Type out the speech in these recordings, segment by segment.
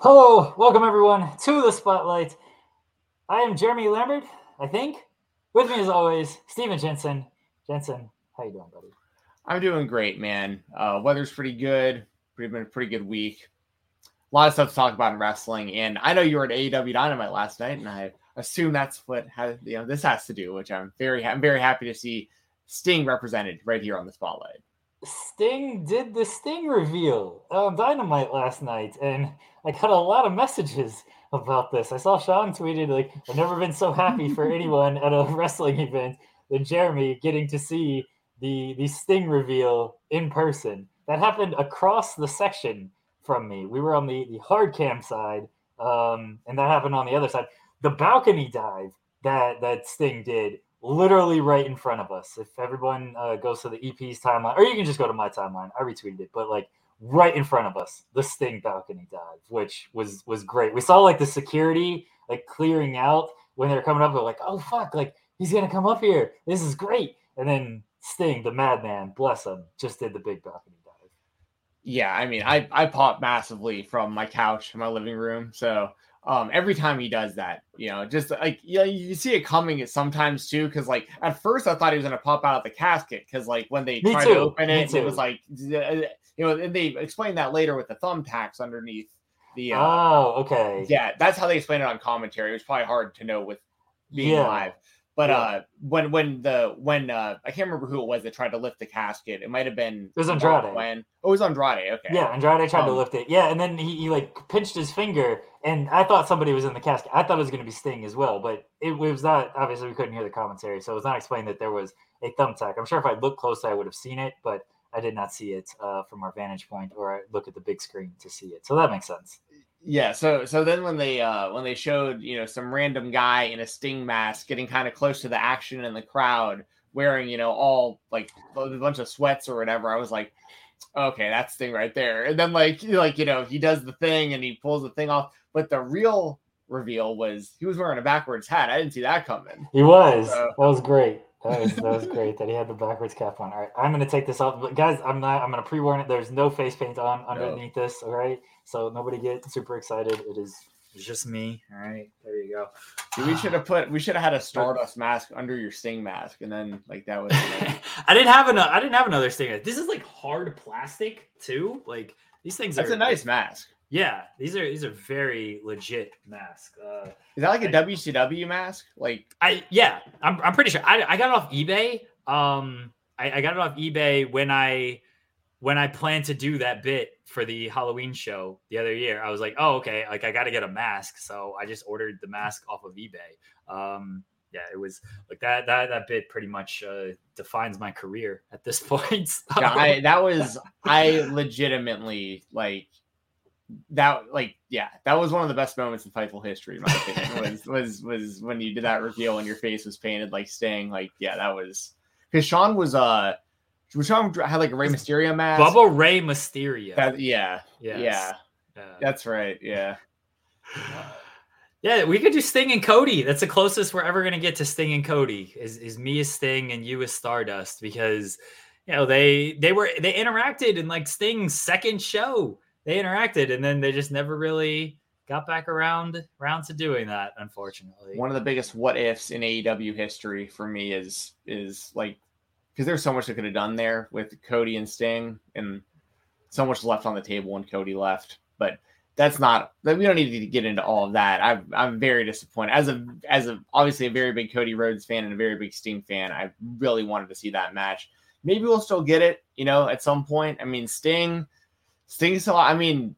Hello, welcome everyone to the Spotlight. I am Jeremy Lambert, I think. With me as always, Stephen Jensen. Jensen, how you doing, buddy? I'm doing great, man. Uh, weather's pretty good. Pretty been a pretty good week. A lot of stuff to talk about in wrestling, and I know you were at AEW Dynamite last night, and I assume that's what has, you know this has to do, which I'm very I'm very happy to see Sting represented right here on the Spotlight. Sting did the Sting reveal on Dynamite last night, and I got a lot of messages about this. I saw Sean tweeted like, "I've never been so happy for anyone at a wrestling event than Jeremy getting to see the the Sting reveal in person." That happened across the section from me. We were on the the hard cam side, um, and that happened on the other side. The balcony dive that that Sting did literally right in front of us. If everyone uh, goes to the EP's timeline, or you can just go to my timeline, I retweeted it, but like right in front of us, the Sting balcony dive, which was was great. We saw like the security like clearing out when they're coming up. They're like, "Oh fuck!" Like he's gonna come up here. This is great. And then Sting, the madman, bless him, just did the big balcony dive. Yeah, I mean, I I pop massively from my couch in my living room, so um, every time he does that, you know, just like yeah, you see it coming at sometimes too. Because like at first I thought he was gonna pop out of the casket because like when they Me tried too, to open it, it was like you know, and they explained that later with the thumbtacks underneath the. Uh, Oh, okay. yeah, that's how they explained it on commentary. It was probably hard to know with being Yeah. live. But Yeah. uh, when when the when uh, I can't remember who it was that tried to lift the casket. It might have been it was Andrade. When oh, it was Andrade. Okay. Yeah, Andrade tried to Um, lift it. Yeah, and then he, he like pinched his finger, and I thought somebody was in the casket. I thought it was going to be Sting as well, but it was not. Obviously, we couldn't hear the commentary, so it was not explained that there was a thumbtack. I'm sure if I looked closely, I would have seen it, but I did not see it uh, from our vantage point, or I look at the big screen to see it. So that makes sense. Yeah, so so then when they uh when they showed, you know, some random guy in a sting mask getting kind of close to the action in the crowd wearing, you know, all like a bunch of sweats or whatever, I was like, okay, that's thing right there. And then like like, you know, he does the thing and he pulls the thing off, but the real reveal was he was wearing a backwards hat. I didn't see that coming. He was. Uh, that was great. That was that was great that he had the backwards cap on. All right, I'm gonna take this off, but guys, I'm not. I'm gonna pre-warn it. There's no face paint on underneath this. All right, so nobody get super excited. It is it's just me. All right, there you go. Dude, we should have put we should have had a Stardust mask under your Sting mask, and then like that was I didn't have an I didn't have another Sting. This is like hard plastic too. Like these things that's are a nice mask. Yeah, these are these are very legit masks. Uh, Is that like a WCW mask? Like I yeah, I'm I'm pretty sure I I got it off eBay. Um, I, I got it off eBay when I when I planned to do that bit for the Halloween show the other year, I was like, oh, okay, like I got to get a mask. So I just ordered the mask off of eBay. Um, yeah, it was like that, that, that bit pretty much uh, defines my career at this point. So. Yeah, I, that was, I legitimately like that. Like, yeah, that was one of the best moments in Fightful history, in my opinion, was, was, was when you did that reveal and your face was painted like Sting. Like, yeah, that was because Sean was, uh, Sean had like a Rey Mysterio mask. Bubba Ray Mysterio. That, yeah, Yes. yeah, Yeah. that's right. Yeah. Yeah, we could do Sting and Cody. That's the closest we're ever gonna get to Sting and Cody. Is is me as Sting and you as Stardust because you know they they were they interacted in like Sting's second show. They interacted and then they just never really got back around around to doing that. Unfortunately, one of the biggest what ifs in AEW history for me is is like because there's so much they could have done there with Cody and Sting, and so much left on the table when Cody left. But that's not that we don't need to get into all of that. I'm I'm very disappointed as a as a obviously a very big Cody Rhodes fan and a very big Sting fan. I really wanted to see that match. Maybe we'll still get it, you know, at some point. I mean, Sting, Sting still. I mean,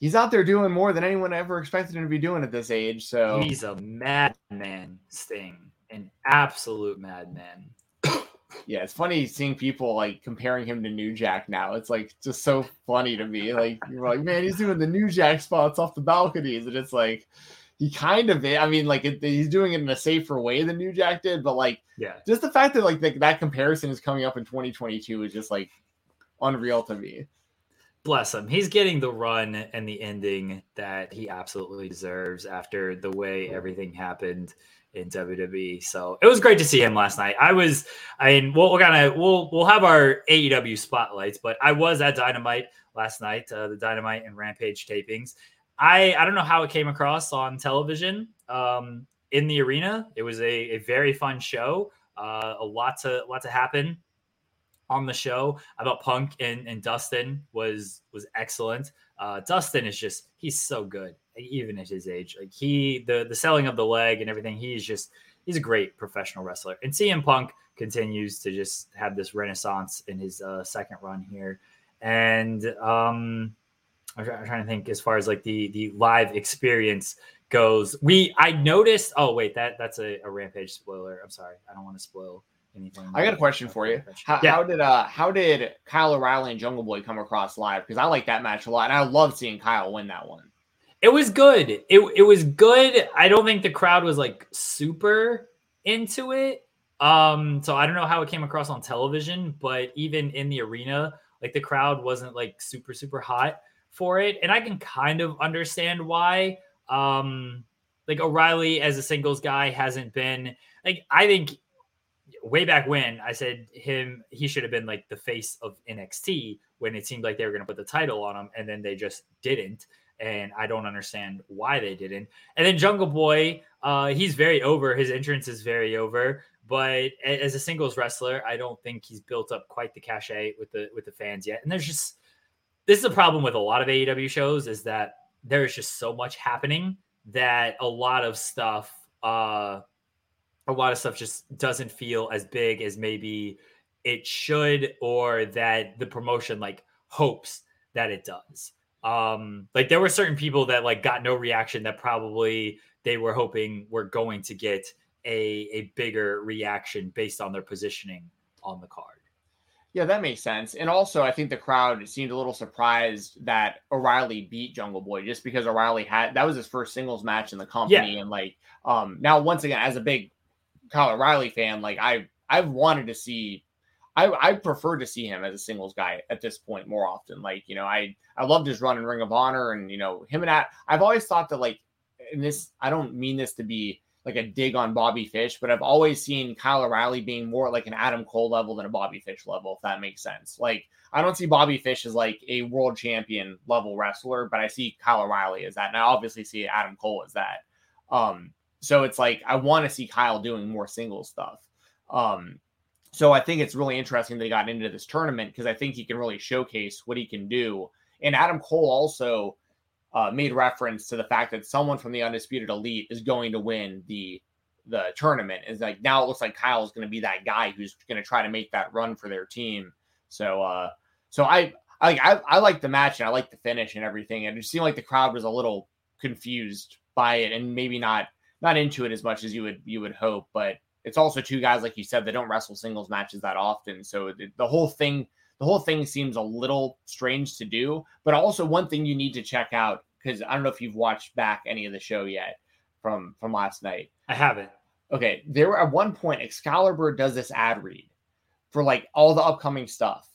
he's out there doing more than anyone ever expected him to be doing at this age. So he's a madman, Sting, an absolute madman. yeah, it's funny seeing people like comparing him to New Jack now. It's like just so funny to me. Like you're like, man, he's doing the New Jack spots off the balconies, and it's like he kind of. I mean, like it, he's doing it in a safer way than New Jack did, but like, yeah, just the fact that like the, that comparison is coming up in 2022 is just like unreal to me. Bless him. He's getting the run and the ending that he absolutely deserves after the way everything happened in WWE. So it was great to see him last night. I was, I mean, we'll, we're gonna, we'll, we'll have our AEW spotlights, but I was at Dynamite last night, uh, the Dynamite and Rampage tapings. I, I don't know how it came across on television um, in the arena. It was a, a very fun show. Uh, a lot to, lot to happen on the show. Thought Punk and, and Dustin was was excellent. Uh, Dustin is just he's so good, even at his age. Like he the the selling of the leg and everything. He's just he's a great professional wrestler. And CM Punk continues to just have this renaissance in his uh, second run here. And um, I'm, try- I'm trying to think as far as like the the live experience goes. We I noticed. Oh wait, that that's a, a rampage spoiler. I'm sorry, I don't want to spoil anything. I got a question for you. How, Yeah. how did uh how did Kyle O'Reilly and Jungle Boy come across live? Because I like that match a lot, and I love seeing Kyle win that one. It was good. It it was good. I don't think the crowd was like super into it. Um, so I don't know how it came across on television, but even in the arena, like the crowd wasn't like super super hot for it, and I can kind of understand why. Um, like O'Reilly as a singles guy hasn't been like I think way back when I said him he should have been like the face of NXT when it seemed like they were going to put the title on him and then they just didn't and I don't understand why they didn't. And then Jungle Boy, uh, he's very over. His entrance is very over. But as a singles wrestler, I don't think he's built up quite the cachet with the with the fans yet. And there's just this is a problem with a lot of AEW shows is that there's just so much happening that a lot of stuff, uh, a lot of stuff just doesn't feel as big as maybe it should, or that the promotion like hopes that it does um like there were certain people that like got no reaction that probably they were hoping were going to get a a bigger reaction based on their positioning on the card Yeah, that makes sense. And also, I think the crowd seemed a little surprised that O'Reilly beat Jungle Boy just because O'Reilly had that was his first singles match in the company. And like, um, now once again, as a big Kyle O'Reilly fan, like I I've wanted to see. I, I prefer to see him as a singles guy at this point more often. Like, you know, I I loved his run in Ring of Honor and you know, him and I, I've always thought that like in this I don't mean this to be like a dig on Bobby Fish, but I've always seen Kyle O'Reilly being more like an Adam Cole level than a Bobby Fish level, if that makes sense. Like I don't see Bobby Fish as like a world champion level wrestler, but I see Kyle O'Reilly as that, and I obviously see Adam Cole as that. Um, so it's like I want to see Kyle doing more single stuff. Um, so I think it's really interesting he got into this tournament because I think he can really showcase what he can do. And Adam Cole also uh, made reference to the fact that someone from the undisputed elite is going to win the the tournament. Is like now it looks like Kyle's going to be that guy who's going to try to make that run for their team. So uh, so I I I, I like the match and I like the finish and everything. And it seemed like the crowd was a little confused by it and maybe not not into it as much as you would you would hope. But it's also two guys like you said that don't wrestle singles matches that often, so it, the whole thing the whole thing seems a little strange to do. But also one thing you need to check out because I don't know if you've watched back any of the show yet from from last night. I haven't. Okay, there were at one point Excalibur does this ad read for like all the upcoming stuff.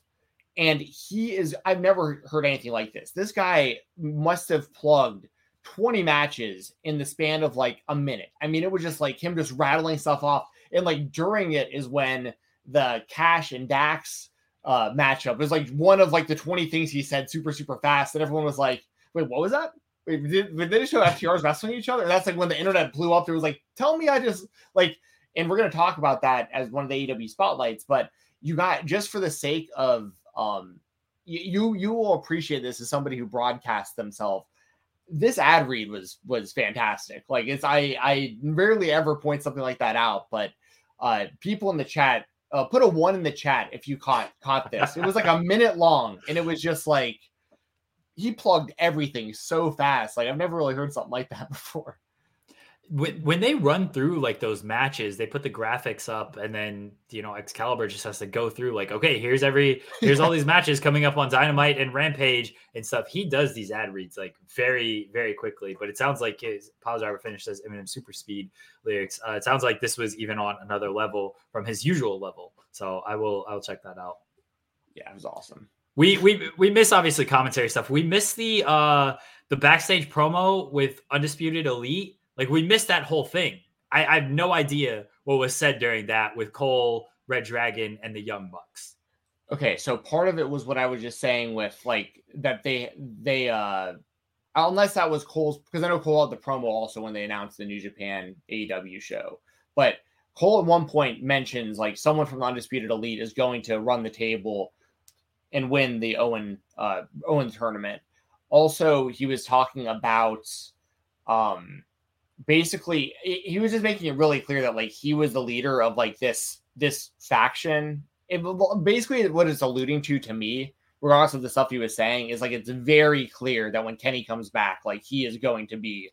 And he is I've never heard anything like this. This guy must have plugged 20 matches in the span of like a minute. I mean, it was just like him just rattling stuff off. And like during it is when the Cash and Dax uh matchup was like one of like the 20 things he said super, super fast. And everyone was like, wait, what was that? Wait, did, did they show FTRs wrestling each other? And that's like when the internet blew up. There was like, tell me I just like, and we're gonna talk about that as one of the AW spotlights, but you got just for the sake of um you you will appreciate this as somebody who broadcasts themselves this ad read was was fantastic. Like it's i i rarely ever point something like that out but uh people in the chat uh, put a one in the chat if you caught caught this. It was like a minute long and it was just like he plugged everything so fast. Like i've never really heard something like that before when, when they run through like those matches, they put the graphics up, and then you know Excalibur just has to go through like, okay, here's every here's all these matches coming up on Dynamite and Rampage and stuff. He does these ad reads like very very quickly, but it sounds like his pile driver finish says Eminem super speed lyrics. Uh, it sounds like this was even on another level from his usual level. So I will I'll check that out. Yeah, it was awesome. We we we miss obviously commentary stuff. We miss the uh the backstage promo with Undisputed Elite like we missed that whole thing. I, I have no idea what was said during that with Cole, Red Dragon, and the Young Bucks. Okay, so part of it was what I was just saying with like that they they uh unless that was Cole's because I know Cole had the promo also when they announced the New Japan AEW show. But Cole at one point mentions like someone from the Undisputed Elite is going to run the table and win the Owen uh Owen tournament. Also, he was talking about um basically he was just making it really clear that like he was the leader of like this this faction. It, basically, what it's alluding to to me, regardless of the stuff he was saying, is like it's very clear that when Kenny comes back, like he is going to be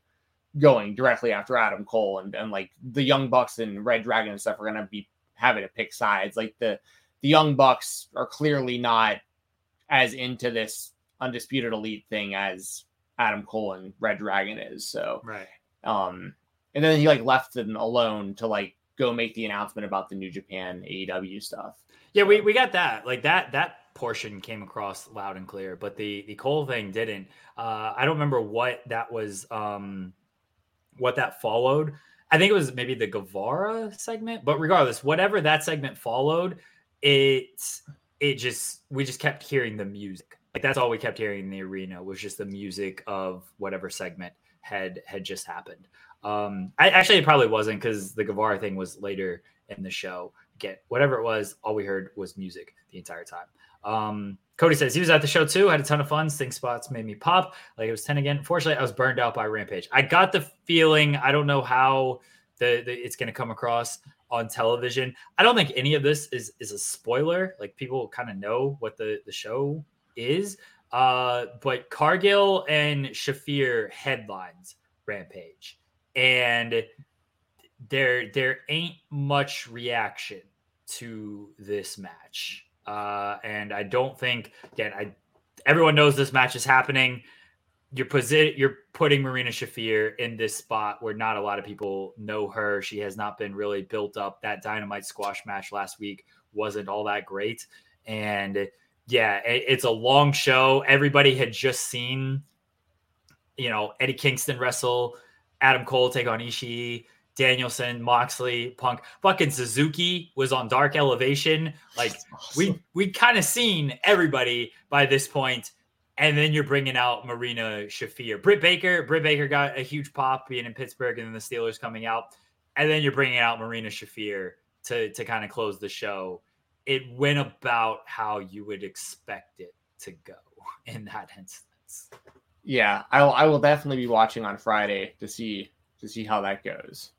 going directly after Adam Cole and, and like the Young Bucks and Red Dragon and stuff are gonna be having to pick sides. Like the the Young Bucks are clearly not as into this undisputed elite thing as Adam Cole and Red Dragon is. So right. Um, and then he like left them alone to like go make the announcement about the New Japan AEW stuff. Yeah, we, we got that. Like that that portion came across loud and clear, but the the Cole thing didn't. Uh, I don't remember what that was. Um, what that followed. I think it was maybe the Guevara segment, but regardless, whatever that segment followed, it it just we just kept hearing the music. Like that's all we kept hearing in the arena was just the music of whatever segment had had just happened. Um, I actually it probably wasn't because the Guevara thing was later in the show. Again, whatever it was, all we heard was music the entire time. Um, Cody says he was at the show too, had a ton of fun. Sting spots made me pop. Like it was 10 again. Fortunately, I was burned out by Rampage. I got the feeling, I don't know how the, the it's going to come across on television. I don't think any of this is is a spoiler. Like people kind of know what the the show is. Uh, but Cargill and Shafir headlines Rampage, and there there ain't much reaction to this match. Uh, and I don't think again, I everyone knows this match is happening. You're posi- you're putting Marina Shafir in this spot where not a lot of people know her. She has not been really built up. That dynamite squash match last week wasn't all that great. And yeah, it's a long show. Everybody had just seen, you know, Eddie Kingston wrestle, Adam Cole take on Ishii, Danielson, Moxley, Punk, fucking Suzuki was on Dark Elevation. Like awesome. we we kind of seen everybody by this point, and then you're bringing out Marina Shafir, Britt Baker. Britt Baker got a huge pop being in Pittsburgh, and then the Steelers coming out, and then you're bringing out Marina Shafir to to kind of close the show it went about how you would expect it to go in that instance. Yeah, I will. I will definitely be watching on Friday to see to see how that goes.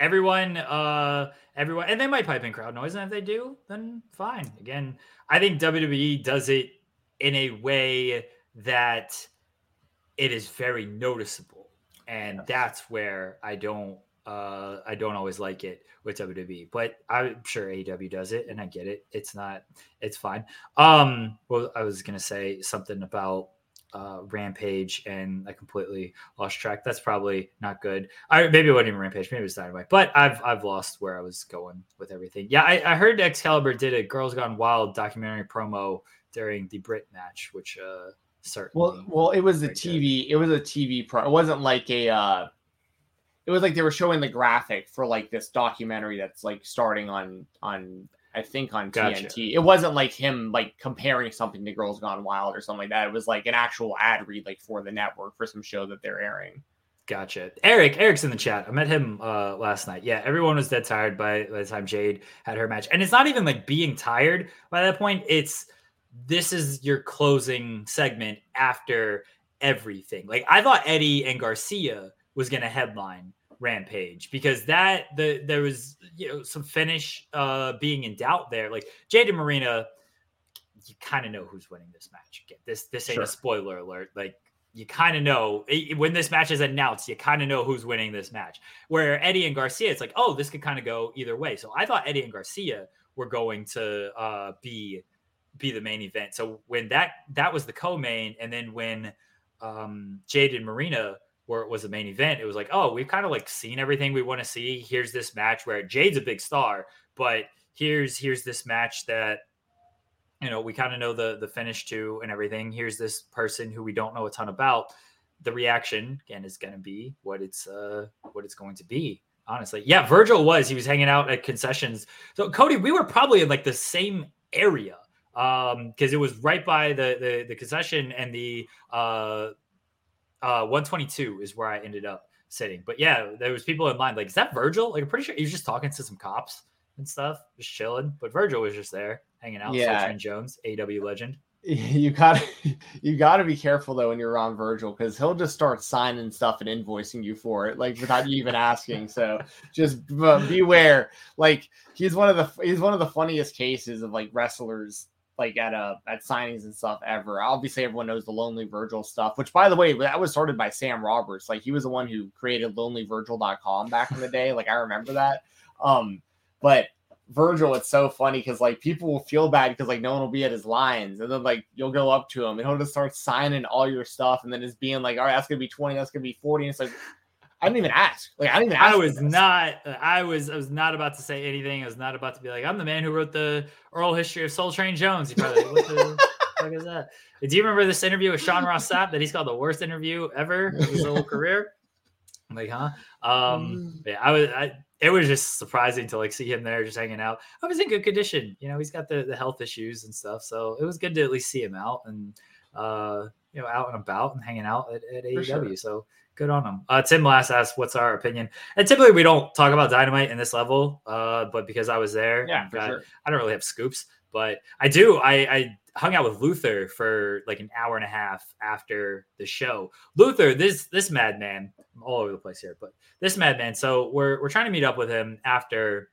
everyone, uh, everyone, and they might pipe in crowd noise, and if they do, then fine. Again, I think WWE does it in a way that it is very noticeable, and yes. that's where I don't, uh, I don't always like it with WWE, but I'm sure AEW does it, and I get it. It's not, it's fine. Um, well, I was gonna say something about uh, Rampage, and I completely lost track. That's probably not good. I maybe it wasn't even Rampage, maybe it was Dynamite, but I've I've lost where I was going with everything. Yeah, I, I heard Excalibur did a Girls Gone Wild documentary promo during the Britt match, which uh certainly. Well, well, it was a TV. Good. It was a TV pro. It wasn't like a. uh It was like they were showing the graphic for like this documentary that's like starting on on I think on gotcha. TNT. It wasn't like him like comparing something to Girls Gone Wild or something like that. It was like an actual ad read like for the network for some show that they're airing. Gotcha. Eric, Eric's in the chat. I met him uh, last night. Yeah, everyone was dead tired by, by the time Jade had her match. And it's not even like being tired by that point. It's this is your closing segment after everything. Like I thought Eddie and Garcia was gonna headline Rampage because that the there was you know some finish uh being in doubt there. Like Jade and Marina, you kind of know who's winning this match. Again, this this ain't sure. a spoiler alert. Like you kind of know when this match is announced, you kind of know who's winning this match. Where Eddie and Garcia, it's like, oh, this could kind of go either way. So I thought Eddie and Garcia were going to uh, be be the main event. So when that that was the co-main, and then when um, Jade and Marina where it was the main event, it was like, oh, we've kind of like seen everything we want to see. Here's this match where Jade's a big star, but here's here's this match that you know we kind of know the the finish to and everything. Here's this person who we don't know a ton about. The reaction again is going to be what it's uh what it's going to be. Honestly, yeah, Virgil was he was hanging out at concessions. So Cody, we were probably in like the same area um because it was right by the, the the concession and the uh uh, 122 is where I ended up sitting. But yeah, there was people in line. Like, is that Virgil? Like, I'm pretty sure he was just talking to some cops and stuff, just chilling. But Virgil was just there hanging out. Yeah, Jones, AW legend. You gotta, you gotta be careful though when you're around Virgil because he'll just start signing stuff and invoicing you for it, like without you even asking. So just beware. Like he's one of the he's one of the funniest cases of like wrestlers like at uh at signings and stuff ever. Obviously, everyone knows the Lonely Virgil stuff, which by the way, that was started by Sam Roberts. Like he was the one who created lonelyvirgil.com back in the day. Like I remember that. Um, but Virgil, it's so funny because like people will feel bad because like no one will be at his lines, and then like you'll go up to him and he'll just start signing all your stuff, and then just being like, all right, that's gonna be 20, that's gonna be 40. And it's like I didn't even ask. Like I didn't even. I was not. I was. I was not about to say anything. I was not about to be like, I'm the man who wrote the oral history of Soul Train Jones. You probably like, what the fuck is that? Do you remember this interview with Sean Ross Sapp that he's called the worst interview ever of his whole career? I'm like, huh? Um, mm. yeah, I was. I, it was just surprising to like see him there just hanging out. I was in good condition. You know, he's got the the health issues and stuff, so it was good to at least see him out and uh, you know, out and about and hanging out at, at AEW. Sure. So good on them. Uh, Tim last asked, "What's our opinion?" And typically we don't talk about Dynamite in this level, uh, but because I was there, yeah, got, sure. I don't really have scoops, but I do. I, I hung out with Luther for like an hour and a half after the show. Luther, this this madman, I'm all over the place here, but this madman. So we're we're trying to meet up with him after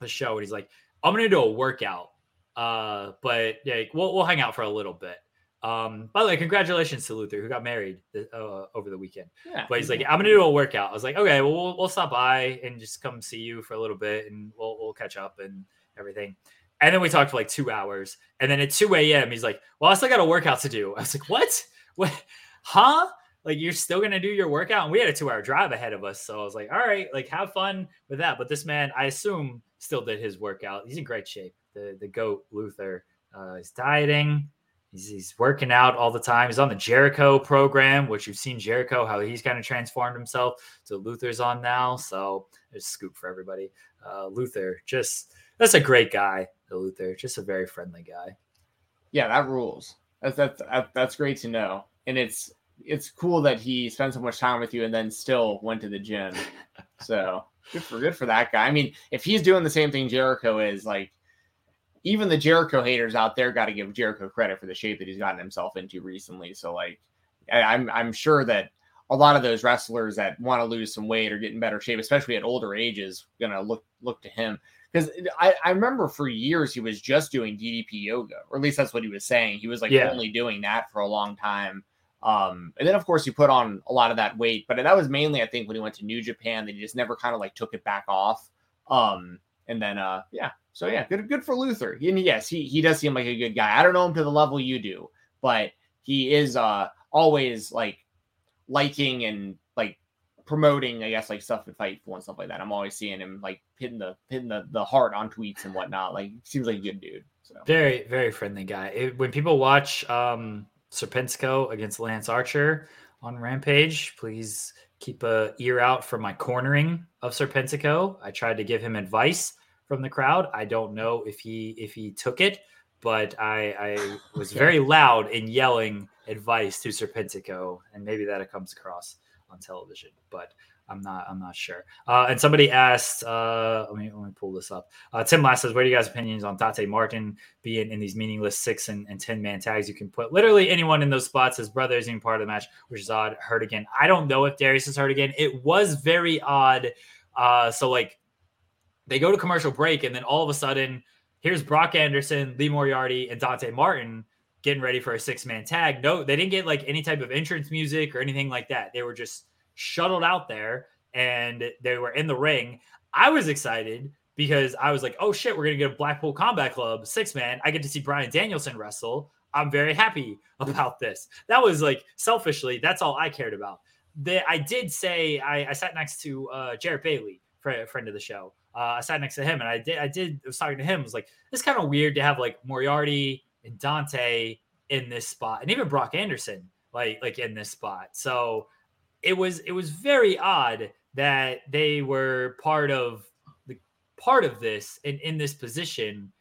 the show, and he's like, "I'm gonna do a workout." Uh, but yeah, we'll we'll hang out for a little bit. Um, by the way, congratulations to Luther who got married uh, over the weekend. Yeah, but he's like, I'm gonna do a workout. I was like, okay, well, we'll, we'll stop by and just come see you for a little bit, and we'll we'll catch up and everything. And then we talked for like two hours, and then at 2 a.m. he's like, well, I still got a workout to do. I was like, what? What? Huh? Like you're still gonna do your workout? And we had a two hour drive ahead of us, so I was like, all right, like have fun with that. But this man, I assume, still did his workout. He's in great shape. The the goat Luther. Uh, he's dieting He's, he's working out all the time. He's on the Jericho program, which you've seen Jericho, how he's kind of transformed himself to Luther's on now. So there's a scoop for everybody. Uh, Luther, just that's a great guy. Luther, just a very friendly guy. Yeah, that rules. That's that's that's great to know, and it's it's cool that he spent so much time with you and then still went to the gym. so good for good for that guy. I mean, if he's doing the same thing Jericho is, like even the Jericho haters out there got to give Jericho credit for the shape that he's gotten himself into recently. So like, I, I'm I'm sure that a lot of those wrestlers that want to lose some weight or get in better shape, especially at older ages, gonna look look to him. Because I, I remember for years he was just doing DDP yoga, or at least that's what he was saying. He was like Yeah. only doing that for a long time. Um, and then of course he put on a lot of that weight, but that was mainly I think when he went to New Japan that he just never kind of like took it back off. Um, and then uh yeah, so yeah, good good for Luther. And yes, he he does seem like a good guy. I don't know him to the level you do, but he is uh always like liking and like promoting, I guess, like stuff at Fightful and stuff like that. I'm always seeing him like hitting the hitting the, the heart on tweets and whatnot. Like seems like a good dude. So Very, very friendly guy. It- when people watch um, Serpentico against Lance Archer on Rampage, please keep a ear out for my cornering of Serpentico. I tried to give him advice from the crowd. I don't know if he if he took it, but I, I was very loud in yelling advice to Serpentico, and maybe that comes across on television, but I'm not I'm not sure. Uh, and somebody asked, uh, let me let me pull this up. Uh, Tim Last says, "What are you guys' opinions on Dante Martin being in these meaningless six and, and ten man tags? You can put literally anyone in those spots. His brother isn't even part of the match, which is odd. Hurt again. I don't know if Darius is hurt again. It was very odd. Uh, so like they go to commercial break, and then all of a sudden, here's Brock Anderson, Lee Moriarty, and Dante Martin getting ready for a six man tag. No, they didn't get like any type of entrance music or anything like that. They were just shuttled out there and they were in the ring. I was excited because I was like, oh shit, we're gonna get a Blackpool Combat Club six man. I get to see Bryan Danielson wrestle. I'm very happy about this. That was like selfishly, that's all I cared about. The, I did say I, I sat next to uh, Jarrett Bailey, friend, friend of the show. Uh, I sat next to him, and I did. I did. I was talking to him. It was like it's kind of weird to have like Moriarty and Dante in this spot, and even Brock Anderson like like in this spot. So it was it was very odd that they were part of the part of this and in this position.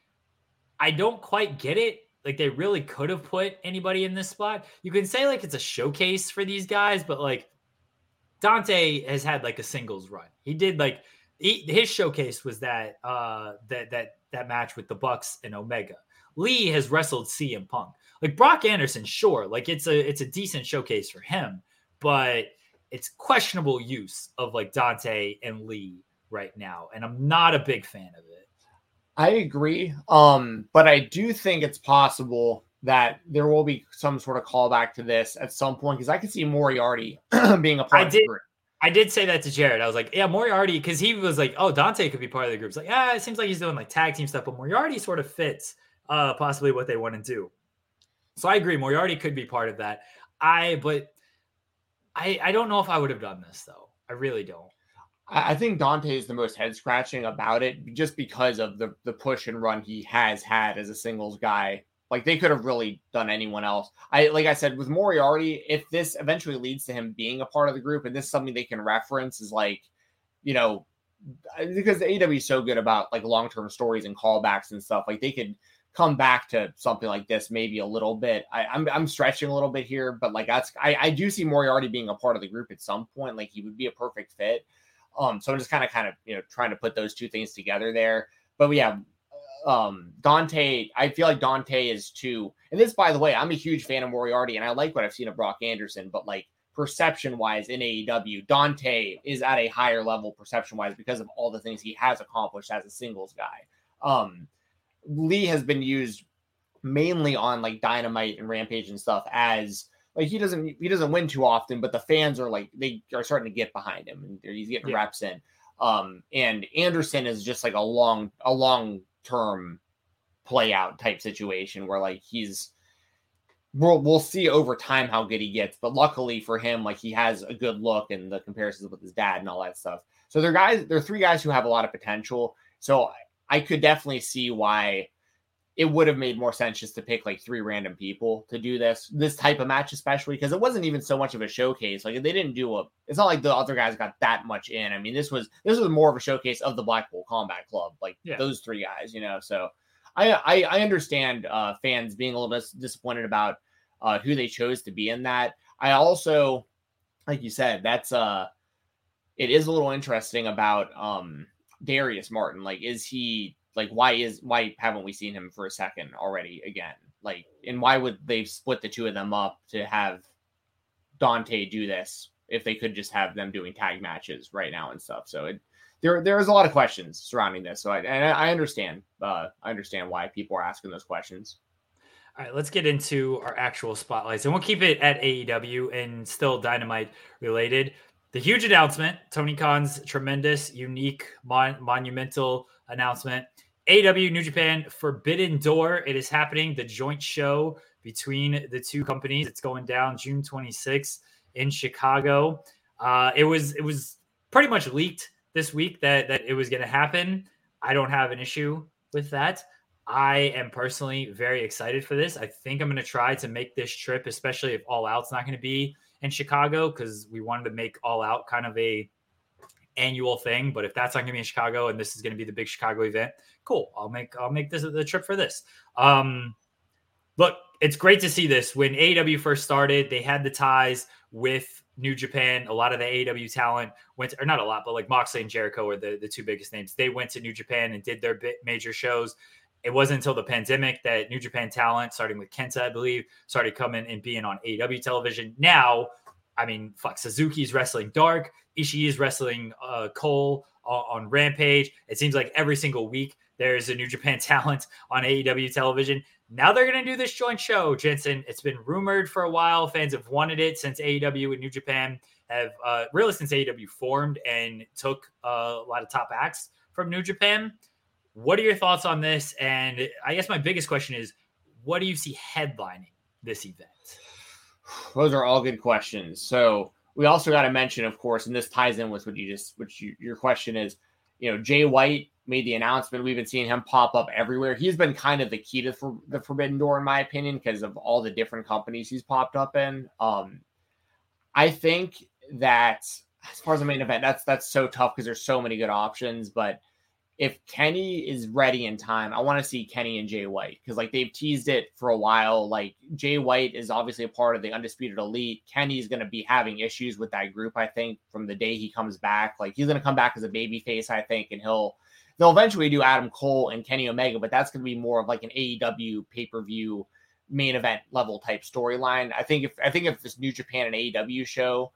I don't quite get it. Like they really could have put anybody in this spot. You can say like it's a showcase for these guys, but like Dante has had like a singles run. He did like he, his showcase was that uh that that that match with the Bucks and Omega. Lee has wrestled CM Punk. Like Brock Anderson, sure, like it's a it's a decent showcase for him, but it's questionable use of like Dante and Lee right now, and I'm not a big fan of it. I agree. Um, but I do think it's possible that there will be some sort of callback to this at some point because I can see Moriarty being a part I of the did- group. I did say that to Jared. I was like, yeah, Moriarty, because he was like, oh, Dante could be part of the group. It's like, yeah, it seems like he's doing like tag team stuff, but Moriarty sort of fits uh possibly what they want to do. So I agree, Moriarty could be part of that. I but I I don't know if I would have done this though. I really don't. I think Dante is the most head scratching about it just because of the the push and run he has had as a singles guy. Like they could have really done anyone else. I like I said with Moriarty, if this eventually leads to him being a part of the group, and this is something they can reference, is like, you know, because AW is so good about like long term stories and callbacks and stuff. Like they could come back to something like this maybe a little bit. I, I'm I'm stretching a little bit here, but like that's I, I do see Moriarty being a part of the group at some point. Like he would be a perfect fit. Um, so I'm just kind of kind of you know trying to put those two things together there. But yeah, um, Dante, I feel like Dante is too. And this, by the way, I'm a huge fan of Moriarty, and I like what I've seen of Brock Anderson. But like perception wise in AEW, Dante is at a higher level perception wise because of all the things he has accomplished as a singles guy. Um, Lee has been used mainly on like Dynamite and Rampage and stuff as like he doesn't he doesn't win too often, but the fans are like they are starting to get behind him and he's getting Yeah. reps in. Um, and Anderson is just like a long a long term play out type situation where like he's we'll we'll see over time how good he gets. But luckily for him, like he has a good look and the comparisons with his dad and all that stuff. So they're guys, they're three guys who have a lot of potential. So I could definitely see why it would have made more sense just to pick like three random people to do this this type of match, especially because it wasn't even so much of a showcase. Like they didn't do a. It's not like the other guys got that much in. I mean, this was this was more of a showcase of the Blackpool Combat Club, like Yeah. those three guys, you know. So I I, I understand uh, fans being a little dis- disappointed about uh, who they chose to be in that. I also, like you said, that's uh, it is a little interesting about um Darius Martin. Like, is he like why is why haven't we seen him for a second already again? Like, and why would they split the two of them up to have Dante do this if they could just have them doing tag matches right now and stuff. So it there there is a lot of questions surrounding this. So I and I understand uh, I understand why people are asking those questions. All right, let's get into our actual spotlights, and we'll keep it at AEW and still Dynamite related. The huge announcement, Tony Khan's tremendous, unique, mon- monumental announcement. AW New Japan Forbidden Door. It is happening. The joint show between the two companies. It's going down June 26th in Chicago. Uh, it was it was pretty much leaked this week that that it was going to happen. I don't have an issue with that. I am personally very excited for this. I think I'm going to try to make this trip, especially if All Out's not going to be in Chicago, because we wanted to make All Out kind of a annual thing. But if that's not going to be in Chicago and this is going to be the big Chicago event, cool. I'll make I'll make this the trip for this. Um, look, it's great to see this. When AEW first started, they had the ties with New Japan. A lot of the AEW talent went, to, or not a lot, but like Moxley and Jericho were the, the two biggest names. They went to New Japan and did their major shows. It wasn't until the pandemic that New Japan talent, starting with Kenta, I believe, started coming and being on AEW television. Now, I mean, fuck, Suzuki's wrestling Dark, Ishii is wrestling uh, Cole on, on Rampage. It seems like every single week there's a New Japan talent on AEW television. Now they're going to do this joint show, Jensen. It's been rumored for a while. Fans have wanted it since AEW and New Japan have uh, really since AEW formed and took uh, a lot of top acts from New Japan. What are your thoughts on this? And I guess my biggest question is, what do you see headlining this event? Those are all good questions. So we also got to mention, of course, and this ties in with what you just, which you, your question is, you know, Jay White made the announcement. We've been seeing him pop up everywhere. He's been kind of the key to for, the Forbidden Door, in my opinion, because of all the different companies he's popped up in. Um, I think that as far as the main event, that's that's so tough because there's so many good options. But if Kenny is ready in time, I want to see Kenny and Jay White because like they've teased it for a while. Like Jay White is obviously a part of the undisputed elite. Kenny's going to be having issues with that group, I think, from the day he comes back. Like he's going to come back as a baby face, I think, and he'll they'll eventually do Adam Cole and Kenny Omega, but that's going to be more of like an AEW pay per view main event level type storyline. I think if I think if this New Japan and AEW show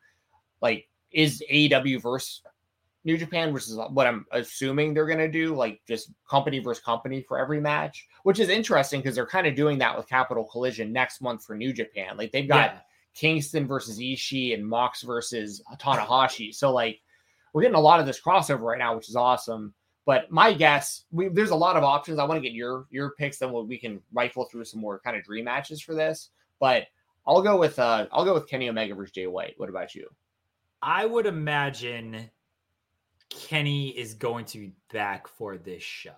like is AEW versus New Japan, which is what I'm assuming they're going to do, like just company versus company for every match, which is interesting because they're kind of doing that with Capital Collision next month for New Japan. Like they've got yeah. Kingston versus Ishii and Mox versus Tanahashi. So like we're getting a lot of this crossover right now, which is awesome. But my guess, we, there's a lot of options. I want to get your your picks, then we can rifle through some more kind of dream matches for this. But I'll go with uh I'll go with Kenny Omega versus Jay White. What about you? I would imagine Kenny is going to be back for this show.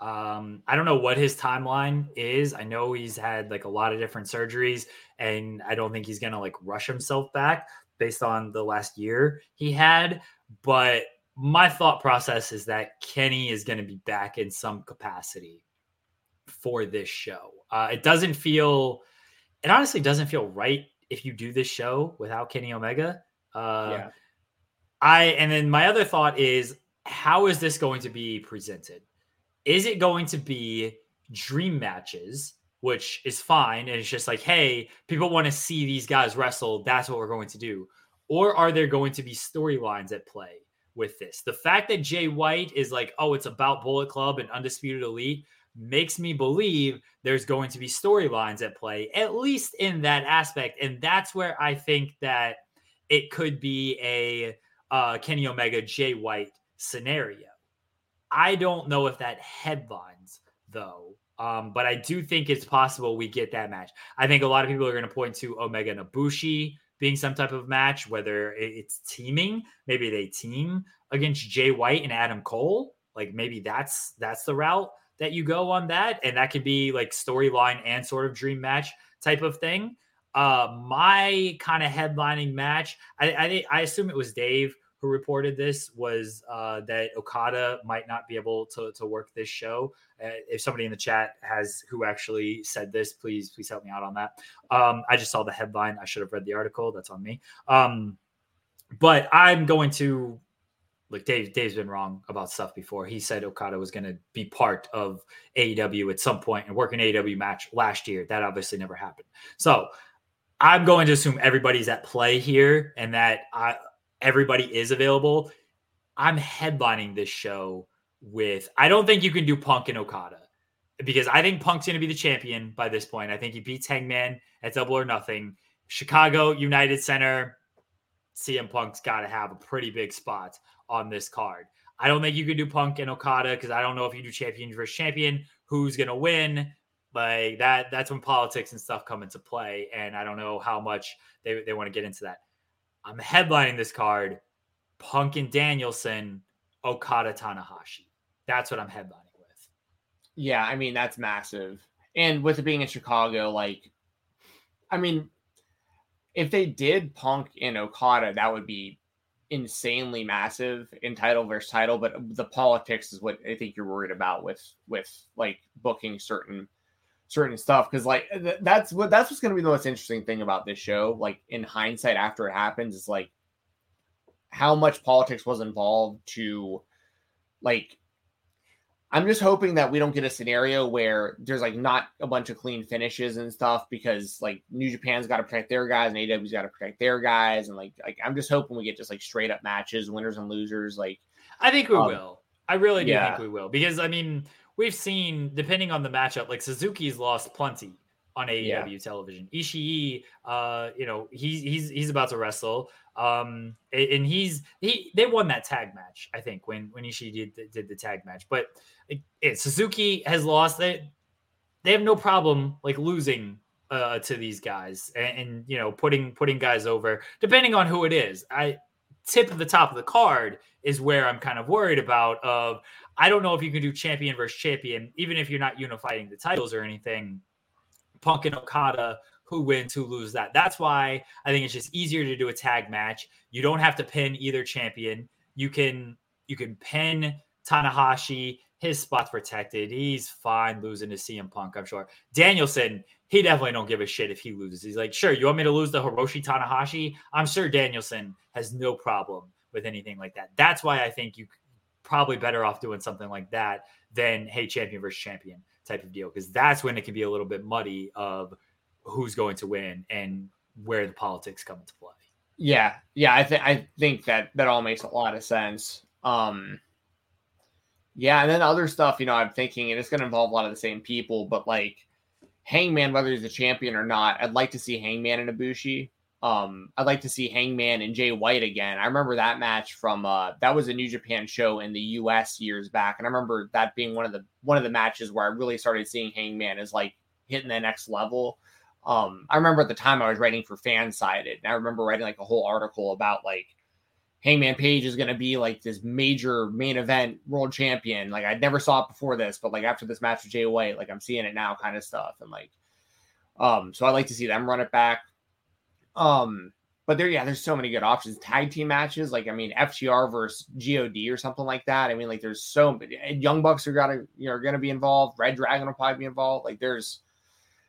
Um, I don't know what his timeline is. I know he's had like a lot of different surgeries, and I don't think he's gonna like rush himself back based on the last year he had. But my thought process is that Kenny is to be back in some capacity for this show. Uh, it doesn't feel, it honestly doesn't feel right if you do this show without Kenny Omega. Uh, yeah. I and then my other thought is how is this going to be presented? Is it going to be dream matches, which is fine, and it's just like, hey, people want to see these guys wrestle. That's what we're going to do. Or are there going to be storylines at play with this? The fact that Jay White is like, oh, it's about Bullet Club and Undisputed Elite makes me believe there's going to be storylines at play, at least in that aspect. And that's where I think that it could be a uh, Kenny Omega, Jay White scenario. I don't know if that headlines though, um, but I do think it's possible we get that match. I think a lot of people are going to point to Omega and Ibushi being some type of match, whether it's teaming, maybe they team against Jay White and Adam Cole. Like maybe that's that's the route that you go on that, and that could be like storyline and sort of dream match type of thing. Uh, my kind of headlining match, I, I, I assume it was Dave who reported this was uh, that Okada might not be able to, to work this show. Uh, if somebody in the chat has who actually said this, please please help me out on that. Um, I just saw the headline. I should have read the article. That's on me. Um, but I'm going to like Dave. Dave's been wrong about stuff before. He said Okada was going to be part of AEW at some point and work an AEW match last year. That obviously never happened. So I'm going to assume everybody's at play here and that I, everybody is available. I'm headlining this show with. I don't think you can do Punk and Okada because I think Punk's going to be the champion by this point. I think he beats Hangman at Double or Nothing. Chicago United Center, CM Punk's got to have a pretty big spot on this card. I don't think you can do Punk and Okada because I don't know if you do champion versus champion, who's going to win. Like that, that's when politics and stuff come into play. And I don't know how much they, they want to get into that. I'm headlining this card Punk and Danielson, Okada Tanahashi. That's what I'm headlining with. Yeah, I mean that's massive. And with it being in Chicago, like I mean, if they did Punk and Okada, that would be insanely massive in title versus title. But the politics is what I think you're worried about with with like booking certain certain stuff because like th- that's what that's what's going to be the most interesting thing about this show. Like in hindsight, after it happens, is like how much politics was involved to like I'm just hoping that we don't get a scenario where there's like not a bunch of clean finishes and stuff because like New Japan's got to protect their guys and AEW's got to protect their guys and like like I'm just hoping we get just like straight up matches, winners and losers. Like I think we Um, will. I really do yeah. think we will because I mean we've seen depending on the matchup, like Suzuki's lost plenty on AEW television. Ishii, uh, you know, he's he's he's about to wrestle. Um, and he's he they won that tag match, I think, when when Ishii did did the tag match. But it, it- Suzuki has lost. They they have no problem like losing uh to these guys and, and you know putting putting guys over depending on who it is. I tip of the top of the card is where I'm kind of worried about. Of I don't know if you can do champion versus champion, even if you're not unifying the titles or anything. Punk and Okada, who wins, who loses that. That's why I think it's just easier to do a tag match. You don't have to pin either champion. You can you can pin Tanahashi. His spot's protected. He's fine losing to CM Punk, I'm sure. Danielson, he definitely don't give a shit if he loses. He's like, sure, you want me to lose to Hiroshi Tanahashi? I'm sure Danielson has no problem with anything like that. That's why I think you probably better off doing something like that than hey champion versus champion type of deal because that's when it can be a little bit muddy of who's going to win and where the politics come into play. Yeah, yeah, I think I think that that all makes a lot of sense. Um yeah, and then other stuff, you know, I'm thinking, and it's going to involve a lot of the same people, but like Hangman, whether he's a champion or not, I'd like to see Hangman and Ibushi. Um, I'd like to see Hangman and Jay White again. I remember that match from uh that was a New Japan show in the US years back, and I remember that being one of the one of the matches where I really started seeing Hangman as like hitting the next level. Um, I remember at the time I was writing for Fansided, and I remember writing like a whole article about like Hangman Page is going to be like this major main event world champion. Like I never saw it before this, but like after this match with Jay White, like I'm seeing it now, kind of stuff. And like, um, so I'd like to see them run it back. Um, but there, yeah, there's so many good options. Tag team matches, like I mean, FTR versus God or something like that. I mean, like there's so many. Young Bucks are gonna you know are gonna be involved. Red Dragon will probably be involved. Like there's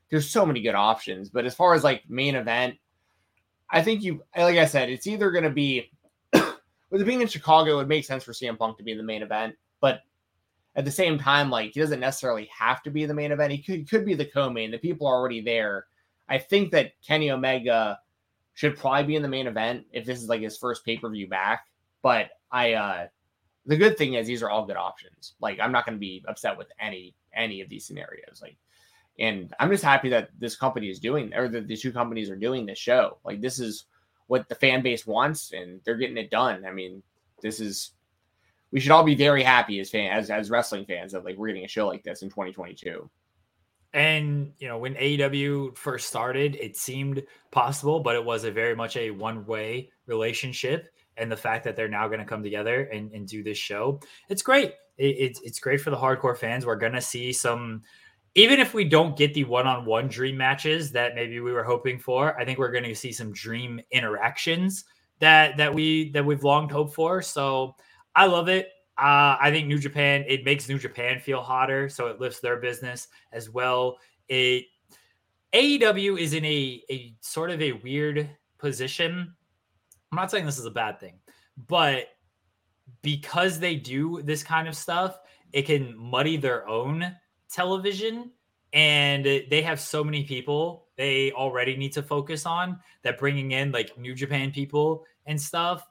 there's so many good options. But as far as like main event, I think you like I said, it's either gonna be with it being in Chicago, it would make sense for CM Punk to be in the main event. But at the same time, like he doesn't necessarily have to be the main event. He could, could be the co-main. The people are already there. I think that Kenny Omega should probably be in the main event if this is like his first pay-per-view back. But I uh the good thing is these are all good options. Like I'm not gonna be upset with any any of these scenarios. Like and I'm just happy that this company is doing or that the two companies are doing this show. Like this is what the fan base wants and they're getting it done. I mean, this is we should all be very happy as fans as, as wrestling fans that like we're getting a show like this in 2022. And you know, when AEW first started, it seemed possible, but it was a very much a one-way relationship. And the fact that they're now going to come together and, and do this show, it's great. It, it's it's great for the hardcore fans. We're going to see some, even if we don't get the one-on-one dream matches that maybe we were hoping for. I think we're going to see some dream interactions that that we that we've longed hoped for. So I love it. Uh, I think New Japan it makes New Japan feel hotter, so it lifts their business as well. It AEW is in a a sort of a weird position. I'm not saying this is a bad thing, but because they do this kind of stuff, it can muddy their own television, and they have so many people they already need to focus on. That bringing in like New Japan people and stuff,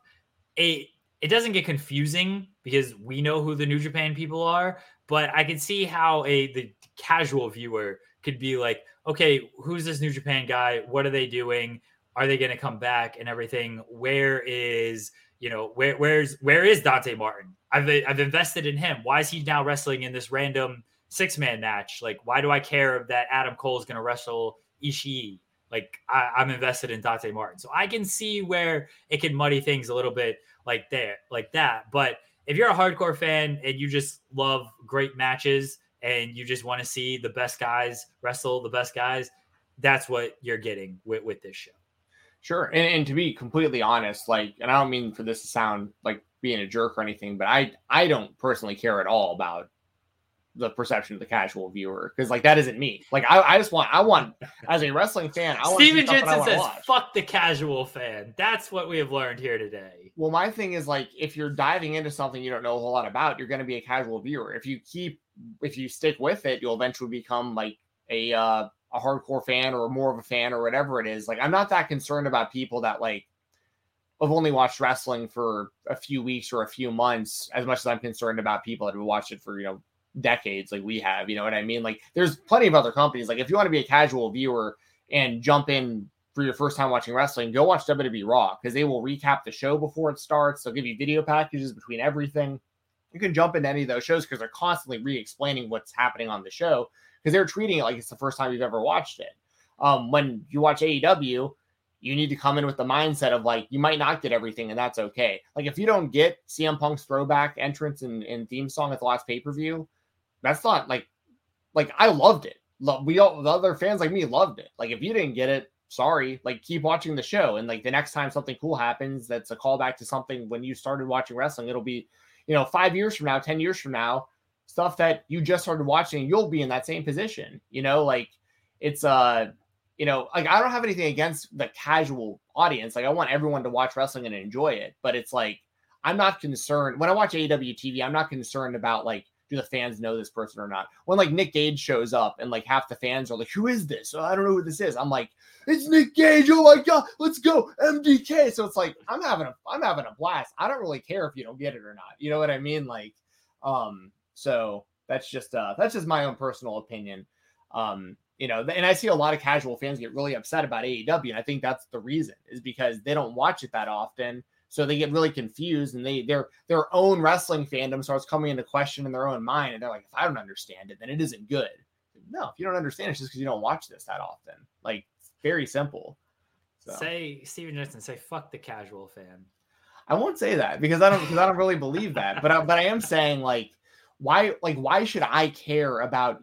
it it doesn't get confusing because we know who the New Japan people are. But I can see how a the casual viewer could be like, okay, who's this New Japan guy? What are they doing? Are they going to come back and everything? Where is you know where where's where is Dante Martin? I've I've invested in him. Why is he now wrestling in this random six man match? Like, why do I care that Adam Cole is going to wrestle Ishii? Like, I, I'm invested in Dante Martin, so I can see where it can muddy things a little bit, like there, like that. But if you're a hardcore fan and you just love great matches and you just want to see the best guys wrestle the best guys, that's what you're getting with, with this show. Sure. And, and to be completely honest, like, and I don't mean for this to sound like being a jerk or anything, but I I don't personally care at all about the perception of the casual viewer because like that isn't me. Like I, I just want I want as a wrestling fan, I want Stephen Jensen says watch. fuck the casual fan. That's what we have learned here today. Well, my thing is like if you're diving into something you don't know a whole lot about, you're gonna be a casual viewer. If you keep if you stick with it, you'll eventually become like a uh a hardcore fan or more of a fan or whatever it is. Like I'm not that concerned about people that like have only watched wrestling for a few weeks or a few months as much as I'm concerned about people that have watched it for, you know, decades like we have. You know what I mean? Like there's plenty of other companies. Like if you want to be a casual viewer and jump in for your first time watching wrestling, go watch WWE Raw because they will recap the show before it starts. They'll give you video packages between everything. You can jump into any of those shows because they're constantly re-explaining what's happening on the show because they're treating it like it's the first time you've ever watched it. Um, when you watch AEW, you need to come in with the mindset of like you might not get everything, and that's okay. Like if you don't get CM Punk's throwback entrance and, and theme song at the last pay per view, that's not like like I loved it. We all the other fans like me loved it. Like if you didn't get it, sorry. Like keep watching the show, and like the next time something cool happens, that's a callback to something when you started watching wrestling. It'll be, you know, five years from now, ten years from now stuff that you just started watching, you'll be in that same position. You know, like it's uh you know, like I don't have anything against the casual audience. Like I want everyone to watch wrestling and enjoy it, but it's like I'm not concerned when I watch AEW TV. I'm not concerned about like do the fans know this person or not. When like Nick Gage shows up and like half the fans are like, "Who is this?" I don't know who this is. I'm like, "It's Nick Gage! Oh my god, let's go MDK!" So it's like I'm having a I'm having a blast. I don't really care if you don't get it or not. You know what I mean? Like, um, so that's just uh that's just my own personal opinion. Um, you know, and I see a lot of casual fans get really upset about AEW, and I think that's the reason is because they don't watch it that often. So they get really confused and they their their own wrestling fandom starts coming into question in their own mind. And they're like, if I don't understand it, then it isn't good. No, if you don't understand it, it's just because you don't watch this that often. Like very simple. So. Say Stephen Jensen, say fuck the casual fan. I won't say that because I don't because I don't really believe that. But I, but I am saying like why like why should I care about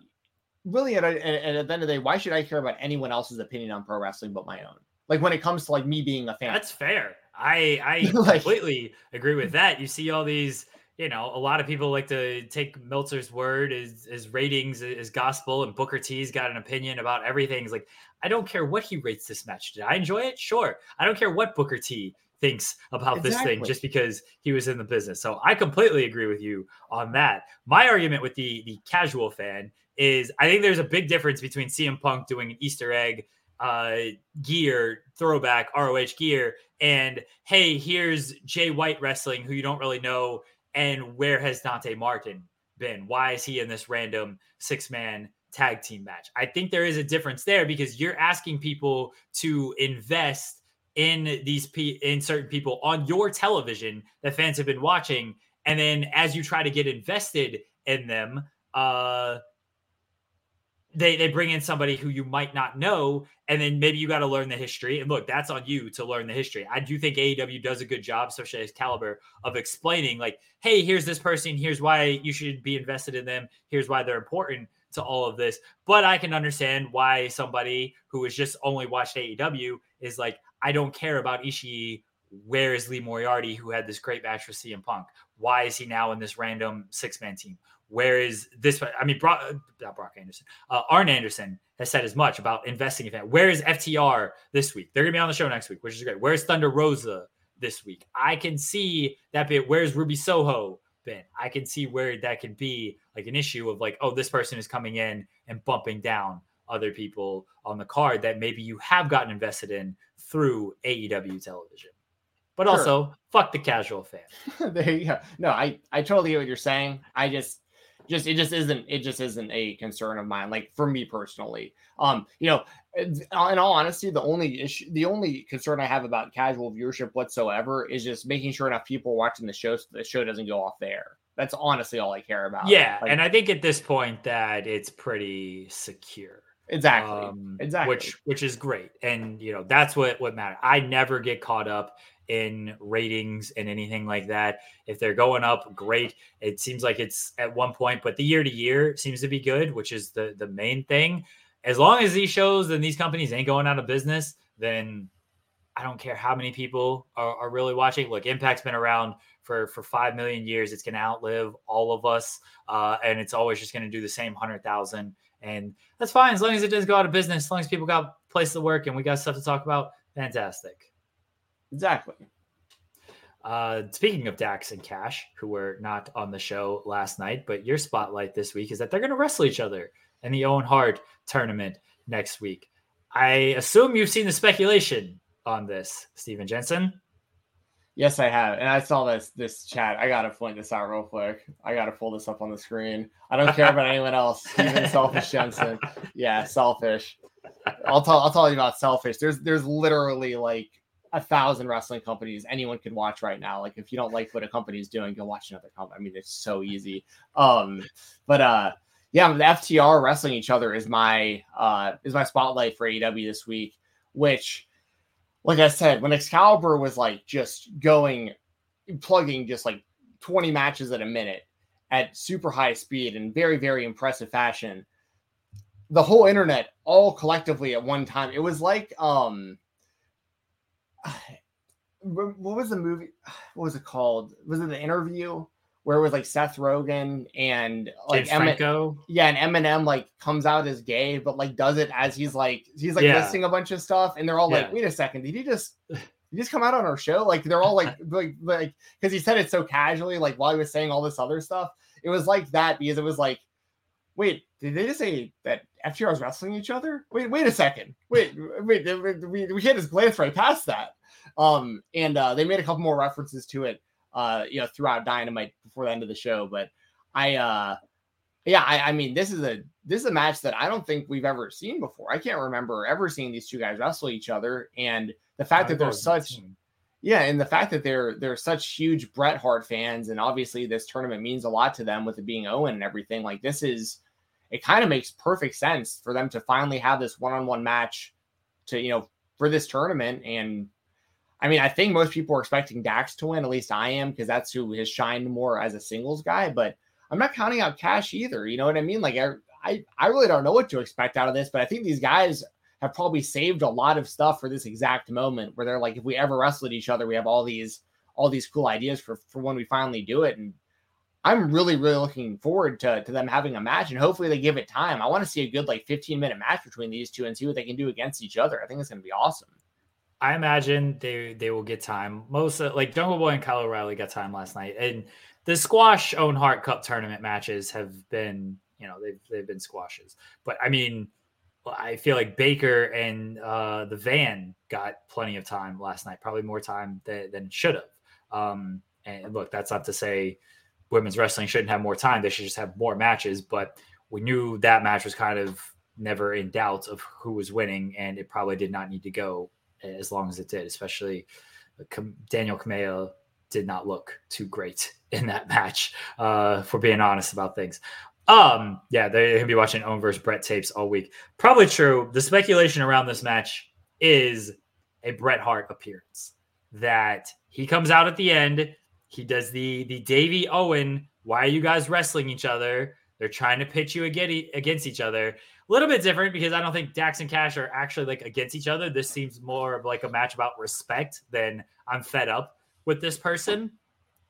really at, at, at the end of the day why should I care about anyone else's opinion on pro wrestling but my own? Like when it comes to like me being a fan. That's fair. I I like, completely agree with that. You see all these you know, a lot of people like to take Meltzer's word as, as ratings as gospel, and Booker T's got an opinion about everything. It's like, I don't care what he rates this match. Did I enjoy it? Sure. I don't care what Booker T thinks about exactly. this thing just because he was in the business. So I completely agree with you on that. My argument with the the casual fan is I think there's a big difference between CM Punk doing an Easter egg uh, gear throwback ROH gear and hey, here's Jay White wrestling who you don't really know and where has Dante Martin been? Why is he in this random six man tag team match? I think there is a difference there because you're asking people to invest in these pe- in certain people on your television that fans have been watching and then as you try to get invested in them uh they they bring in somebody who you might not know and then maybe you got to learn the history and look that's on you to learn the history i do think aew does a good job especially Excalibur of explaining like hey here's this person here's why you should be invested in them here's why they're important to all of this but i can understand why somebody who has just only watched aew is like I don't care about Ishii. Where is Lee Moriarty, who had this great match with CM Punk? Why is he now in this random six man team? Where is this? I mean, Brock, not Brock Anderson. Uh, Arn Anderson has said as much about investing in that. Where is FTR this week? They're going to be on the show next week, which is great. Where's Thunder Rosa this week? I can see that bit. Where's Ruby Soho been? I can see where that can be like an issue of like, oh, this person is coming in and bumping down other people on the card that maybe you have gotten invested in through AEW television. But Sure. also, fuck the casual fan. go. No, I I totally get what you're saying. I just just it just isn't it just isn't a concern of mine like for me personally. Um you know in all honesty the only issue the only concern i have about casual viewership whatsoever is just making sure enough people are watching the show so the show doesn't go off the air. That's honestly all i care about. Yeah, Like, and I think at this point that it's pretty secure. exactly. Um, exactly. which which is great. And you know that's what what matters i never get caught up in ratings and anything like that. If they're going up great. It seems like it's at one point but the year to year seems to be good which is the the main thing. As long as these shows and these companies ain't going out of business then i don't care how many people are, are really watching. Look impact's been around for for five million years. It's going to outlive all of us uh, and it's always just going to do the same 100000 and that's fine as long as it doesn't go out of business as long as people got place to work and we got stuff to talk about fantastic exactly. Uh speaking of dax and cash who were not on the show last night but your spotlight this week is that they're going to wrestle each other in the owen hart tournament next week. I assume you've seen the speculation on this Stephen jensen? Yes i have and i saw this this chat. I gotta point this out real quick. I gotta pull this up on the screen. I don't care about anyone else even selfish jensen. Yeah selfish. I'll tell I'll tell you about selfish. There's there's literally like a thousand wrestling companies anyone could watch right now. Like if you don't like what a company is doing, go watch another company. I mean, it's so easy. Um, but uh yeah, the FTR wrestling each other is my uh is my spotlight for AEW this week, which like I said, when Excalibur was like just going plugging just like 20 matches at a minute at super high speed and very, very impressive fashion the whole internet all collectively at one time. It was like um what was the movie? What was it called? Was it the interview where it was like Seth Rogen and like Emmett, Franco. yeah, and Eminem like comes out as gay, but like does it as he's like he's like Yeah. listing a bunch of stuff, and they're all Yeah. like, "Wait a second, did he just did he just come out on our show?" Like they're all like like like because he said it so casually, like while he was saying all this other stuff. It was like that because it was like, wait, did they just say that FTR is wrestling each other? Wait, wait a second, wait, wait, we, we can't just glance right past that. Um, and uh, they made a couple more references to it, uh, you know, throughout Dynamite before the end of the show. But I, uh, yeah, I, I mean, this is a this is a match that I don't think we've ever seen before. I can't remember ever seeing these two guys wrestle each other, and the fact that they're such yeah, and the fact that they're they're such huge Bret Hart fans, and obviously this tournament means a lot to them with it being Owen and everything. Like this is, it kind of makes perfect sense for them to finally have this one-on-one match, to you know, for this tournament. And I mean, I think most people are expecting Dax to win. At least I am, because that's who has shined more as a singles guy. But I'm not counting out Cash either. You know what I mean? Like I I, I really don't know what to expect out of this, but I think these guys have probably saved a lot of stuff for this exact moment where they're like, if we ever wrestled each other, we have all these all these cool ideas for for when we finally do it. And I'm really really looking forward to to them having a match, and hopefully they give it time. I want to see a good like 15 minute match between these two and see what they can do against each other. I think it's going to be awesome. I imagine they they will get time. Most of, like Jungle Boy and Kyle O'Reilly got time last night, and the squash Owen Hart Cup tournament matches have been you know they've they've been squashes. But I mean, I feel like Baker and uh, the Van got plenty of time last night, probably more time than, than should have. Um, and look, that's not to say women's wrestling shouldn't have more time; they should just have more matches. But we knew that match was kind of never in doubt of who was winning, and it probably did not need to go as long as it did, especially Danielle Kamela did not look too great in that match, uh, for being honest about things. Um, yeah, they're gonna be watching Owen versus Bret tapes all week. Probably true. The speculation around this match is a Bret Hart appearance. That he comes out at the end, he does the the Davy Owen. Why are you guys wrestling each other? They're trying to pitch you against each other. A little bit different because I don't think Dax and Cash are actually like against each other. This seems more of like a match about respect than I'm fed up with this person.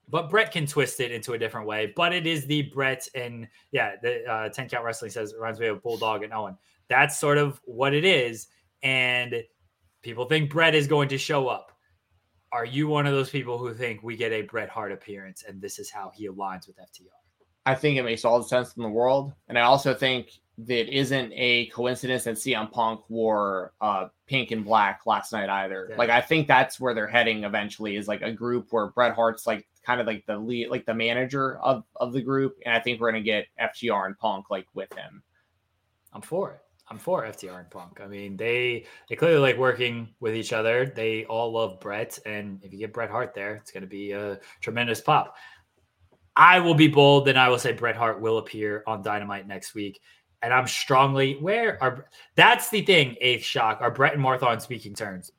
But Bret can twist it into a different way. But it is the Bret and yeah, the uh, 10 count wrestling says it reminds me of Bulldog and Owen. That's sort of what it is. And people think Bret is going to show up. Are you one of those people who think we get a Bret Hart appearance and this is how he aligns with FTR? I think it makes all the sense in the world. And I also think that isn't a coincidence that CM Punk wore uh, pink and black last night either. Yeah. Like I think that's where they're heading eventually is like a group where Bret Hart's like kind of like the lead, like the manager of of the group, and I think we're gonna get FTR and Punk like with him. I'm for it. I'm for FTR and Punk. I mean, they they clearly like working with each other. They all love Bret, and if you get Bret Hart there, it's going to be a tremendous pop. I will be bold, and I will say Bret Hart will appear on Dynamite next week. And I'm strongly where are that's the thing. Eighth shock are Bret and Martha on speaking terms.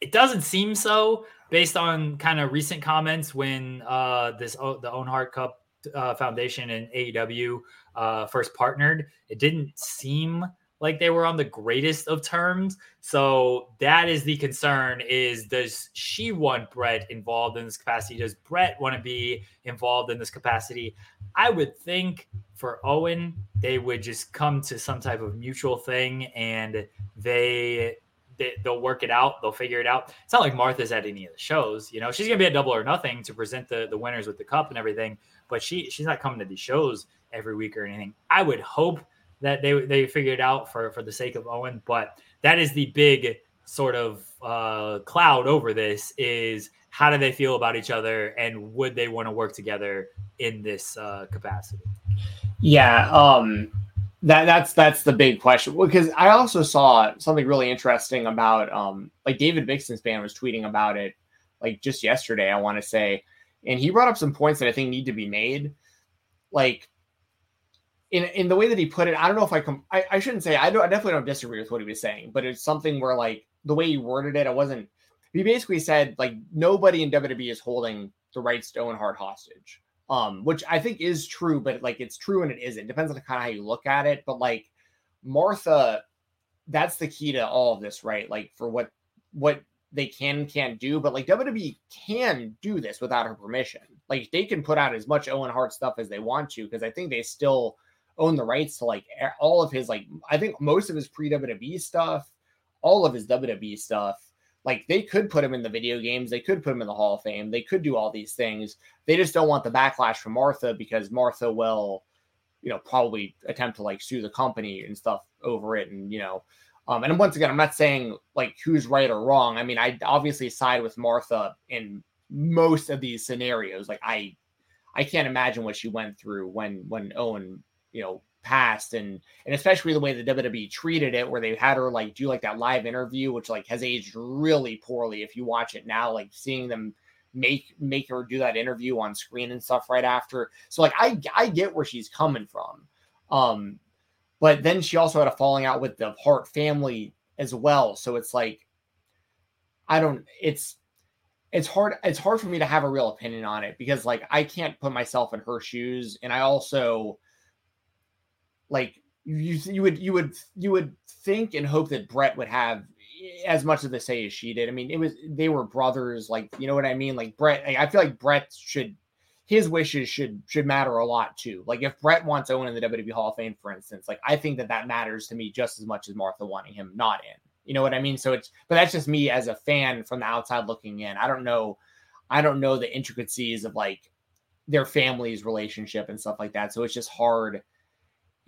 It doesn't seem so based on kind of recent comments when uh this oh, the Owen Hart Cup uh, Foundation and AEW uh, first partnered. It didn't seem like they were on the greatest of terms. So that is the concern: is does she want Bret involved in this capacity? Does Bret want to be involved in this capacity? I would think for Owen, they would just come to some type of mutual thing, and they. They, they'll work it out. They'll figure it out. It's not like Martha's at any of the shows. You know, she's gonna be at Double or Nothing to present the the winners with the cup and everything. But she she's not coming to these shows every week or anything. I would hope that they they figure it out for for the sake of Owen. But that is the big sort of uh, cloud over this is how do they feel about each other and would they want to work together in this uh, capacity? Yeah, um, that that's that's the big question because I also saw something really interesting about um, like David Bixenspan was tweeting about it like just yesterday. I want to say, and he brought up some points that I think need to be made, like in in the way that he put it. I don't know if I com- I, I shouldn't say I don't I definitely don't disagree with what he was saying, but it's something where like the way he worded it, I wasn't. He basically said like nobody in WWE is holding the rights to Owen Hart hostage um, which I think is true, but like it's true and it isn't. Depends on the kind of how you look at it. But like Martha, that's the key to all of this, right? Like for what what they can can't do, but like WWE can do this without her permission. Like they can put out as much Owen Hart stuff as they want to, because I think they still own the rights to like all of his like I think most of his pre WWE stuff, all of his WWE stuff like they could put him in the video games, they could put him in the Hall of Fame, they could do all these things. They just don't want the backlash from Martha because Martha will, you know, probably attempt to like sue the company and stuff over it. And you know, um, and once again, I'm not saying like who's right or wrong. I mean, I obviously side with Martha in most of these scenarios. Like I, I can't imagine what she went through when when Owen, you know, past and and especially the way the WWE treated it where they had her like do like that live interview which like has aged really poorly. If you watch it now like seeing them make make her do that interview on screen and stuff right after. So like I I get where she's coming from. Um but then she also had a falling out with the Hart family as well. So it's like I don't it's it's hard it's hard for me to have a real opinion on it because like I can't put myself in her shoes. And I also like you you would you would you would think and hope that Bret would have as much of the say as she did. I mean, it was they were brothers, like you know what I mean. Like Bret, I feel like Bret should his wishes should should matter a lot too. Like if Bret wants Owen in the WWE Hall of Fame, for instance, like I think that that matters to me just as much as Martha wanting him not in. You know what I mean? So it's but that's just me as a fan from the outside looking in. I don't know, I don't know the intricacies of like their family's relationship and stuff like that. So it's just hard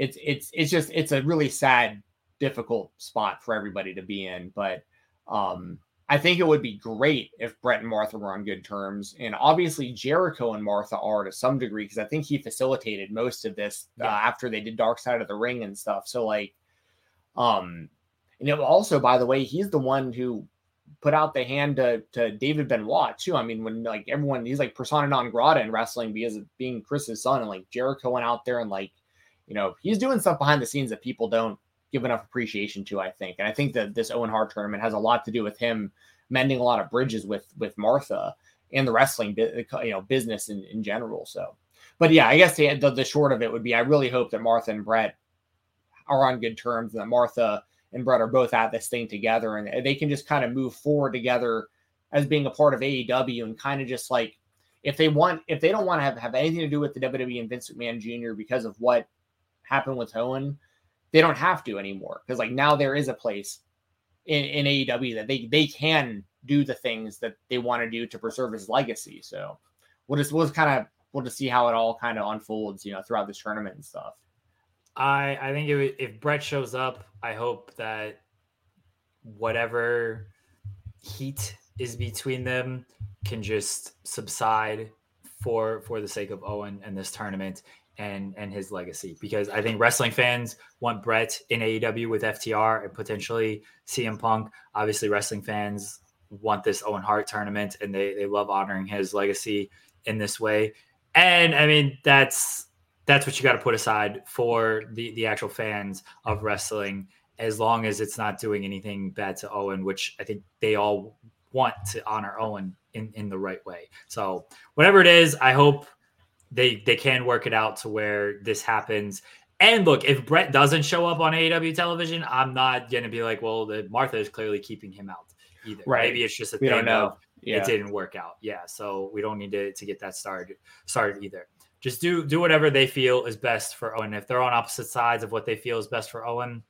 it's it's it's just it's a really sad, difficult spot for everybody to be in. But um, I think it would be great if Bret and Martha were on good terms, and obviously Jericho and Martha are to some degree because I think he facilitated most of this uh, after they did Dark Side of the Ring and stuff. So like, um, and it also by the way, he's the one who put out the hand to, to David Benoit too. I mean, when like everyone he's like persona non grata in wrestling because of being Chris's son, and like Jericho went out there and like you know, he's doing stuff behind the scenes that people don't give enough appreciation to, I think. And I think that this Owen Hart tournament has a lot to do with him mending a lot of bridges with with Martha and the wrestling uh, you know business in, in general. So, but yeah, I guess the, the, the short of it would be I really hope that Martha and Bret are on good terms and that Martha and Bret are both at this thing together and they can just kind of move forward together as being a part of AEW and kind of just like if they want if they don't want to have, have anything to do with the WWE and Vince McMahon Jr. because of what happened with Owen, they don't have to anymore because like now there is a place in, in AEW that they they can do the things that they want to do to preserve his legacy. So we'll just we'll just kind of we'll just see how it all kind of unfolds, you know, throughout this tournament and stuff. I I think it, if Bret shows up, I hope that whatever heat is between them can just subside for for the sake of Owen and this tournament and and his legacy because I think wrestling fans want Bret in AEW with FTR and potentially CM Punk. Obviously, wrestling fans want this Owen Hart tournament and they they love honoring his legacy in this way. And I mean that's that's what you got to put aside for the the actual fans of wrestling as long as it's not doing anything bad to Owen, which I think they all want to honor Owen in, in the right way. So whatever it is, I hope they they can work it out to where this happens. And look, if Bret doesn't show up on AEW television, I'm not gonna be like, well, the Martha is clearly keeping him out either. Right. Maybe it's just a We thing of Yeah. it didn't work out. Yeah. So we don't need to, to get that started started either. Just do do whatever they feel is best for Owen. If they're on opposite sides of what they feel is best for Owen,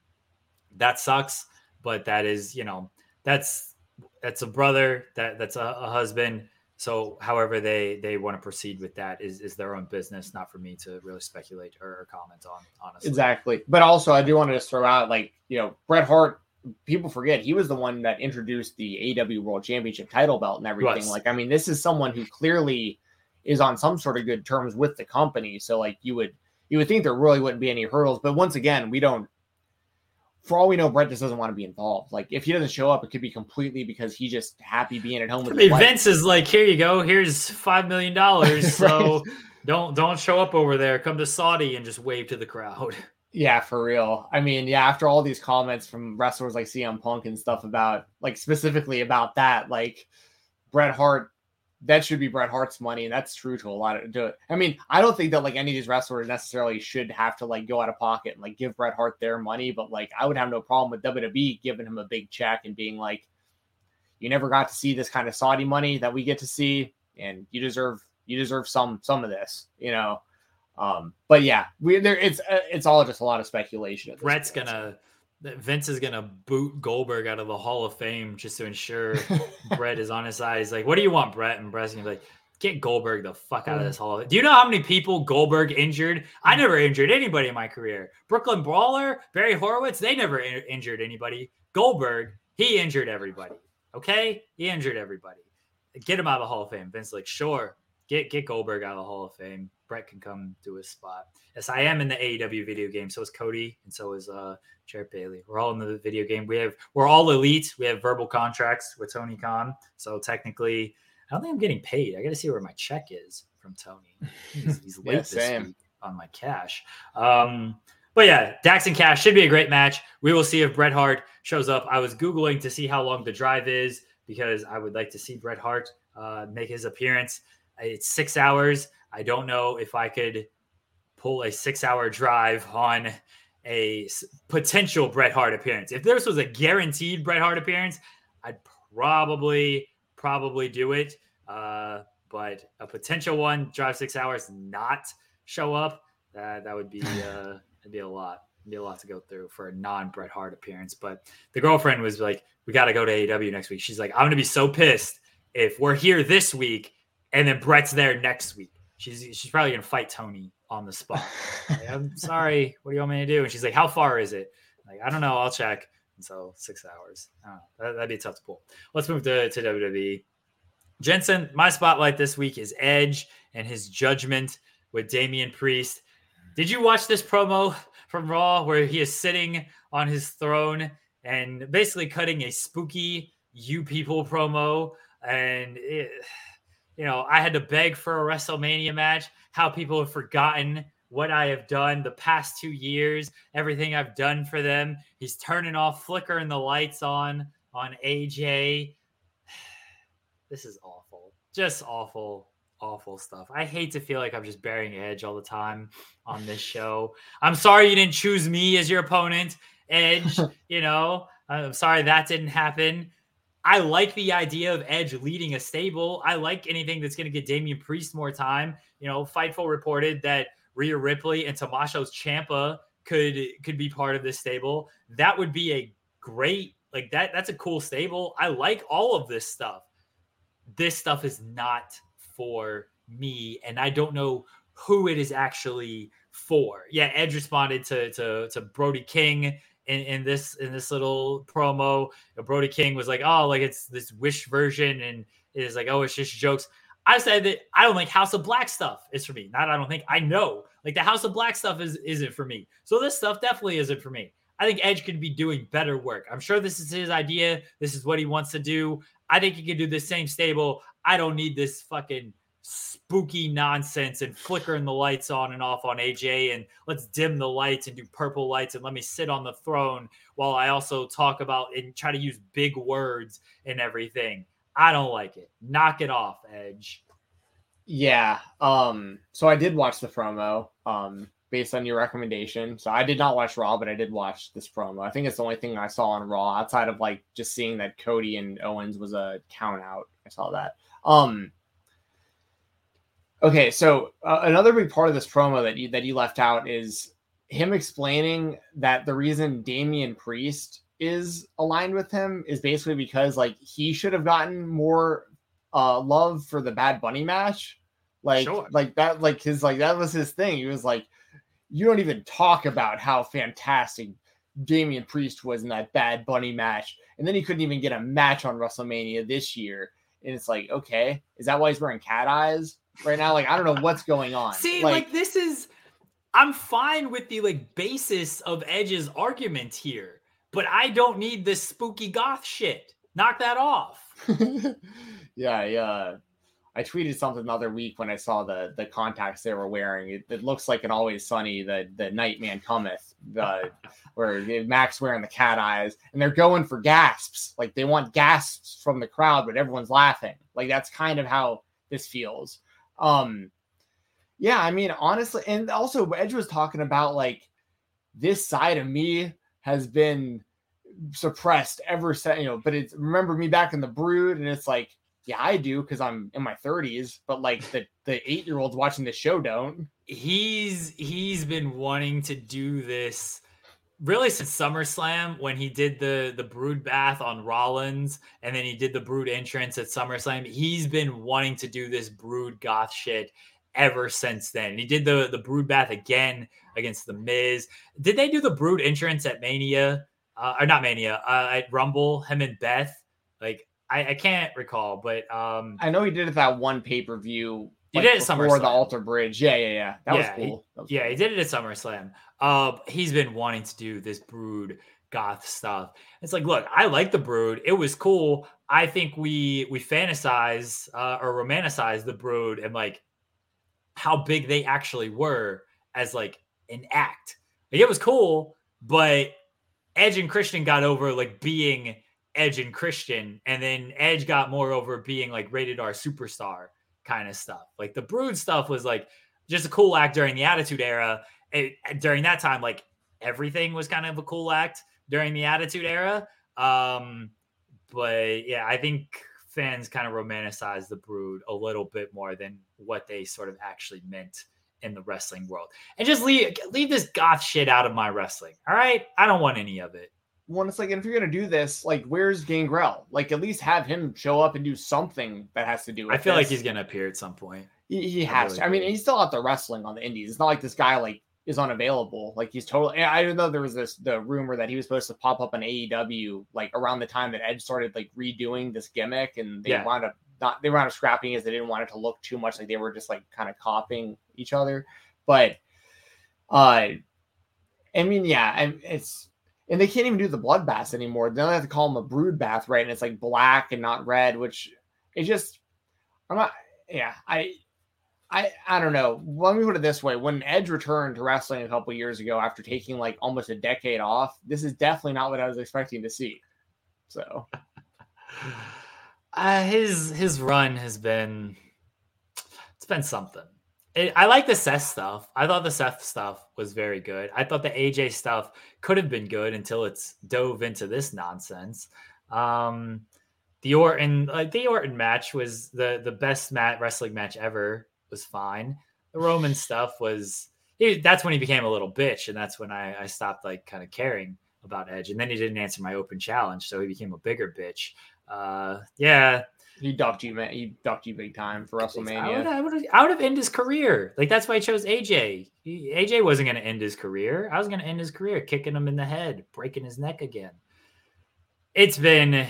that sucks. But that is, you know, that's that's a brother, that that's a, a husband. So however they they want to proceed with that is is their own business, not for me to really speculate or, or comment on, honestly. Exactly. But also, I do want to just throw out, like, you know, Bret Hart, people forget he was the one that introduced the AEW World Championship title belt and everything. Like, I mean, this is someone who clearly is on some sort of good terms with the company. So, like, you would you would think there really wouldn't be any hurdles. But once again, we don't. For all we know, Bret just doesn't want to be involved. Like, if he doesn't show up, it could be completely because he's just happy being at home I with mean, his wife. Vince is like, here you go, here's five million dollars. So Right. don't don't show up over there. Come to Saudi and just wave to the crowd. Yeah, for real. I mean, yeah, after all these comments from wrestlers like CM Punk and stuff about, like, specifically about that, like, Bret Hart, that should be Bret Hart's money, and that's true to a lot of. To, I mean, I don't think that like any of these wrestlers necessarily should have to like go out of pocket and like give Bret Hart their money, but like I would have no problem with WWE giving him a big check and being like, "You never got to see this kind of Saudi money that we get to see, and you deserve you deserve some some of this," you know. Um, but yeah, we there it's uh, it's all just a lot of speculation. Bret's point. gonna Vince is gonna boot Goldberg out of the Hall of Fame just to ensure Bret is on his side. He's like, "What do you want, Bret?" And Bret's gonna be like, "Get Goldberg the fuck out of this Hall of Do you know how many people Goldberg injured? I mm. never injured anybody in my career. Brooklyn Brawler, Barry Horowitz, they never in- injured anybody. Goldberg, he injured everybody. Okay, he injured everybody. Get him out of the Hall of Fame." Vince's like, "Sure." Get, get Goldberg out of the Hall of Fame. Bret can come do his spot. Yes, I am in the AEW video game. So is Cody, and so is uh Jared Bailey. We're all in the video game. We have we're all elite. We have verbal contracts with Tony Khan. So technically, I don't think I'm getting paid. I got to see where my check is from Tony. He's, he's late Yeah, this week on my cash. Um, but yeah, Dax and Cash should be a great match. We will see if Bret Hart shows up. I was googling to see how long the drive is because I would like to see Bret Hart uh, make his appearance. It's six hours. I don't know if I could pull a six-hour drive on a potential Bret Hart appearance. If this was a guaranteed Bret Hart appearance, I'd probably probably do it. Uh, but a potential one, drive six hours, not show up, that that would be uh, that'd be a lot. Be a lot to go through for a non Bret Hart appearance. But the girlfriend was like, "We got to go to AEW next week." She's like, "I'm gonna be so pissed if we're here this week and then Bret's there next week." She's she's probably gonna fight Tony on the spot. Like, I'm sorry. What do you want me to do? And she's like, How far is it? Like, I don't know. I'll check. And so six hours. I don't know. That, that'd be tough to pull. Let's move to, to WWE. Jensen, my spotlight this week is Edge and his judgment with Damian Priest. Did you watch this promo from Raw where he is sitting on his throne and basically cutting a spooky you people promo? And it, you know, I had to beg for a WrestleMania match. How people have forgotten what I have done the past two years, everything I've done for them. He's turning off, flickering the lights on on AJ. This is awful. Just awful, awful stuff. I hate to feel like I'm just burying Edge all the time on this show. I'm sorry you didn't choose me as your opponent, Edge. you know, I'm sorry that didn't happen. I like the idea of Edge leading a stable. I like anything that's going to get Damian Priest more time. You know, Fightful reported that Rhea Ripley and Tommaso Ciampa could could be part of this stable. That would be a great like that. That's a cool stable. I like all of this stuff. This stuff is not for me, and I don't know who it is actually for. Yeah, Edge responded to to to Brody King in, in this in this little promo. Uh, Brody King was like, "Oh, like it's this Wish version," and it is like, "Oh, it's just jokes." I said that I don't think House of Black stuff is for me. Not I don't think I know. Like the House of Black stuff is isn't for me. So this stuff definitely isn't for me. I think Edge could be doing better work. I'm sure this is his idea. This is what he wants to do. I think he could do the same stable. I don't need this fucking spooky nonsense and flickering the lights on and off on AJ and let's dim the lights and do purple lights and let me sit on the throne while I also talk about and try to use big words and everything. I don't like it. Knock it off, Edge. Yeah. Um so I did watch the promo um based on your recommendation. So I did not watch Raw, but I did watch this promo. I think it's the only thing I saw on Raw outside of like just seeing that Cody and Owens was a count out. I saw that. Um Okay, so uh, another big part of this promo that you that you left out is him explaining that the reason Damian Priest is aligned with him is basically because like he should have gotten more uh love for the Bad Bunny match. Like Sure. like that like his like that was his thing. He was like you don't even talk about how fantastic Damian Priest was in that Bad Bunny match. And then he couldn't even get a match on WrestleMania this year. And it's like, okay, is that why he's wearing cat eyes right now? Like, I don't know what's going on. See, like, this is I'm fine with the like basis of Edge's argument here, but I don't need this spooky goth shit. Knock that off. yeah, yeah. I tweeted something the other week when I saw the the contacts they were wearing. It, it looks like an Always Sunny, the the Nightman cometh, the where Mac's wearing the cat eyes, and they're going for gasps. Like they want gasps from the crowd, but everyone's laughing. Like that's kind of how this feels. Um, yeah, I mean, honestly, and also Edge was talking about like this side of me has been suppressed ever since you know, but it's remember me back in the brood, and it's like, yeah, I do because I'm in my 30s, but like the the eight year olds watching the show don't. He's he's been wanting to do this really since SummerSlam when he did the the brood bath on Rollins and then he did the brood entrance at SummerSlam. He's been wanting to do this brood goth shit ever since then. He did the the brood bath again against the Miz. Did they do the brood entrance at Mania? Uh, or not Mania, uh, at Rumble, him and Beth. Like I, I can't recall, but um I know he did it that one pay per view. He did it at SummerSlam. before the SummerSlam. Alter Bridge. Yeah, yeah, yeah. That Yeah, was cool. That was Yeah, cool. he did it at SummerSlam. Uh, he's been wanting to do this Brood goth stuff. It's like, look, I like the Brood. It was cool. I think we we fantasize uh, or romanticize the Brood and like how big they actually were as like an act. Like, it was cool, but Edge and Christian got over like being Edge and Christian, and then Edge got more over being like rated R superstar kind of stuff. Like the Brood stuff was like just a cool act during the Attitude Era. It, during that time, like everything was kind of a cool act during the Attitude Era. Um, but yeah, I think fans kind of romanticize the Brood a little bit more than what they sort of actually meant in the wrestling world. And just leave leave this goth shit out of my wrestling. All right, I don't want any of it. Well, it's like if you're gonna do this, like, where's Gangrel? Like, at least have him show up and do something that has to do. with I feel like he's gonna appear at some point. He, he has really to. I mean, he's still out there wrestling on the indies. It's not like this guy like is unavailable. Like he's totally. I know there was this the rumor that he was supposed to pop up on AEW like around the time that Edge started like redoing this gimmick, and they Yeah. wound up not they wound up scrapping as they didn't want it to look too much like they were just like kind of copying each other. But, uh, I mean, yeah, and it's. And they can't even do the bloodbaths anymore. They only have to call them a brood bath, right? And it's like black and not red, which it just I'm not yeah, I I I don't know. Let me put it this way: when Edge returned to wrestling a couple years ago after taking like almost a decade off, this is definitely not what I was expecting to see. So Uh, his his run has been it's been something. It, I like the Seth stuff. I thought the Seth stuff was very good. I thought the AJ stuff could have been good until it's dove into this nonsense. Um, the Orton like the Orton match was the the best mat wrestling match ever. Was fine. The Roman stuff was he, that's when he became a little bitch, and that's when I, I stopped like kind of caring about Edge. And then he didn't answer my open challenge, so he became a bigger bitch. Uh, yeah, He ducked you, man. He ducked you big time for I would, WrestleMania. I would, I would have ended his career. Like that's why I chose AJ. He- AJ wasn't going to end his career. I was going to end his career kicking him in the head, breaking his neck again. It's been,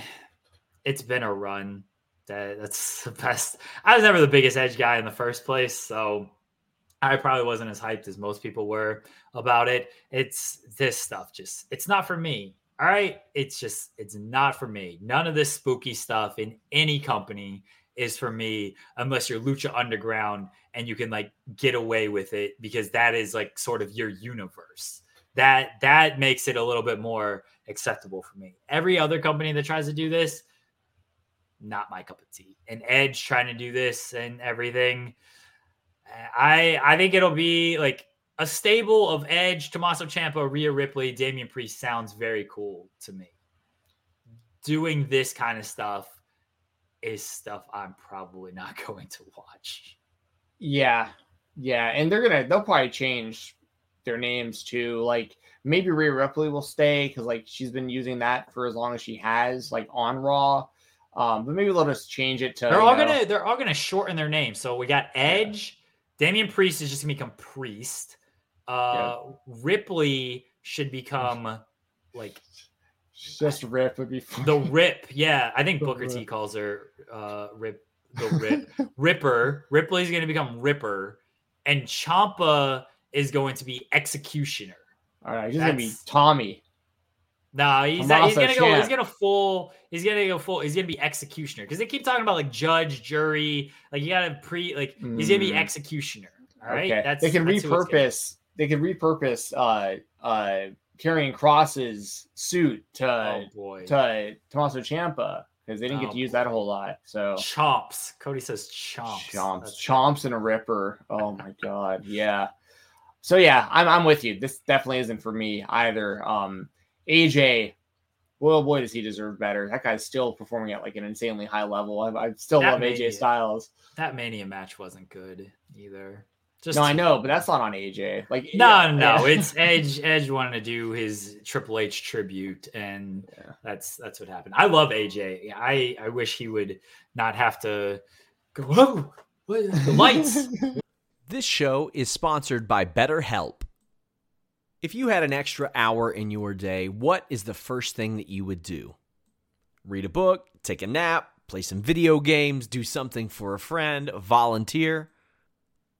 it's been a run. That that's the best. I was never the biggest Edge guy in the first place, so I probably wasn't as hyped as most people were about it. It's this stuff. Just it's not for me. All right. It's just, it's not for me. None of this spooky stuff in any company is for me unless you're Lucha Underground and you can like get away with it because that is like sort of your universe. That that makes it a little bit more acceptable for me. Every other company that tries to do this, not my cup of tea. And Edge trying to do this and everything. I I think it'll be like a stable of Edge, Tommaso Ciampa, Rhea Ripley, Damian Priest sounds very cool to me. Doing this kind of stuff is stuff I'm probably not going to watch. Yeah, yeah, and they're gonna they'll probably change their names too. Like maybe Rhea Ripley will stay because like she's been using that for as long as she has, like on Raw. Um, but maybe they'll just change it to. They're all know- gonna they're all gonna shorten their names. So we got Edge, Damian Priest is just gonna become Priest. Uh Ripley should become like just Rip would be fun. the Rip. Yeah, I think The Booker T calls her uh Rip the Rip. Ripper. Ripley's gonna become Ripper, and Ciampa is going to be Executioner. All right, he's gonna be Tommy. No, he's not, he's gonna go. He's gonna full. He's gonna go full. He's gonna be executioner because they keep talking about like judge, jury. Like you gotta pre. Like he's gonna be Mm. executioner. All right, Okay, they can that's gonna be. repurpose. They could repurpose uh uh Karrion Kross's suit to Oh boy, to Tommaso Ciampa because they didn't get Oh, to use that a whole lot. So chomps. Cody says chomps. chomps, That's- chomps, and a ripper. Oh my god, yeah. So yeah, I'm I'm with you. This definitely isn't for me either. Um, AJ, well, boy, does he deserve better. That guy's still performing at like an insanely high level. I, I still That love made AJ. Styles. That Mania match wasn't good either. Just No, I know, but that's not on AJ. Like, No, yeah, no, yeah. it's Edge. Edge wanted to do his Triple H tribute, and Yeah. that's that's what happened. I love AJ. I I wish he would not have to go. Whoa, what, the lights. This show is sponsored by BetterHelp. If you had an extra hour in your day, what is the first thing that you would do? Read a book, take a nap, play some video games, do something for a friend, volunteer.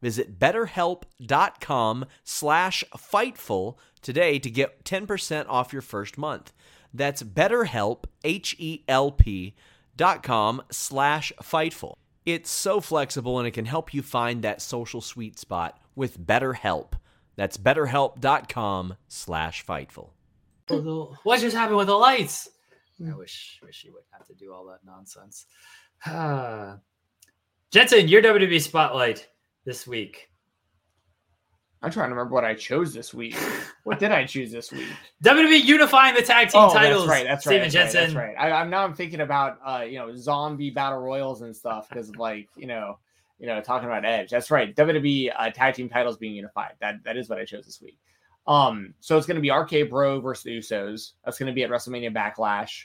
Visit betterhelp.com slash fightful today to get 10% off your first month. That's betterhelp, H-E-L-P dot com slash fightful. It's so flexible and it can help you find that social sweet spot with BetterHelp. That's betterhelp.com slash fightful. what just happened with the lights? I wish wish you wouldn't have to do all that nonsense. Uh, Jensen, your WWE spotlight this week. I'm trying to remember what I chose this week. What did I choose this week? WWE unifying the tag team oh, titles. that's right. That's right. Stephen That's right, that's right. I, I'm now I'm thinking about uh, you know zombie battle royals and stuff because like you know you know talking about Edge. That's right. WWE uh, tag team titles being unified. That that is what I chose this week. Um, so it's going to be RK Bro versus the Usos. That's going to be at WrestleMania Backlash.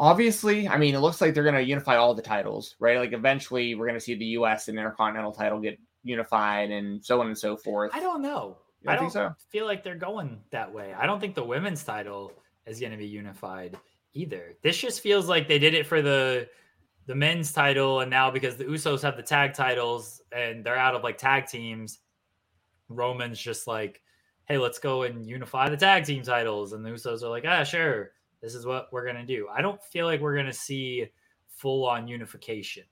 Obviously, I mean, it looks like they're going to unify all the titles, right? Like eventually, we're going to see the U.S. and Intercontinental title get unified, and so on and so forth. I don't know. You I don't don't so? feel like they're going that way. I don't think the women's title is going to be unified either. This just feels like they did it for the the men's title, and now because the Usos have the tag titles and they're out of like tag teams, Roman's just like, hey, let's go and unify the tag team titles. And the Usos are like, ah, sure, this is what we're gonna do. I don't feel like we're gonna see full on unification.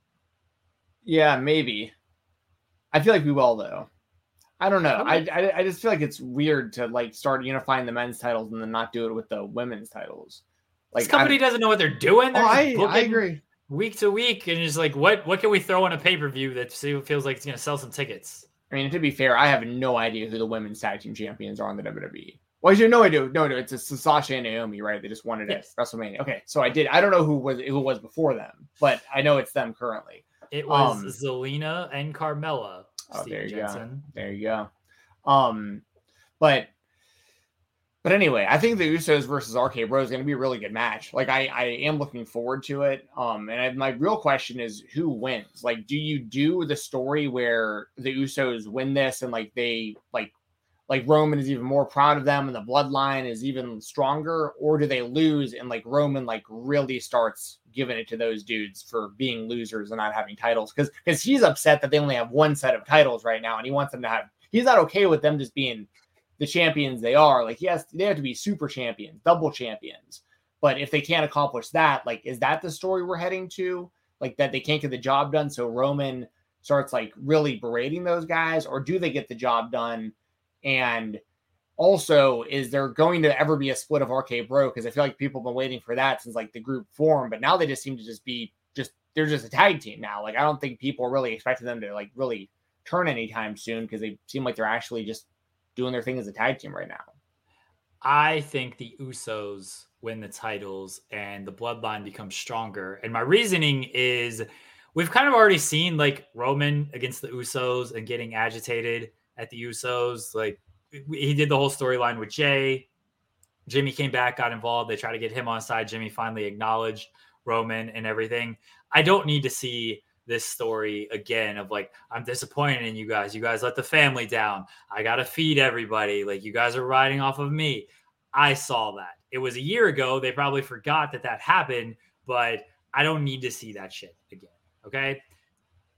Yeah, maybe. I feel like we will though. I don't know. I, I, I just feel like it's weird to like start unifying the men's titles and then not do it with the women's titles. Like this company I, doesn't know what they're doing. They're oh, I, I agree. Week to week, and just like what what can we throw in a pay per view that feels like it's going to sell some tickets? I mean, to be fair, I have no idea who the women's tag team champions are on the WWE. Well, you know I do. No, no, it's a Sasha and Naomi, right? They just won it yes. at WrestleMania. Okay, so I did. I don't know who was who was before them, but I know it's them currently. It was um, Zelina and Carmella. Oh, Steve there you Jensen. go. There you go. Um, but but anyway, I think the Usos versus RK Bro is going to be a really good match. Like I, I am looking forward to it. Um, and I, my real question is who wins? Like, do you do the story where the Usos win this and like they like like Roman is even more proud of them and the bloodline is even stronger, or do they lose and like Roman like really starts giving it to those dudes for being losers and not having titles? Because because he's upset that they only have one set of titles right now and he wants them to have he's not okay with them just being the champions they are. Like, yes, they have to be super champions, double champions. But if they can't accomplish that, like, is that the story we're heading to? Like that they can't get the job done, so Roman starts like really berating those guys, or do they get the job done? And also, is there going to ever be a split of RK Bro? Because I feel like people have been waiting for that since like the group formed, but now they just seem to just be just they're just a tag team now. Like I don't think people really expecting them to like really turn anytime soon because they seem like they're actually just doing their thing as a tag team right now. I think the Usos win the titles and the bloodline becomes stronger. And my reasoning is we've kind of already seen like Roman against the Usos and getting agitated at the Usos. Like he did the whole storyline with Jay. Jimmy came back, got involved. They tried to get him on side. Jimmy finally acknowledged Roman and everything. I don't need to see this story again of like I'm disappointed in you guys. You guys let the family down. I got to feed everybody. Like you guys are riding off of me. I saw that. It was a year ago. They probably forgot that that happened, but I don't need to see that shit again. Okay?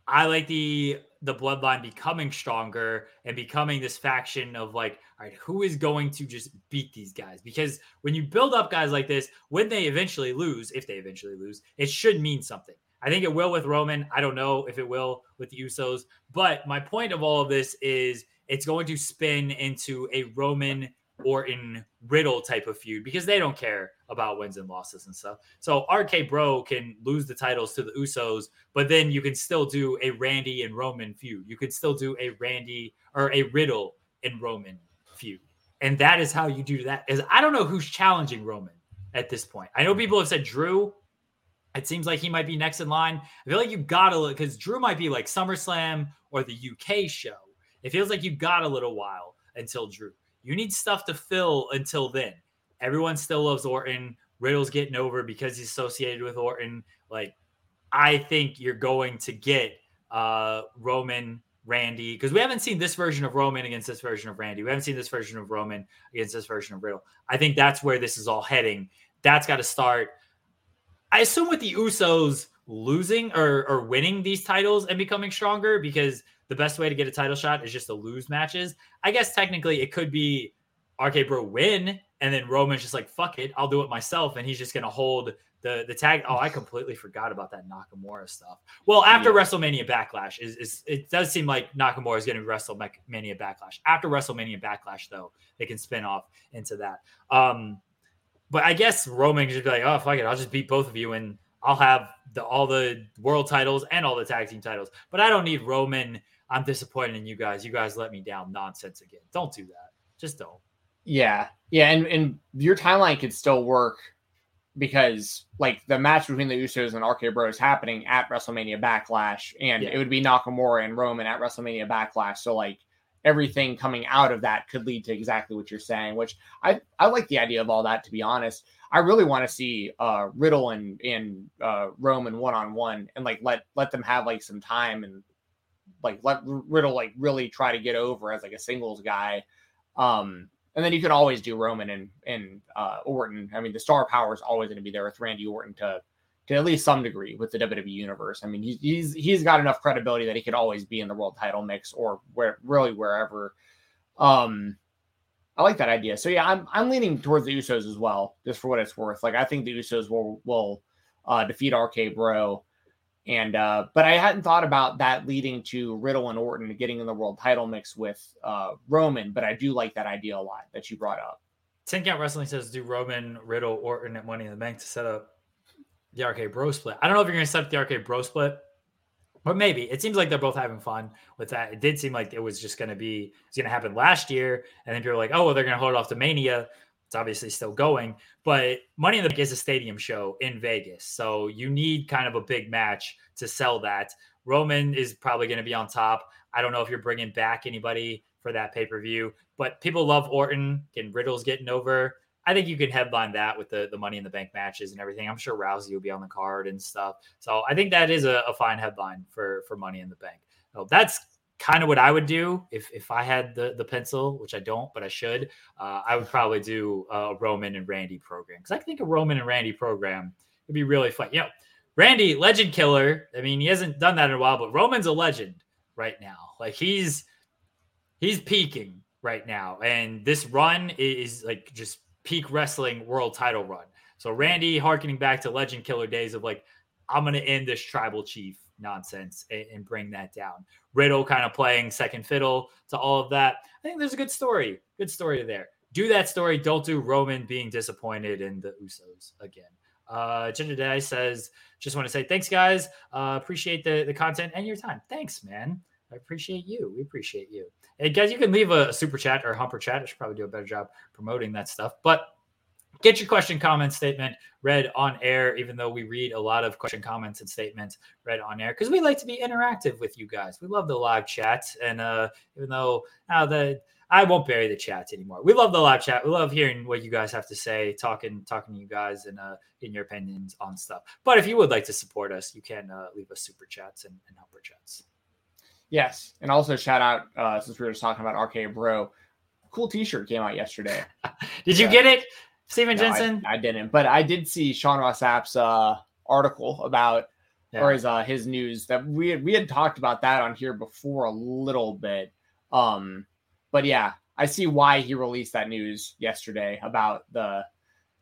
I like the the bloodline becoming stronger and becoming this faction of like, all right, who is going to just beat these guys? Because when you build up guys like this, when they eventually lose, if they eventually lose, it should mean something. I think it will with Roman. I don't know if it will with the Usos. But my point of all of this is it's going to spin into a Roman Orton Riddle type of feud because they don't care about wins and losses and stuff. So RK Bro can lose the titles to the Usos, but then you can still do a Randy and Roman feud. You could still do a Randy or a Riddle and Roman feud. And that is how you do that. Is I don't know who's challenging Roman at this point. I know people have said Drew. It seems like he might be next in line. I feel like you gotta because Drew might be like SummerSlam or the UK show. It feels like you got a little while until Drew. You need stuff to fill until then. Everyone still loves Orton. Riddle's getting over because he's associated with Orton. Like, I think you're going to get uh Roman Randy because we haven't seen this version of Roman against this version of Randy. We haven't seen this version of Roman against this version of Riddle. I think that's where this is all heading. That's got to start I assume with the Usos losing or, or winning these titles and becoming stronger because the best way to get a title shot is just to lose matches. I guess technically it could be RK Bro win and then Roman's just like fuck it, I'll do it myself, and he's just gonna hold the the tag. Oh, I completely forgot about that Nakamura stuff. Well, after yeah. WrestleMania Backlash, is, is it does seem like Nakamura is getting WrestleMania Backlash. After WrestleMania Backlash, though, they can spin off into that. Um, but I guess Roman should be like, oh fuck it, I'll just beat both of you and I'll have the all the world titles and all the tag team titles. But I don't need Roman. I'm disappointed in you guys. You guys let me down. Nonsense again. Don't do that. Just don't. Yeah. Yeah. And and your timeline could still work because like the match between the Usos and RK Bros happening at WrestleMania Backlash, and yeah. it would be Nakamura and Roman at WrestleMania Backlash. So like everything coming out of that could lead to exactly what you're saying, which I, I like the idea of all that, to be honest. I really want to see uh, Riddle and, and uh, Roman one on one and like let let them have like some time and like let Riddle like really try to get over as like a singles guy. Um, and then you can always do Roman and and uh, Orton. I mean, the star power is always going to be there with Randy Orton to to at least some degree with the WWE universe. I mean, he's he's he's got enough credibility that he could always be in the world title mix or where really wherever. Um, I like that idea. So yeah, I'm I'm leaning towards the Usos as well, just for what it's worth. Like I think the Usos will will uh, defeat RK Bro. And uh, but I hadn't thought about that leading to Riddle and Orton getting in the world title mix with uh, Roman, but I do like that idea a lot that you brought up. Ten Count Wrestling says do Roman, Riddle, Orton at Money in the Bank to set up the RK Bro split. I don't know if you're going to set up the RK Bro split, but maybe. It seems like they're both having fun with that. It did seem like it was just going to be it's going to happen last year, and then people are like, oh, well, they're going to hold it off to Mania. It's obviously still going, but Money in the Bank is a stadium show in Vegas. So you need kind of a big match to sell that. Roman is probably going to be on top. I don't know if you're bringing back anybody for that pay per view, but people love Orton and Riddle's getting over. I think you can headline that with the, the Money in the Bank matches and everything. I'm sure Rousey will be on the card and stuff. So I think that is a, a fine headline for for Money in the Bank. So that's kind of what I would do if if I had the the pencil, which I don't, but I should. Uh, I would probably do a Roman and Randy program because I think a Roman and Randy program would be really fun. You know, Randy, legend killer. I mean, he hasn't done that in a while, but Roman's a legend right now. Like he's he's peaking right now, and this run is like just peak wrestling world title run. So Randy, harkening back to legend killer days of like, I'm gonna end this tribal chief nonsense and, and, bring that down. Riddle kind of playing second fiddle to all of that. I think there's a good story, good story there. Do that story. Don't do Roman being disappointed in the Usos again. Uh, Ginger Day says, just want to say thanks, guys. Uh, appreciate the, the content and your time. Thanks, man. I appreciate you. We appreciate you. Hey, guys, you can leave a, a super chat or humper chat. I should probably do a better job promoting that stuff. But get your question, comment, statement read on air, even though we read a lot of question, comments, and statements read on air because we like to be interactive with you guys. We love the live chat. And uh, even though now uh, the I won't bury the chat anymore. We love the live chat. We love hearing what you guys have to say, talking, talking to you guys and uh in your opinions on stuff. But if you would like to support us, you can uh, leave us super chats and, and helper chats. Yes. And also shout out uh since we were just talking about RK Bro. Cool t-shirt came out yesterday. Did you get it? Stephen no, Jensen? I, I, didn't, but I did see Sean Ross Sapp's uh, article about yeah. or his uh, his news that we had, we had talked about that on here before a little bit. Um, but yeah, I see why he released that news yesterday about the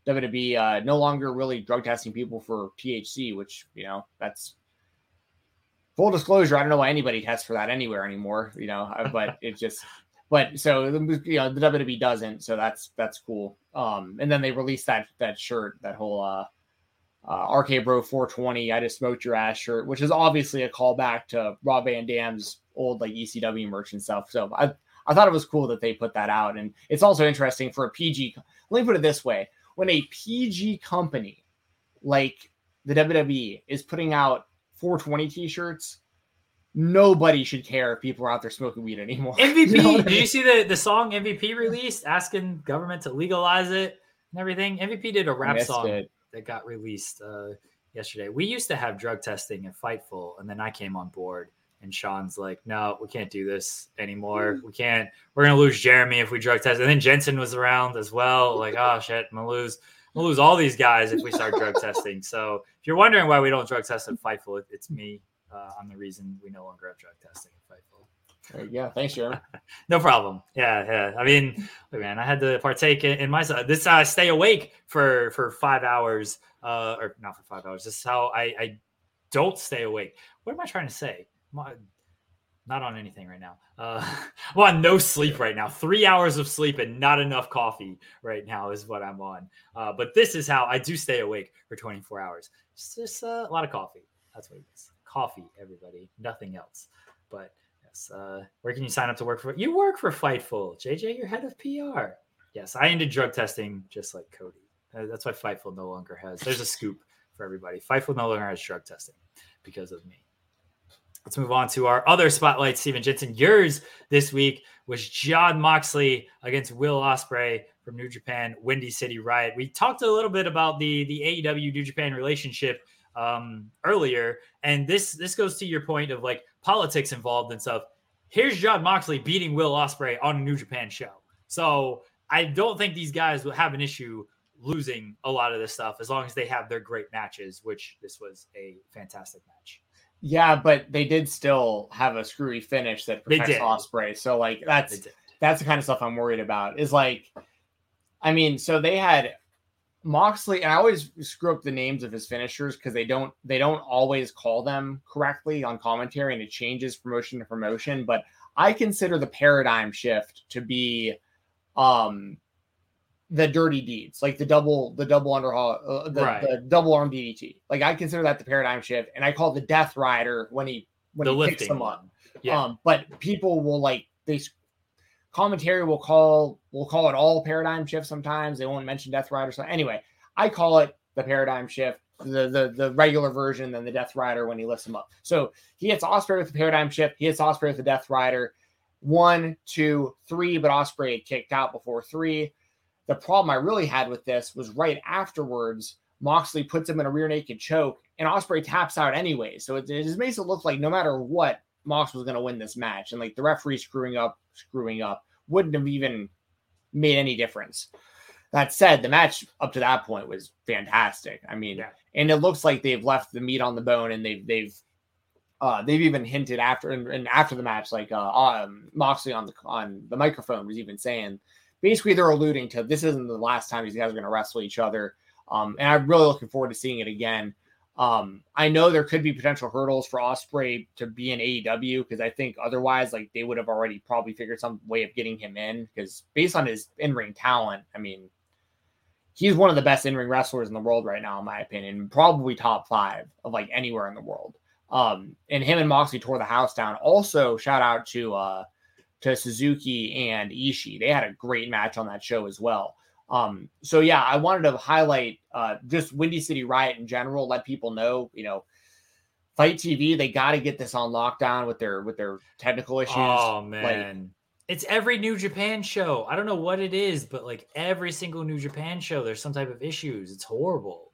WWE uh, no longer really drug testing people for THC, which you know that's full disclosure. I don't know why anybody tests for that anywhere anymore, you know, uh, but it just but so you know the WWE doesn't, so that's that's cool. Um, and then they released that that shirt, that whole uh, uh RK Bro 420, I just smoked your ass shirt, which is obviously a callback to Rob Van Dam's old like ECW merch and stuff. So I I thought it was cool that they put that out, and it's also interesting for a PG. Let me put it this way: when a PG company like the WWE is putting out 420 t-shirts nobody should care if people are out there smoking weed anymore. MVP. You know did I mean? you see the, the song MVP released asking government to legalize it and everything? MVP did a rap song it. that got released uh, yesterday. We used to have drug testing at Fightful, and then I came on board. And Sean's like, no, we can't do this anymore. We can't. We're gonna lose Jeremy if we drug test. And then Jensen was around as well. Like, oh shit, I'm gonna lose. We'll lose all these guys if we start drug testing. So if you're wondering why we don't drug test at Fightful, it's me uh, on the reason we no longer have drug testing at Fightful. Yeah, thanks, Jeremy. no problem. Yeah, yeah. I mean, man, I had to partake in, in my this. I uh, stay awake for for five hours, uh, or not for five hours. This is how I, I don't stay awake. What am I trying to say? not on anything right now. Uh, I'm on no sleep right now. Three hours of sleep and not enough coffee right now is what I'm on. Uh, but this is how I do stay awake for 24 hours. It's just uh, a lot of coffee. That's what it is coffee, everybody, nothing else. But yes, uh, where can you sign up to work for? You work for Fightful, JJ. You're head of PR. Yes, I ended drug testing just like Cody. Uh, that's why Fightful no longer has. There's a scoop for everybody. Fightful no longer has drug testing because of me. Let's move on to our other spotlight, Stephen Jensen. Yours this week was Jon Moxley against Will Ospreay from New Japan, Windy City Riot. We talked a little bit about the the AEW New Japan relationship um, earlier, and this this goes to your point of like politics involved and stuff. Here's Jon Moxley beating Will Ospreay on a New Japan show. So I don't think these guys will have an issue losing a lot of this stuff as long as they have their great matches, which this was a fantastic match. Yeah, but they did still have a screwy finish that protects Ospreay. So like that's that's the kind of stuff I'm worried about. Is like, I mean, so they had Moxley, and I always screw up the names of his finishers because they don't they don't always call them correctly on commentary, and it changes promotion to promotion. But I consider the paradigm shift to be um the dirty deeds, like the double, the double underhaul, uh, the, right. the, double arm DDT. Like I consider that the paradigm shift, and I call the Death Rider when he when the he picks them up. Yeah. Um, but people will like they commentary will call will call it all paradigm shift. Sometimes they won't mention Death Rider. So anyway, I call it the paradigm shift. The, the the regular version than the Death Rider when he lifts him up. So he hits Ospreay with the paradigm shift. He hits Ospreay with the Death Rider. One, two, three, but Ospreay kicked out before three. The problem I really had with this was right afterwards, Moxley puts him in a rear naked choke, and Ospreay taps out anyway. So it, it just makes it look like no matter what, Mox was going to win this match, and like the referee screwing up, screwing up wouldn't have even made any difference. That said, the match up to that point was fantastic. I mean, yeah. and it looks like they've left the meat on the bone, and they've they've uh, they've even hinted after and, and after the match, like uh, um, Moxley on the on the microphone was even saying basically they're alluding to this isn't the last time these guys are going to wrestle each other. Um, and I'm really looking forward to seeing it again. Um, I know there could be potential hurdles for Ospreay to be in AEW because I think otherwise, like they would have already probably figured some way of getting him in. Because based on his in-ring talent, I mean, he's one of the best in-ring wrestlers in the world right now, in my opinion. Probably top five of like anywhere in the world. Um, and him and Moxley tore the house down. Also, shout out to uh, to Suzuki and Ishii. They had a great match on that show as well. Um, so yeah, I wanted to highlight uh, just Windy City Riot in general, let people know, you know, FITE TV, they got to get this on lockdown with their with their technical issues. Oh man. Like, it's every New Japan show. I don't know what it is, but like every single New Japan show, there's some type of issues. It's horrible.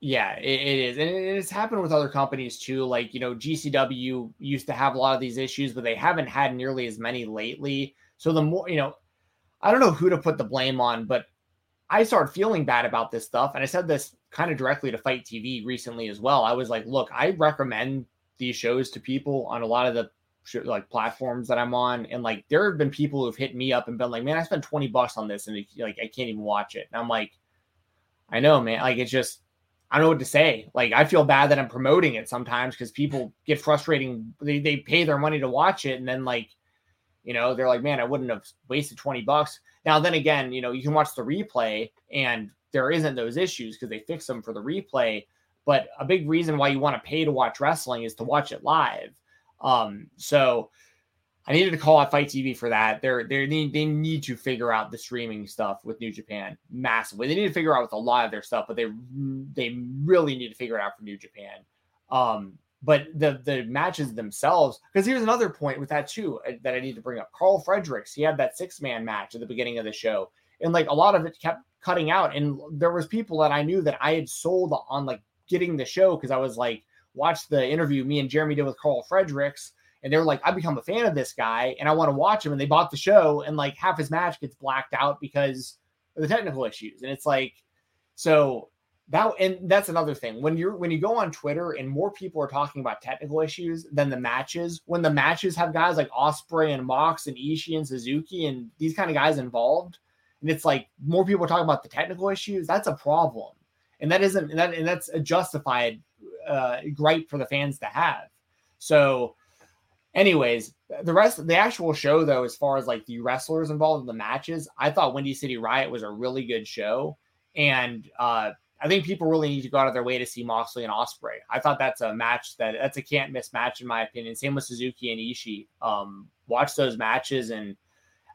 Yeah, it, it is. And it's happened with other companies too. Like, you know, GCW used to have a lot of these issues, but they haven't had nearly as many lately. So the more, you know, I don't know who to put the blame on, but I started feeling bad about this stuff. And I said this kind of directly to FITE TV recently as well. I was like, look, I recommend these shows to people on a lot of the like platforms that I'm on. And like, there have been people who've hit me up and been like, man, I spent 20 bucks on this and like, I can't even watch it. And I'm like, I know, man. Like, it's just, I don't know what to say. Like I feel bad that I'm promoting it sometimes because people get frustrating. They, they pay their money to watch it and then like, you know, they're like, man, I wouldn't have wasted 20 bucks. Now then again, you know, you can watch the replay and there isn't those issues because they fix them for the replay. But a big reason why you want to pay to watch wrestling is to watch it live. Um, so I needed to call out FITE TV for that. They're they need they need to figure out the streaming stuff with New Japan massively. They need to figure out with a lot of their stuff, but they they really need to figure it out for New Japan. Um, but the the matches themselves, because here's another point with that too uh, that I need to bring up. Karl Fredericks, he had that six man match at the beginning of the show, and like a lot of it kept cutting out, and there was people that I knew that I had sold on like getting the show because I was like watch the interview me and Jeremy did with Karl Fredericks and they were like, I become a fan of this guy and I want to watch him. And they bought the show, and like half his match gets blacked out because of the technical issues. And it's like, so that and that's another thing when you're when you go on Twitter and more people are talking about technical issues than the matches. When the matches have guys like Ospreay and Mox and Ishii and Suzuki and these kind of guys involved, and it's like more people are talking about the technical issues. That's a problem, and that isn't and that and that's a justified uh, gripe for the fans to have. So anyways, the rest, the actual show though, as far as like the wrestlers involved in the matches, I thought Windy City Riot was a really good show, and uh, I think people really need to go out of their way to see Moxley and Ospreay. I thought that's a match that that's a can't miss match in my opinion. Same with Suzuki and Ishii. Um, watch those matches, and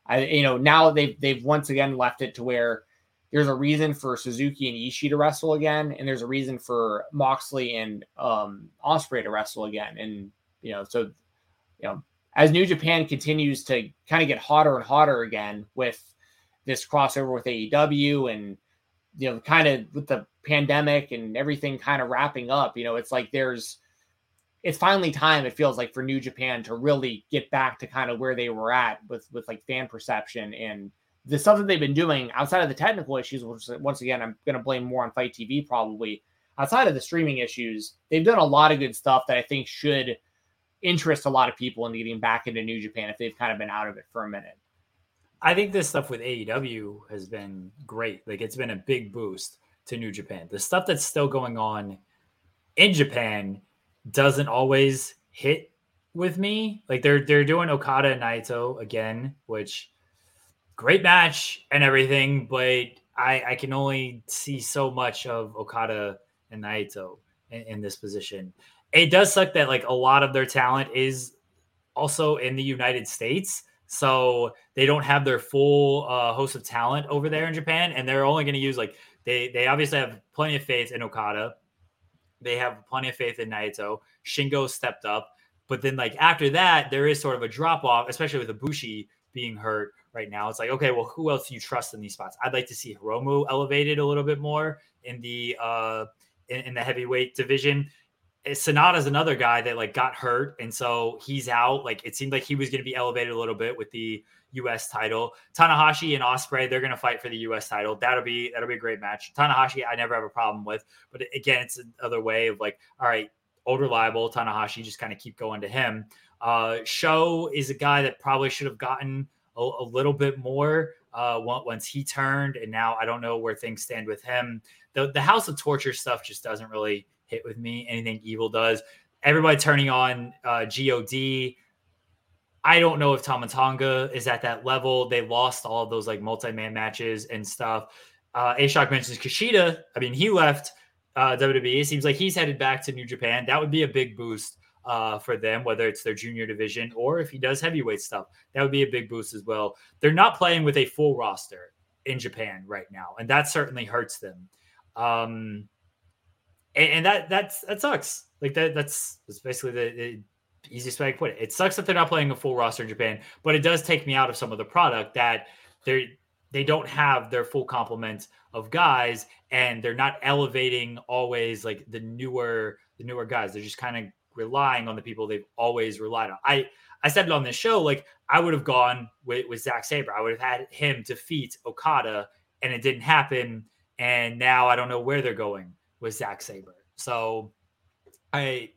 I, you know, now they've they've once again left it to where there's a reason for Suzuki and Ishii to wrestle again, and there's a reason for Moxley and um, Ospreay to wrestle again, and you know, so you know, as New Japan continues to kind of get hotter and hotter again with this crossover with AEW and you know, kind of with the pandemic and everything kind of wrapping up, you know, it's like there's it's finally time it feels like for New Japan to really get back to kind of where they were at with with like fan perception and the stuff that they've been doing outside of the technical issues, which once again I'm going to blame more on FITE TV probably. Outside of the streaming issues, they've done a lot of good stuff that I think should interest a lot of people in getting back into New Japan if they've kind of been out of it for a minute. I think this stuff with AEW has been great. Like it's been a big boost to New Japan. The stuff that's still going on in Japan doesn't always hit with me. Like they're they're doing Okada and Naito again, which great match and everything, but I I can only see so much of Okada and Naito in, in this position. It does suck that like a lot of their talent is also in the United States. So they don't have their full uh, host of talent over there in Japan, and they're only going to use like they they obviously have plenty of faith in Okada. They have plenty of faith in Naito. Shingo stepped up, but then like after that, there is sort of a drop off, especially with Ibushi being hurt right now. It's like okay, well, who else do you trust in these spots? I'd like to see Hiromu elevated a little bit more in the uh in, in the heavyweight division. Eh, Sanada's another guy that like got hurt, and so he's out. Like it seemed like he was going to be elevated a little bit with the U.S. title. Tanahashi and Ospreay, they're going to fight for the U.S. title. That'll be that'll be a great match. Tanahashi, I never have a problem with, but again, it's another way of like, all right, old reliable Tanahashi, just kind of keep going to him. Uh, Sho is a guy that probably should have gotten a, a little bit more uh, once he turned, and now I don't know where things stand with him. The the House of Torture stuff just doesn't really hit with me. Anything evil does. Everybody turning on uh, God. I don't know if Tama Tonga is at that level. They lost all those like multi-man matches and stuff. Uh, Ashok mentions Kushida. I mean, he left uh, WWE. It seems like he's headed back to New Japan. That would be a big boost uh, for them, whether it's their junior division or if he does heavyweight stuff. That would be a big boost as well. They're not playing with a full roster in Japan right now, and that certainly hurts them. Um, and, and that that's that sucks. Like that that's that's basically the, the easiest way I put it. It sucks that they're not playing a full roster in Japan, but it does take me out of some of the product that they're they don't have their full complement of guys and they're not elevating always like the newer the newer guys. They're just kind of relying on the people they've always relied on. I I said it on this show, like I would have gone with, with Zack Sabre. I would have had him defeat Okada and it didn't happen. And now I don't know where they're going with Zack Sabre. So I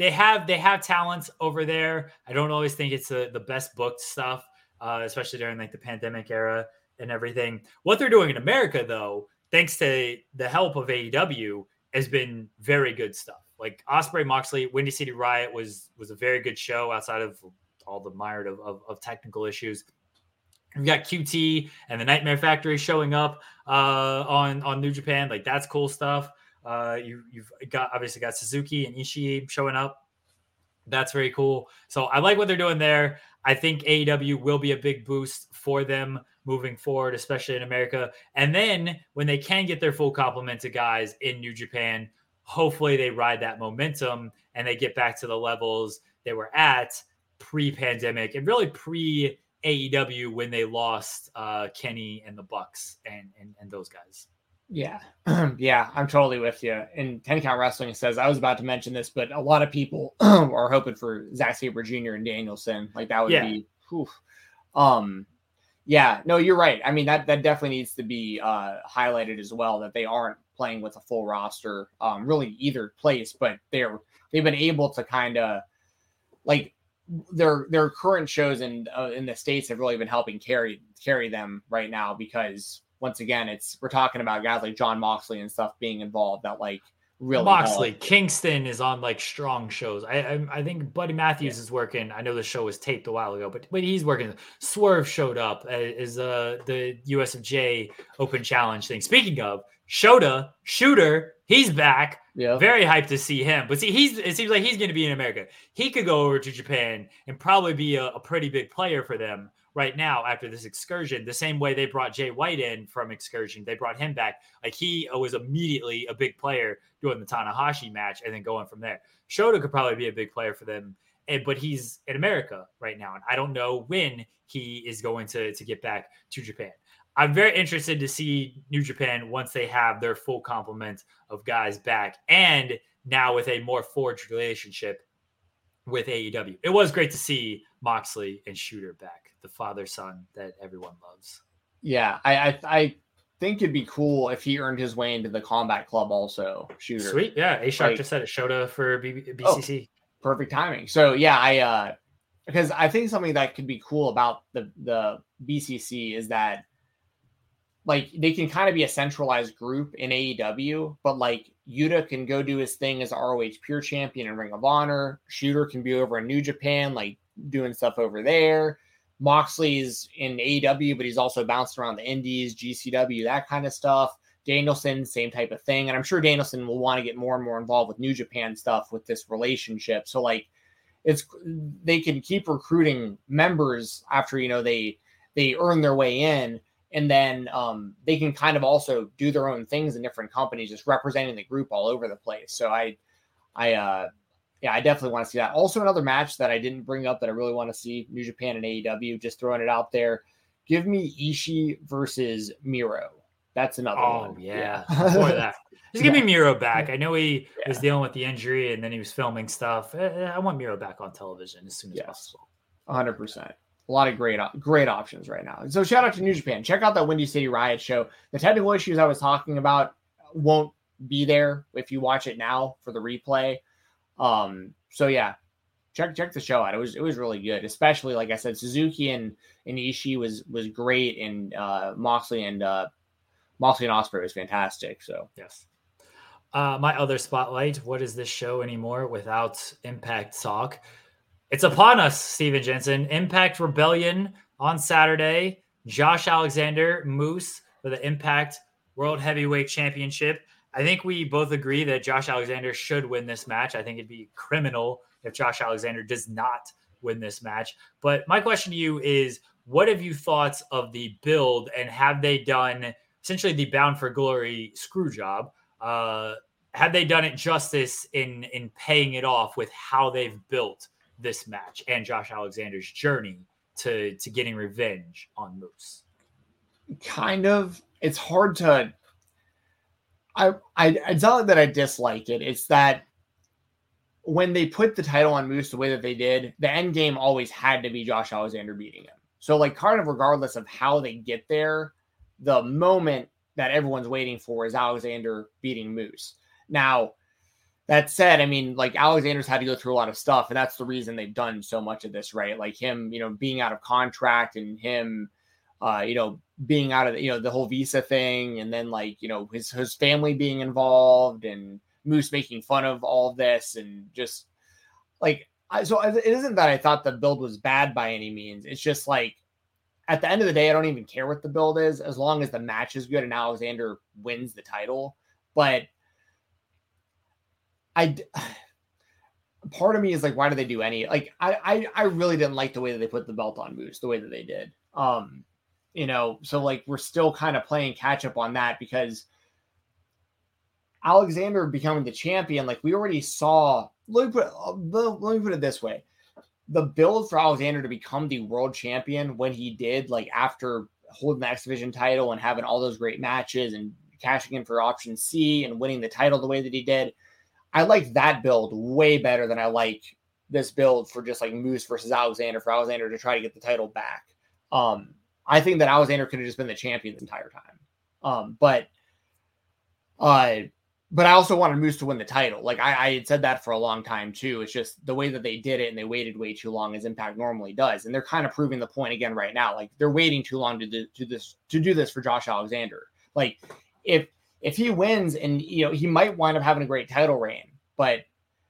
they have they have talents over there. I don't always think it's the, the best booked stuff, uh, especially during like the pandemic era and everything. What they're doing in America, though, thanks to the help of AEW, has been very good stuff. Like Ospreay Moxley, Windy City Riot was was a very good show outside of all the mired of, of, of technical issues. We've got QT and the Nightmare Factory showing up uh, on on New Japan. Like that's cool stuff. Uh, you, you've got obviously got Suzuki and Ishii showing up. That's very cool. So I like what they're doing there. I think AEW will be a big boost for them moving forward, especially in America. And then when they can get their full complement of guys in New Japan, hopefully they ride that momentum and they get back to the levels they were at pre-pandemic and really pre AEW when they lost uh, Kenny and the Bucks and, and and those guys. Yeah, yeah, I'm totally with you. And Ten Count Wrestling says I was about to mention this, but a lot of people are hoping for Zack Sabre Jr. and Danielson. Like that would yeah. be, whew. um, yeah, no, you're right. I mean that that definitely needs to be uh, highlighted as well that they aren't playing with a full roster, um, really either place, but they're they've been able to kind of like their their current shows in uh, in the states have really been helping carry carry them right now because once again, it's we're talking about guys like Jon Moxley and stuff being involved that like really Moxley help. Kingston is on like strong shows. I I, I think Buddy Matthews yeah. is working. I know the show was taped a while ago, but but he's working. Swerve showed up as uh the USFJ Open Challenge thing. Speaking of Shota Shooter, he's back. Yeah, very hyped to see him. But see, he's it seems like he's going to be in America. He could go over to Japan and probably be a, a pretty big player for them right now after this excursion, the same way they brought Jay White in from excursion, they brought him back. Like he was immediately a big player doing the Tanahashi match and then going from there. Shota could probably be a big player for them, but he's in America right now, and I don't know when he is going to to get back to Japan. I'm very interested to see New Japan once they have their full complement of guys back, and now with a more forged relationship with AEW. It was great to see Moxley and Shooter back the father son that everyone loves. Yeah, I, I I think it'd be cool if he earned his way into the combat club also. Shooter. Sweet. Yeah. A Shark Like- just said it. Shota for B- Oh. BCC. perfect timing. So yeah, I uh because I think something that could be cool about the the BCC is that like they can kind of be a centralized group in AEW, but like Yuta can go do his thing as ROH Pure Champion in Ring of Honor. Shooter can be over in New Japan, like doing stuff over there. Moxley's in AEW, but he's also bounced around the Indies, GCW, that kind of stuff. Danielson, same type of thing. And I'm sure Danielson will want to get more and more involved with New Japan stuff with this relationship. So like it's they can keep recruiting members after you know they they earn their way in and then um, they can kind of also do their own things in different companies just representing the group all over the place so i i uh yeah i definitely want to see that also another match that i didn't bring up that i really want to see new japan and aew just throwing it out there give me ishii versus miro that's another Oh one yeah. Before that. Just give me Miro back. I know he was dealing with the injury and then he was filming stuff. Eh, eh, I want Miro back on television as soon as Yes. possible. hundred percent. A lot of great, great options right now. So shout out to New Japan. Check out that Windy City Riot show. The technical issues I was talking about won't be there if you watch it now for the replay. Um, so yeah, check check the show out. It was it was really good, especially like I said, Suzuki and and Ishii was was great, and uh, Moxley and uh, Moxley and Ospreay was fantastic. So Yes. Uh, my other spotlight. What is this show anymore without Impact Talk? It's upon us, Stephen Jensen. Impact Rebellion on Saturday. Josh Alexander, Moose for the Impact World Heavyweight Championship. I think we both agree that Josh Alexander should win this match. I think it'd be criminal if Josh Alexander does not win this match. But my question to you is what have you thought of the build and have they done essentially the Bound for Glory screw job? Uh, have they done it justice in in paying it off with how they've built this match and Josh Alexander's journey to to getting revenge on Moose? kind of it's hard to I, I it's not that I dislike it. It's that when they put the title on Moose the way that they did, the end game always had to be Josh Alexander beating him. So like kind of regardless of how they get there, the moment that everyone's waiting for is Alexander beating Moose. Now, that said, I mean, like Alexander's had to go through a lot of stuff, and that's the reason they've done so much of this, right? Like him, you know, being out of contract and him uh, you know, being out of the, you know the whole visa thing, and then like you know his his family being involved, and Moose making fun of all of this, and just like I, so it isn't that I thought the build was bad by any means. It's just like at the end of the day, I don't even care what the build is as long as the match is good and Alexander wins the title. But I part of me is like, why do they do any? Like, I, I I really didn't like the way that they put the belt on Moose, the way that they did. Um, you know, so like we're still kind of playing catch up on that because Alexander becoming the champion, like we already saw. Let me put let me put it this way: the build for Alexander to become the world champion when he did, like after holding the X Division title and having all those great matches and cashing in for option C and winning the title the way that he did. I like that build way better than I like this build for just like Moose versus Alexander for Alexander to try to get the title back. Um, I think that Alexander could have just been the champion the entire time. Um, but uh but I also wanted Moose to win the title. Like I, I had said that for a long time too. It's just the way that they did it and they waited way too long as Impact normally does. And they're kind of proving the point again right now. Like they're waiting too long to do, to this to do this for Josh Alexander. Like if if he wins and you know he might wind up having a great title reign, but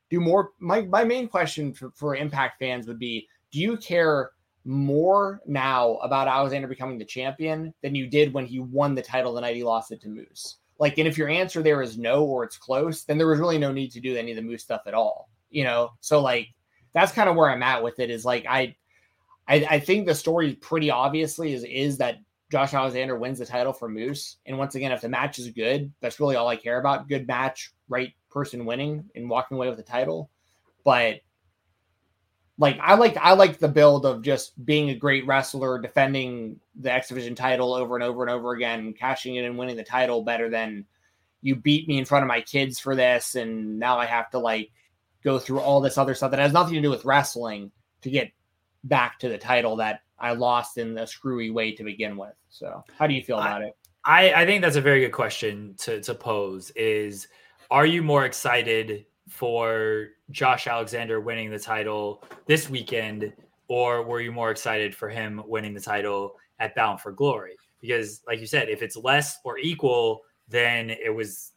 do more my my main question for, for Impact fans would be do you care more now about Alexander becoming the champion than you did when he won the title the night he lost it to Moose? Like, and if your answer there is no or it's close, then there was really no need to do any of the Moose stuff at all. You know, so like that's kind of where I'm at with it. Is like I, I, I think the story pretty obviously is is that Josh Alexander wins the title for Moose, and once again, if the match is good, that's really all I care about. Good match, right person winning and walking away with the title. But like I like I like the build of just being a great wrestler, defending the X Division title over and over and over again, cashing it in and winning the title better than you beat me in front of my kids for this, and now I have to like go through all this other stuff that has nothing to do with wrestling to get back to the title that I lost in a screwy way to begin with. So, how do you feel about I, it? I, I think that's a very good question to, to pose is are you more excited for Josh Alexander winning the title this weekend, or were you more excited for him winning the title at Bound for Glory? Because, like you said, if it's less or equal, then it was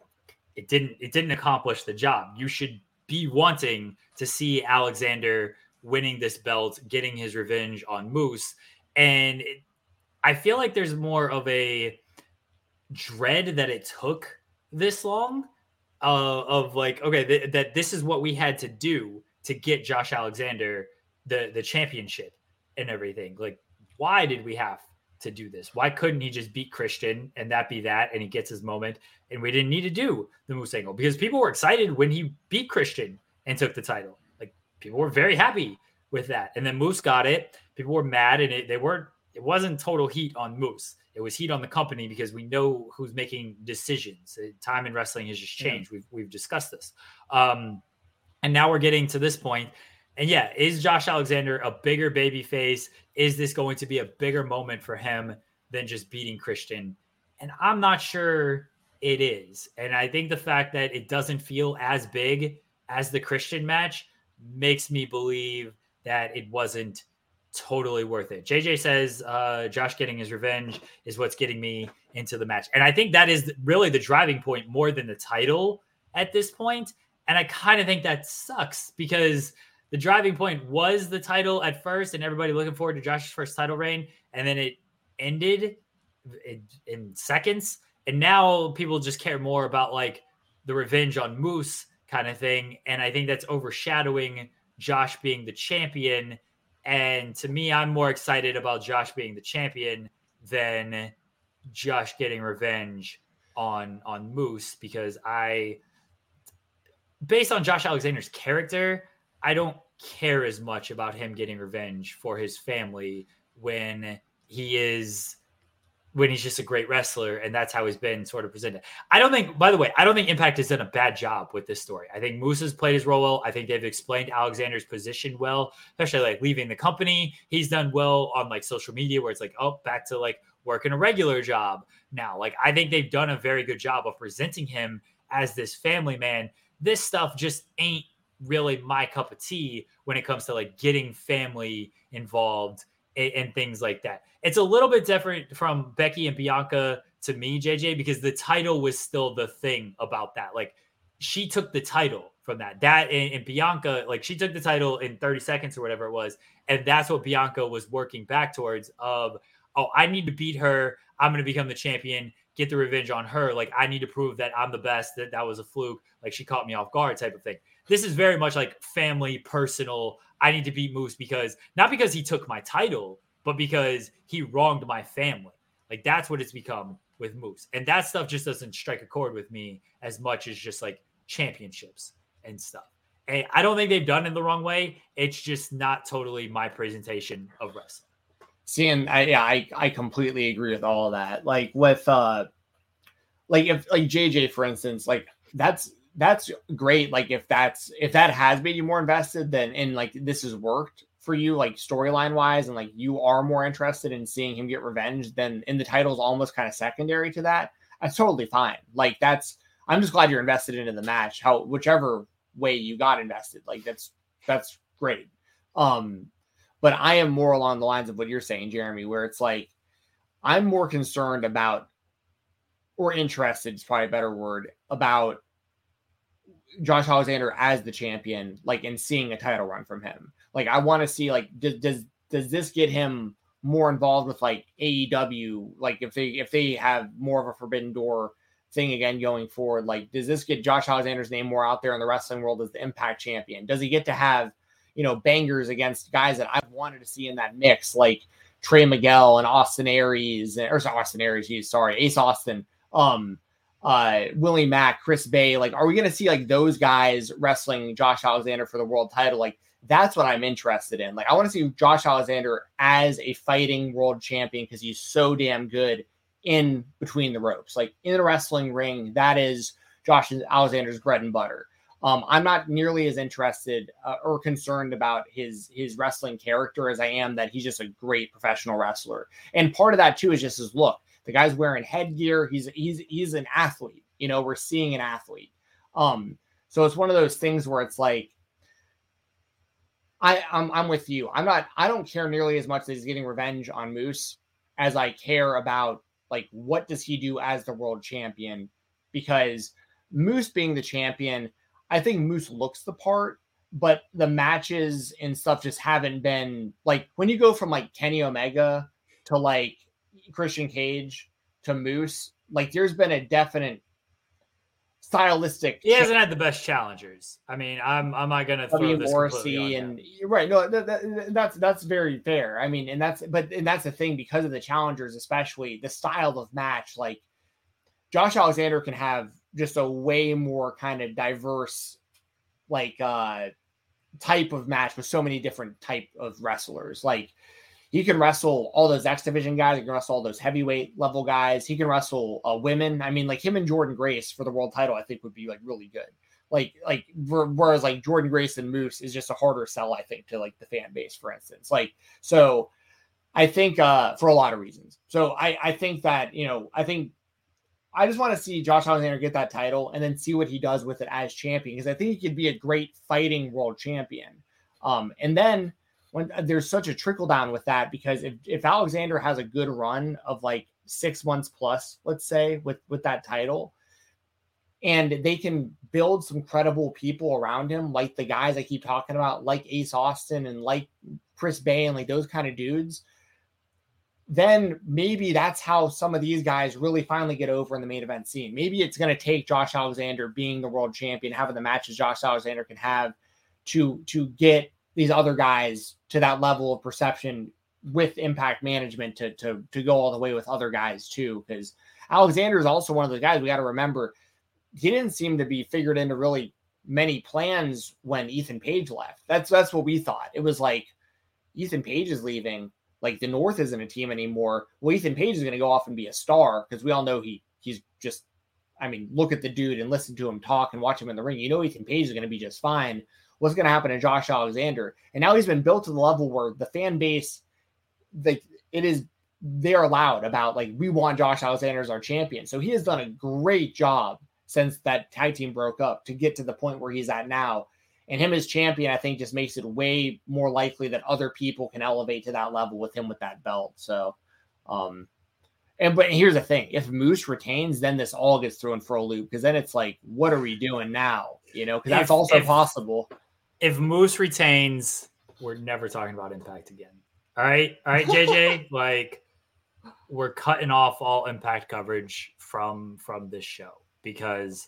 it didn't it didn't accomplish the job. You should be wanting to see Alexander winning this belt, getting his revenge on Moose, and it, I feel like there's more of a dread that it took this long uh, of like okay th- that this is what we had to do to get Josh Alexander the the championship and everything. Like why did we have to do this? Why couldn't he just beat Christian and that be that and he gets his moment and we didn't need to do the Moose angle? Because people were excited when he beat Christian and took the title. Like people were very happy with that. And then Moose got it. People were mad and it, they weren't it wasn't total heat on Moose it was heat on the company because we know who's making decisions. Uh, time in wrestling has just changed. Yeah. We've we've discussed this, um, and now we're getting to this point. And yeah, is Josh Alexander a bigger baby face? Is this going to be a bigger moment for him than just beating Christian? And I'm not sure it is. And I think the fact that it doesn't feel as big as the Christian match makes me believe that it wasn't totally worth it. JJ says uh, Josh getting his revenge is what's getting me into the match. And I think that is really the driving point more than the title at this point. And I kind of think that sucks because the driving point was the title at first and everybody looking forward to Josh's first title reign. And then it ended in, in seconds. And now people just care more about like the revenge on Moose kind of thing. And I think that's overshadowing Josh being the champion and to me, I'm more excited about Josh being the champion than Josh getting revenge on on Moose because I based on Josh Alexander's character, I don't care as much about him getting revenge for his family when he is when he's just a great wrestler and that's how he's been sort of presented. I don't think, by the way, I don't think Impact has done a bad job with this story. I think Moose has played his role well. I think they've explained Alexander's position well, especially like leaving the company. He's done well on like social media where it's like, oh, back to like working a regular job now. Like I think they've done a very good job of presenting him as this family man. This stuff just ain't really my cup of tea when it comes to like getting family involved and, and things like that. It's a little bit different from Becky and Bianca to me, JJ, because the title was still the thing about that. Like she took the title from that. That and, and, Bianca, like she took the title in 30 seconds or whatever it was. And that's what Bianca was working back towards of, oh, I need to beat her. I'm going to become the champion, get the revenge on her. Like I need to prove that I'm the best, that that was a fluke. Like she caught me off guard type of thing. This is very much like family, personal. I need to beat Moose because not because he took my title, but because he wronged my family. Like that's what it's become with Moose. And that stuff just doesn't strike a chord with me as much as just like championships and stuff. And I don't think they've done it the wrong way. It's just not totally my presentation of wrestling. Seeing, I, yeah, I, I completely agree with all of that. Like with, uh, like if like JJ for instance, like that's that's great. Like if that's if that has made you more invested, then and like this has worked for you, like storyline wise, and like you are more interested in seeing him get revenge, then in the title's almost kind of secondary to that. That's totally fine. Like that's I'm just glad you're invested into the match. How whichever way you got invested, like that's that's great. Um, but I am more along the lines of what you're saying, Jeremy, where it's like I'm more concerned about or interested is probably a better word about Josh Alexander as the champion, like in seeing a title run from him. Like I want to see like does does does this get him more involved with like AEW? Like if they if they have more of a Forbidden Door thing again going forward, like does this get Josh Alexander's name more out there in the wrestling world as the Impact champion? Does he get to have you know bangers against guys that I've wanted to see in that mix, like Trey Miguel and Austin Aries, or Austin Aries, he's sorry, Ace Austin. Um, uh, Willie Mack, Chris Bey. Like, are we going to see like those guys wrestling Josh Alexander for the world title? Like, that's what I'm interested in. Like, I want to see Josh Alexander as a fighting world champion because he's so damn good in between the ropes. Like in the wrestling ring, that is Josh Alexander's bread and butter. Um, I'm not nearly as interested uh, or concerned about his his wrestling character as I am that he's just a great professional wrestler. And part of that too is just his look. The guy's wearing headgear. He's he's he's an athlete. You know, we're seeing an athlete. Um, so it's one of those things where it's like I I'm, I'm with you. I'm not. I don't care nearly as much that he's getting revenge on Moose as I care about like what does he do as the world champion because Moose being the champion, I think Moose looks the part, but the matches and stuff just haven't been like when you go from like Kenny Omega to like Christian Cage to Moose, like there's been a definite stylistic. He hasn't had the best challengers. I mean, I'm I'm not gonna throw W. this Morrissey and him. right, no, that, that, that's that's very fair. I mean, and that's but and that's the thing because of the challengers, especially the style of match. Like Josh Alexander can have just a way more kind of diverse, like uh type of match with so many different type of wrestlers. Like he can wrestle all those X division guys. He can wrestle all those heavyweight level guys. He can wrestle uh, women. I mean, like him and Jordynne Grace for the world title, I think would be like really good. Like, like whereas like Jordynne Grace and Moose is just a harder sell, I think, to like the fan base, for instance. Like, so I think uh for a lot of reasons. So I I think that you know I think I just want to see Josh Alexander get that title and then see what he does with it as champion because I think he could be a great fighting world champion. Um, and then when uh, there's such a trickle down with that because if, if Alexander has a good run of like six months plus, let's say with with that title, and they can build some credible people around him, like the guys I keep talking about, like Ace Austin and like Chris Bey and like those kind of dudes, then maybe that's how some of these guys really finally get over in the main event scene. Maybe it's going to take Josh Alexander being the world champion, having the matches Josh Alexander can have to to get these other guys to that level of perception with impact management to to to go all the way with other guys too because Alexander is also one of the guys we got to remember he didn't seem to be figured into really many plans when Ethan Page left. That's that's what we thought. It was like Ethan Page is leaving, like the North isn't a team anymore. Well, Ethan Page is going to go off and be a star because we all know he he's just I mean, look at the dude and listen to him talk and watch him in the ring. You know Ethan Page is going to be just fine what's going to happen to Josh Alexander. And now he's been built to the level where the fan base, like it is, they're loud about like we want Josh Alexander as our champion. So he has done a great job since that tag team broke up to get to the point where he's at now. And him as champion, I think, just makes it way more likely that other people can elevate to that level with him with that belt. So, um, and but here's the thing: if Moose retains, then this all gets thrown for a loop because then it's like, what are we doing now? You know, because that's also if- possible. If Moose retains, we're never talking about Impact again. All right, all right, JJ. like we're cutting off all Impact coverage from from this show because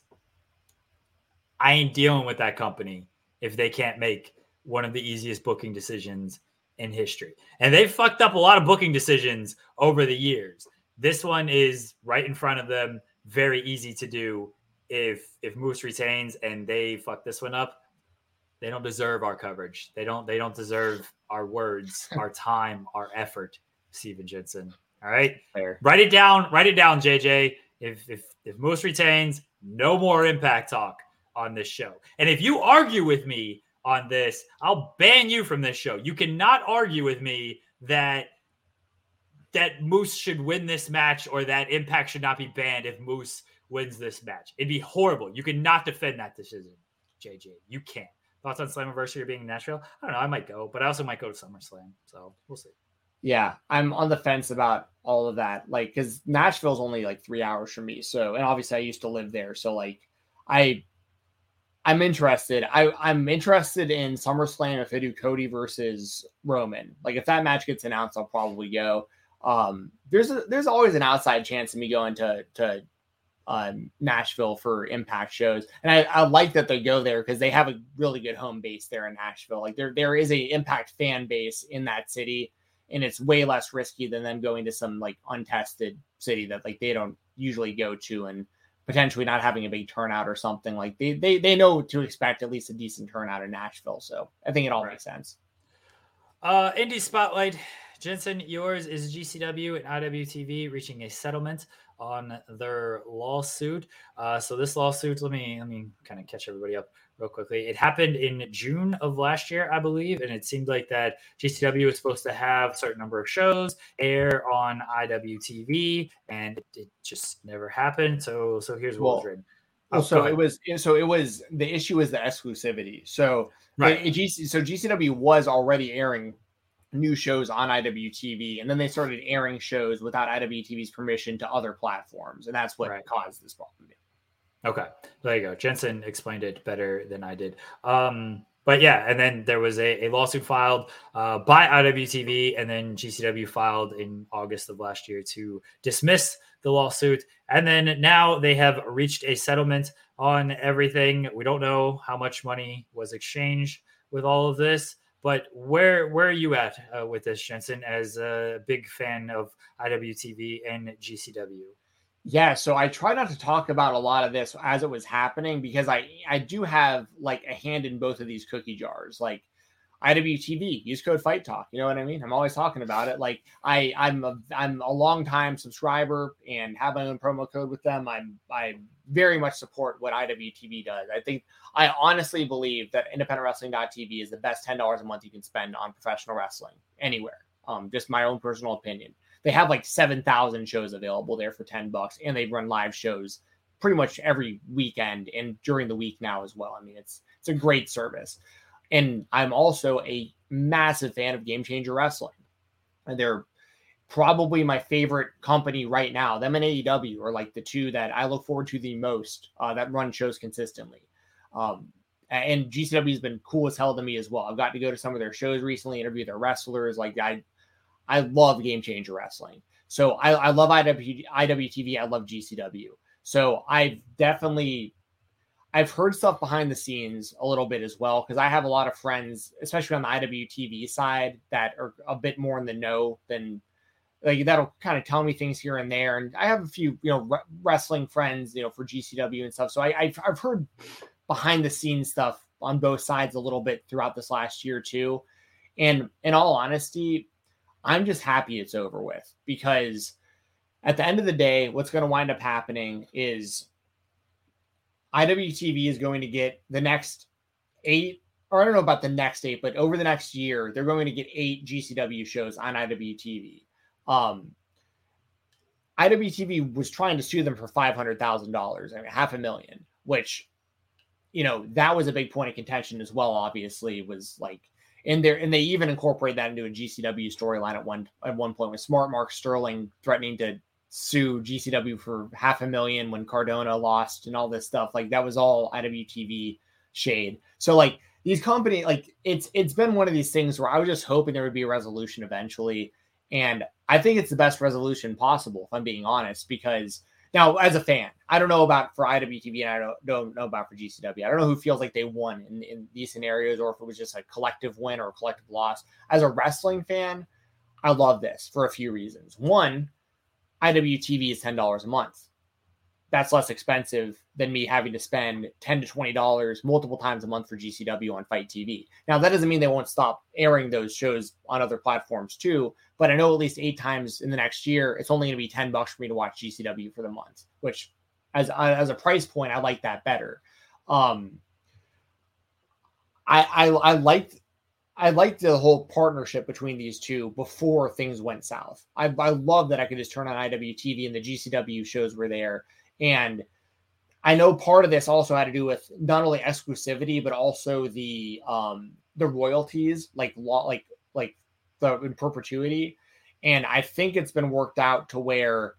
I ain't dealing with that company if they can't make one of the easiest booking decisions in history. And they've fucked up a lot of booking decisions over the years. This one is right in front of them, very easy to do. If if Moose retains and they fuck this one up, they don't deserve our coverage. They don't they don't deserve our words, our time, our effort, Stephen Jensen. All right. Fair. Write it down. Write it down, JJ. If if if Moose retains, no more impact talk on this show. And if you argue with me on this, I'll ban you from this show. You cannot argue with me that that Moose should win this match or that Impact should not be banned if Moose wins this match. It'd be horrible. You cannot defend that decision, JJ. You can't. Thoughts on Slammiversary being in Nashville? I don't know. I might go, but I also might go to SummerSlam. So we'll see. Yeah, I'm on the fence about all of that. Like, because Nashville's only like three hours from me. So, and obviously I used to live there. So, like, I, I'm interested. I, I'm interested in SummerSlam if they do Cody versus Roman. Like, if that match gets announced, I'll probably go. Um, there's a, there's always an outside chance of me going to to um, Nashville for Impact shows, and I, I like that they go there because they have a really good home base there in Nashville. Like, there there is a Impact fan base in that city and it's way less risky than them going to some like untested city that like they don't usually go to and potentially not having a big turnout or something like they they, they know to expect at least a decent turnout in Nashville so I think it all Right. makes sense Uh, Indie Spotlight. Jensen, yours is GCW and IWTV reaching a settlement on their lawsuit. Uh, so this lawsuit, let me let me kind of catch everybody up real quickly. It happened in June of last year, I believe, and it seemed like that GCW was supposed to have a certain number of shows air on IWTV, and it just never happened. So, so here's Well. Well, Oh, so it was so it was the issue is the exclusivity. So Right. it- it- so GCW was already airing new shows on IWTV, and then they started airing shows without IWTV's permission to other platforms, and that's what Right. caused this problem. Okay, there you go. Jensen explained it better than I did. Um, but yeah, and then there was a, a lawsuit filed uh, by IWTV, and then GCW filed in August of last year to dismiss the lawsuit. And then now they have reached a settlement on everything. We don't know how much money was exchanged with all of this, but where where are you at uh, with this, Jensen, as a big fan of IWTV and GCW? Yeah, so I try not to talk about a lot of this as it was happening because I I do have like a hand in both of these cookie jars. Like IWTV, use code Fight Talk. You know what I mean? I'm always talking about it. Like I I'm a I'm a long time subscriber and have my own promo code with them. I'm I very much support what IWTV does. I think I honestly believe that independentwrestling.tv is the best ten dollars a month you can spend on professional wrestling anywhere. Um, just my own personal opinion they have like 7,000 shows available there for 10 bucks and they run live shows pretty much every weekend and during the week now as well. I mean, it's it's a great service. And I'm also a massive fan of Game Changer Wrestling. And they're probably my favorite company right now. Them and AEW are like the two that I look forward to the most uh, that run shows consistently. Um, and GCW has been cool as hell to me as well. I've got to go to some of their shows recently, interview their wrestlers. Like I I love Game Changer Wrestling. So I, I love IW, IWTV. I love GCW. So I've definitely I've heard stuff behind the scenes a little bit as well because I have a lot of friends, especially on the IWTV side, that are a bit more in the know than like that'll kind of tell me things here and there. And I have a few, you know, re- wrestling friends, you know, for GCW and stuff. So I, I've, I've heard behind the scenes stuff on both sides a little bit throughout this last year too. And in all honesty, I'm just happy it's over with because at the end of the day, what's going to wind up happening is IWTV is going to get the next eight, or I don't know about the next eight, but over the next year, they're going to get eight GCW shows on IWTV. Um, IWTV was trying to sue them for five hundred thousand dollars, I mean, half a million, which, you know, that was a big point of contention as well. Obviously, was like in there, and they even incorporate that into a GCW storyline at one at one point with Smart Mark Sterling threatening to sue GCW for half a million when Cardona lost and all this stuff. Like that was all IWTV shade. So like these company, like it's it's been one of these things where I was just hoping there would be a resolution eventually. And I think it's the best resolution possible, if I'm being honest, because now as a fan, I don't know about for IWTV and I don't, don't know about for GCW. I don't know who feels like they won in, in these scenarios or if it was just a collective win or a collective loss. As a wrestling fan, I love this for a few reasons. One, IWTV is $10 a month. That's less expensive than me having to spend 10 to $20 multiple times a month for GCW on FITE TV. Now, that doesn't mean they won't stop airing those shows on other platforms too, but I know at least eight times in the next year, it's only going to be 10 bucks for me to watch GCW for the month, which as, as a price point, I like that better. Um, I, I, I liked I liked the whole partnership between these two before things went south. I, I love that I could just turn on IWTV and the GCW shows were there. And I know part of this also had to do with not only exclusivity, but also the um the royalties, like law like like the in perpetuity. And I think it's been worked out to where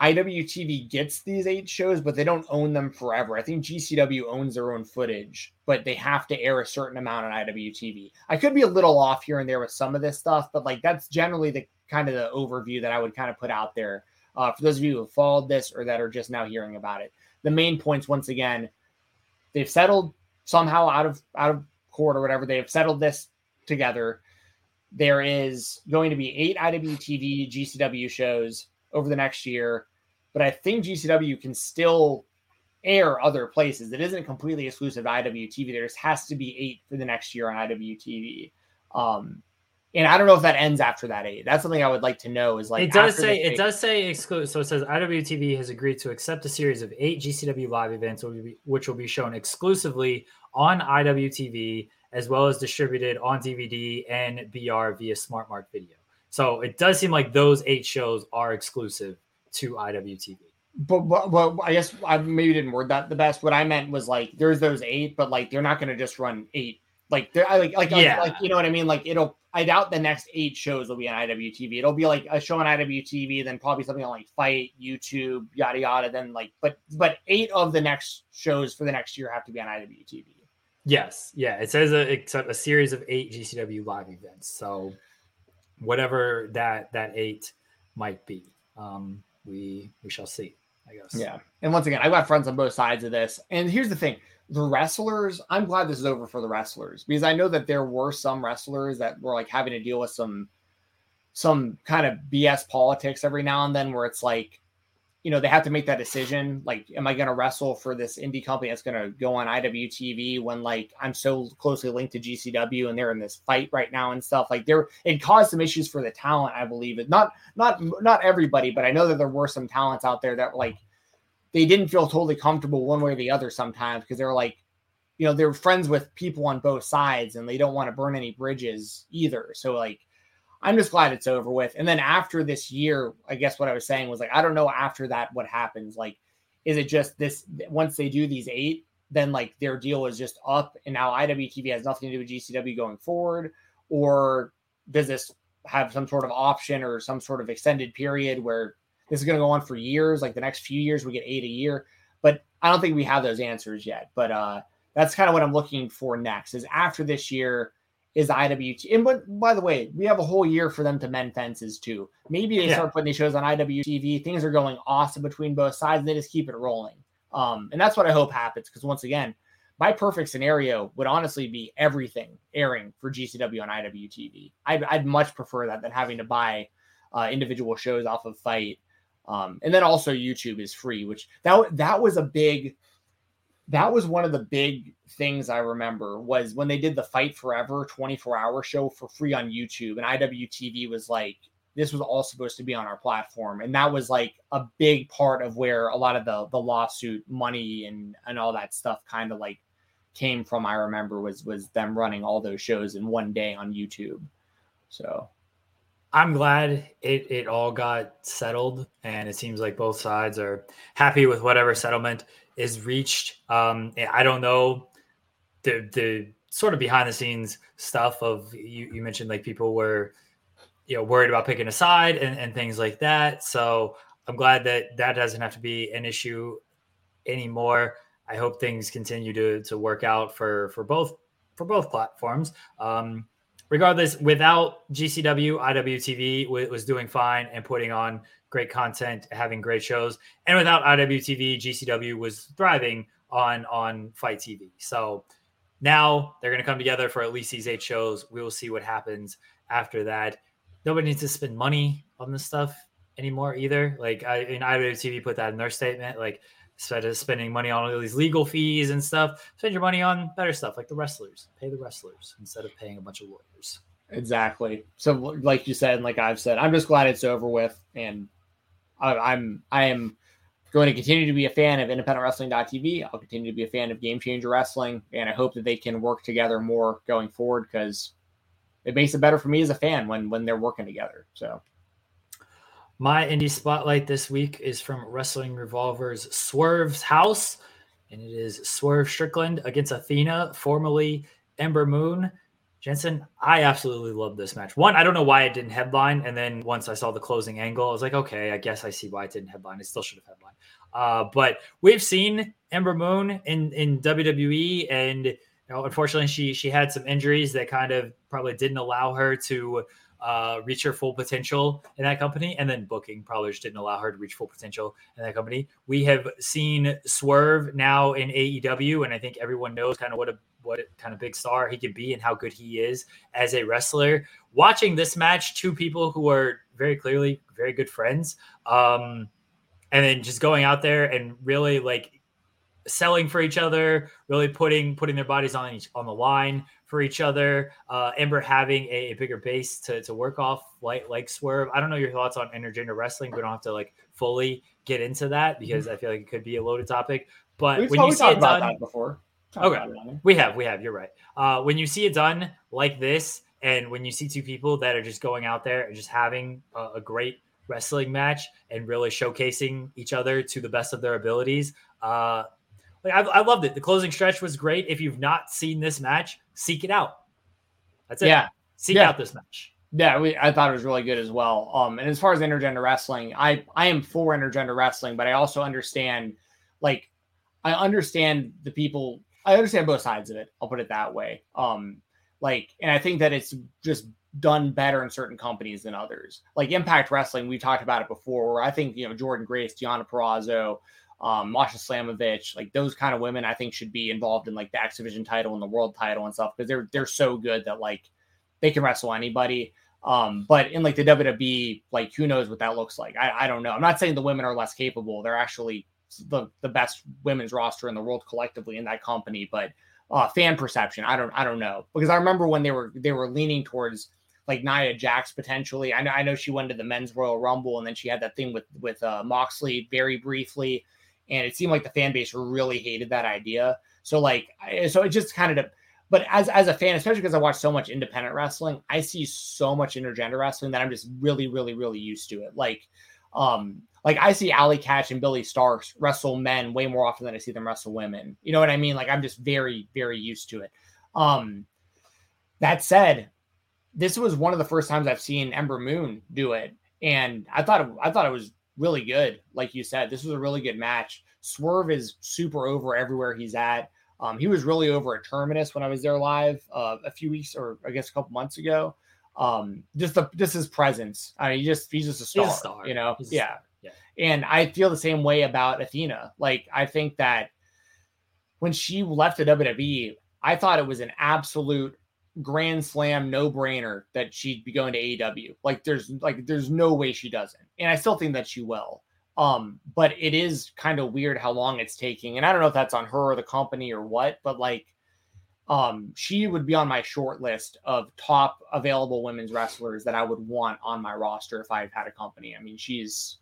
IWTV gets these eight shows, but they don't own them forever. I think GCW owns their own footage, but they have to air a certain amount on IWTV. I could be a little off here and there with some of this stuff, but like that's generally the kind of the overview that I would kind of put out there uh, for those of you who have followed this or that are just now hearing about it. The main points, once again, they've settled somehow out of out of court or whatever. They have settled this together. There is going to be eight IWTV GCW shows over the next year, but I think GCW can still air other places. It isn't completely exclusive to IWTV. There just has to be eight for the next year on IWTV. Um, and I don't know if that ends after that eight. That's something I would like to know. Is like it does say it does say exclusive. So it says IWTV has agreed to accept a series of eight GCW live events, which will be, which will be shown exclusively on IWTV as well as distributed on DVD and BR via SmartMark Video. So it does seem like those eight shows are exclusive to IWTV. but, but, but I guess I maybe didn't word that the best. What I meant was like there's those eight, but like they're not going to just run eight. Like they're I like like, Yeah. like you know what I mean. Like it'll. I doubt the next eight shows will be on IWTV. It'll be like a show on IWTV, then probably something on like FITE, YouTube, yada yada. Then like, but but eight of the next shows for the next year have to be on IWTV. Yes, yeah, it says a, a series of eight GCW live events. So whatever that that eight might be, um, we we shall see. I guess. Yeah. And once again, I've got friends on both sides of this. And here's the thing the wrestlers, I'm glad this is over for the wrestlers because I know that there were some wrestlers that were like having to deal with some some kind of BS politics every now and then where it's like, you know, they have to make that decision. Like, am I going to wrestle for this indie company that's going to go on IWTV when like I'm so closely linked to GCW and they're in this fight right now and stuff? Like, there it caused some issues for the talent, I believe. It not not not everybody, but I know that there were some talents out there that like they didn't feel totally comfortable one way or the other sometimes because they're like, you know, they're friends with people on both sides and they don't want to burn any bridges either. So like I'm just glad it's over with. And then after this year, I guess what I was saying was like, I don't know after that what happens. Like, is it just this once they do these eight, then like their deal is just up and now IWTV has nothing to do with GCW going forward? Or does this have some sort of option or some sort of extended period where this is going to go on for years? Like the next few years, we get eight a year. But I don't think we have those answers yet. But uh that's kind of what I'm looking for next is after this year is IWT. And but by the way, we have a whole year for them to mend fences too. Maybe they Yeah. start putting these shows on IWTV. Things are going awesome between both sides. And they just keep it rolling. Um, and that's what I hope happens. Because once again, my perfect scenario would honestly be everything airing for GCW on IWTV. I'd, I'd much prefer that than having to buy uh, individual shows off of FITE. Um, and then also YouTube is free, which that that was a big that was one of the big things I remember was when they did the Fight Forever 24 hour show for free on YouTube, and IWTV was like, this was all supposed to be on our platform. And that was like a big part of where a lot of the the lawsuit money and and all that stuff kind of like came from, I remember, was was them running all those shows in one day on YouTube. So I'm glad it it all got settled, and it seems like both sides are happy with whatever settlement is reached. Um, I don't know the the sort of behind the scenes stuff of you. You mentioned like people were you know worried about picking a side and, and things like that. So I'm glad that that doesn't have to be an issue anymore. I hope things continue to to work out for for both for both platforms. Um, regardless, without GCW, IWTV was doing fine and putting on great content, having great shows, and without IWTV, GCW was thriving on on FITE TV. So now they're going to come together for at least these eight shows. We will see what happens after that. Nobody needs to spend money on this stuff anymore either. Like I in IWTV put that in their statement. Like instead of spending money on all these legal fees and stuff, spend your money on better stuff like the wrestlers. Pay the wrestlers instead of paying a bunch of lawyers. Exactly. So, like you said, and like I've said, I'm just glad it's over with, and I, I'm I am going to continue to be a fan of Independent IndependentWrestling.tv. I'll continue to be a fan of Game Changer Wrestling, and I hope that they can work together more going forward because it makes it better for me as a fan when when they're working together. So, My indie spotlight this week is from Wrestling Revolver's Swerve's House, and it is Swerve Strickland against Athena, formerly Ember Moon. Jensen, I absolutely love this match. One, I don't know why it didn't headline, and then once I saw the closing angle, I was like, okay, I guess I see why it didn't headline. It still should have headline. Uh, but we've seen Ember Moon in in WWE, and you know, unfortunately, she she had some injuries that kind of probably didn't allow her to uh, reach her full potential in that company, and then booking probably just didn't allow her to reach full potential in that company. We have seen Swerve now in AEW, and I think everyone knows kind of what a what kind of big star he can be and how good he is as a wrestler. Watching this match, two people who are very clearly very good friends, um, and then just going out there and really like selling for each other, really putting putting their bodies on each on the line for each other. Uh, Ember having a, a, bigger base to, to work off, like like Swerve. I don't know your thoughts on intergender wrestling. We don't have to like fully get into that because mm-hmm. I feel like it could be a loaded topic. But We've when you see it done before, okay, we have, we have. You're right. Uh, when you see it done like this, and when you see two people that are just going out there and just having a, a great wrestling match and really showcasing each other to the best of their abilities, uh, like I, I loved it. The closing stretch was great. If you've not seen this match, seek it out. That's it. Yeah, seek yeah. out this match. Yeah, we, I thought it was really good as well. Um, and as far as intergender wrestling, I I am for intergender wrestling, but I also understand, like, I understand the people. I understand both sides of it. I'll put it that way. Um, like, and I think that it's just done better in certain companies than others. Like Impact Wrestling, we talked about it before. Where I think you know Jordynne Grace, Deonna Purrazzo, um, Masha Slamovich, like those kind of women, I think should be involved in like the X Division title and the World title and stuff because they're they're so good that like they can wrestle anybody. Um, but in like the WWE, like who knows what that looks like? I, I don't know. I'm not saying the women are less capable. They're actually the, the best women's roster in the world collectively in that company, but uh, fan perception, I don't I don't know. Because I remember when they were they were leaning towards like Nia Jax potentially. I know I know she went to the men's Royal Rumble and then she had that thing with with uh, Moxley very briefly, and it seemed like the fan base really hated that idea. So like so it just kind of but as as a fan, especially because I watch so much independent wrestling, I see so much intergender wrestling that I'm just really, really, really used to it. Like, um, like I see Allie Katch and Billie Starkz wrestle men way more often than I see them wrestle women. You know what I mean? Like I'm just very, very used to it. Um, that said, this was one of the first times I've seen Ember Moon do it, and I thought it, I thought it was really good. Like you said, this was a really good match. Swerve is super over everywhere he's at. Um, he was really over at Terminus when I was there live uh, a few weeks or I guess a couple months ago. Um, just the just his presence. I mean, he just he's just a star, a star. you know. He's, yeah. yeah. And I feel the same way about Athena. Like I think that when she left the WWE, I thought it was an absolute grand slam no brainer that she'd be going to AEW. Like there's like there's no way she doesn't. And I still think that she will. Um, but it is kind of weird how long it's taking. And I don't know if that's on her or the company or what, but like um, she would be on my short list of top available women's wrestlers that I would want on my roster if I had a company. I mean, she's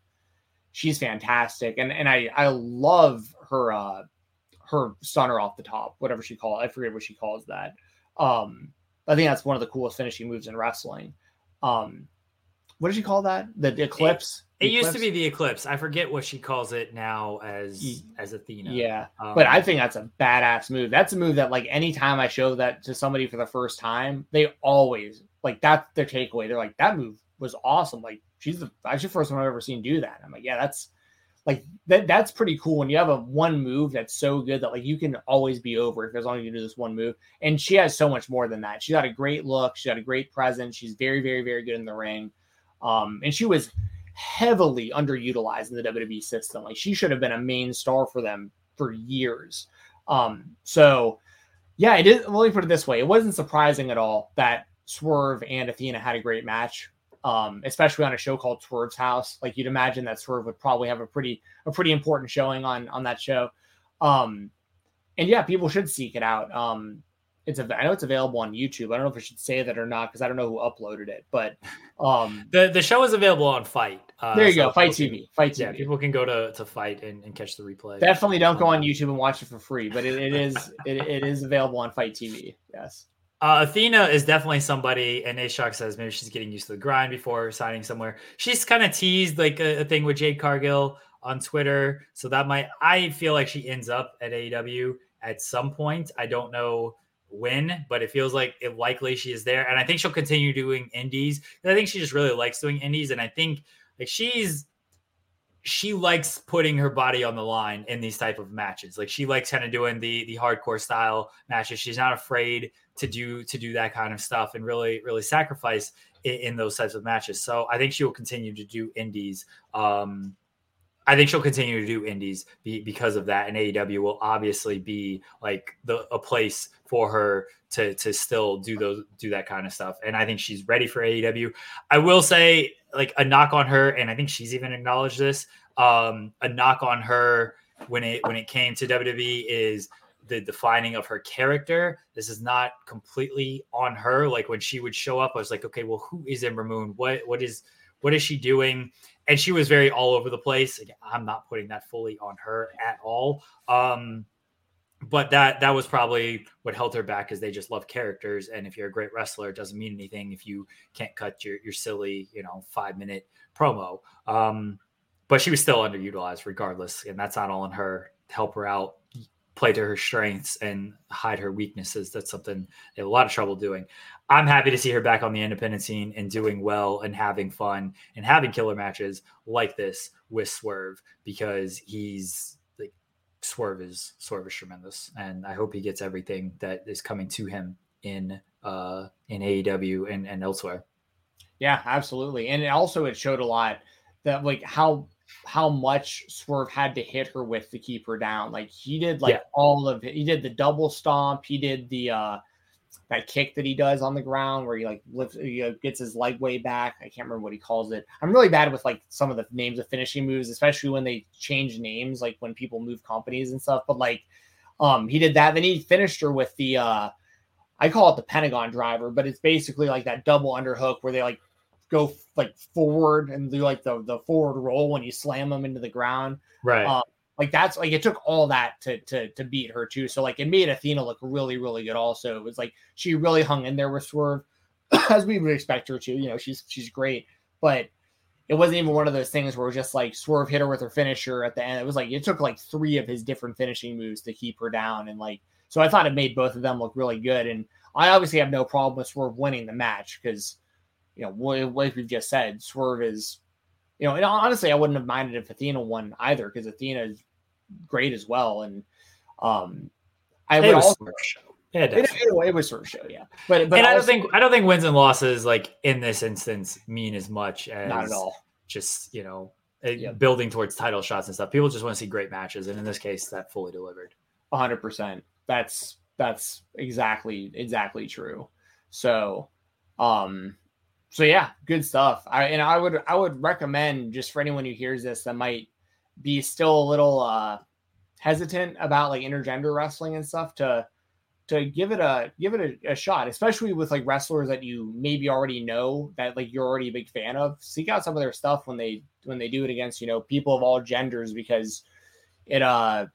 she's fantastic. And and I I love her uh her stunner off the top, whatever she calls I forget what she calls that. Um, I think that's one of the coolest finishing moves in wrestling. Um, what did she call that? The eclipse. It, it used to be the eclipse. I forget what she calls it now as as Athena. Yeah, um, but I think that's a badass move. That's a move that like anytime I show that to somebody for the first time, they always like that's their takeaway. They're like that move was awesome. Like she's the actually first one I've ever seen do that. I'm like, yeah, that's like that. That's pretty cool when you have a one move that's so good that like you can always be over as long as you do this one move. And she has so much more than that. She got a great look. She got a great presence. She's very, very, very good in the ring. Um, and she was heavily underutilized in the WWE system. Like she should have been a main star for them for years. Um, so yeah, it is. Let me put it this way: it wasn't surprising at all that Swerve and Athena had a great match, um, especially on a show called Swerve's House. Like you'd imagine that Swerve would probably have a pretty a pretty important showing on on that show. Um, and yeah, people should seek it out. Um, it's a, I know it's available on YouTube. I don't know if I should say that or not because I don't know who uploaded it. But um, the the show is available on FITE. Uh, there you so go, FITE TV. Can, FITE TV. Yeah, people can go to to FITE and, and catch the replay. Definitely don't go on YouTube and watch it for free, but it, it is it, it is available on FITE TV. Yes. Uh, Athena is definitely somebody, and Ashok says maybe she's getting used to the grind before signing somewhere. She's kind of teased like a, a thing with Jade Cargill on Twitter, so that might. I feel like she ends up at AEW at some point. I don't know when, but it feels like it likely she is there. And I think she'll continue doing indies. I think she just really likes doing indies. And I think like she's she likes putting her body on the line in these type of matches. Like she likes kind of doing the the hardcore style matches. She's not afraid to do to do that kind of stuff and really really sacrifice in, in those types of matches. So I think she will continue to do indies. Um, I think she'll continue to do indies be, because of that, and AEW will obviously be like the a place for her to to still do those do that kind of stuff. And I think she's ready for AEW. I will say like a knock on her, and I think she's even acknowledged this. Um, a knock on her when it when it came to WWE is the defining of her character. This is not completely on her. Like when she would show up, I was like, okay, well, who is Ember Moon? What what is what is she doing? And she was very all over the place. Again, I'm not putting that fully on her at all. Um, but that that was probably what held her back because they just love characters. And if you're a great wrestler, it doesn't mean anything if you can't cut your your silly, you know, five minute promo. Um, but she was still underutilized regardless, and that's not all on her. Help her out, play to her strengths, and hide her weaknesses. That's something they have a lot of trouble doing. I'm happy to see her back on the independent scene and doing well and having fun and having killer matches like this with Swerve because he's Swerve is Swerve is tremendous, and I hope he gets everything that is coming to him in uh in AEW and, and elsewhere. Yeah, absolutely. And it also it showed a lot that like how how much Swerve had to hit her with to keep her down. Like he did like Yeah. all of it. He did the double stomp. He did the uh that kick that he does on the ground where he like lifts he uh, gets his leg way back. I can't remember what he calls it. I'm really bad with like some of the names of finishing moves, especially when they change names, like when people move companies and stuff. But like um he did that. Then he finished her with the uh I call it the Pentagon driver, but it's basically like that double underhook where they like go like forward and do like the the forward roll when you slam them into the ground. Right. Uh, Like that's like it took all that to to to beat her too. So like it made Athena look really really good. Also, it was like she really hung in there with Swerve as we would expect her to. You know, she's she's great, but it wasn't even one of those things where it was just like Swerve hit her with her finisher at the end. It was like it took like three of his different finishing moves to keep her down, and like so I thought it made both of them look really good. And I obviously have no problem with Swerve winning the match because you know what we've just said, Swerve is you know, and honestly, I wouldn't have minded if Athena won either because Athena is great as well. And um, I It would also Swerve show. Yeah, it, it, it was sort of show, yeah. But but and I don't think I don't think wins and losses like in this instance mean as much as not at all. just you know Yeah. building towards title shots and stuff. People just want to see great matches, and in this case, that fully delivered. hundred percent. That's that's exactly exactly true. So, um, so yeah, good stuff. I and I would I would recommend just for anyone who hears this that might be still a little uh hesitant about like intergender wrestling and stuff to to give it a give it a, a shot, especially with like wrestlers that you maybe already know that like you're already a big fan of. Seek out some of their stuff when they when they do it against you know people of all genders because it uh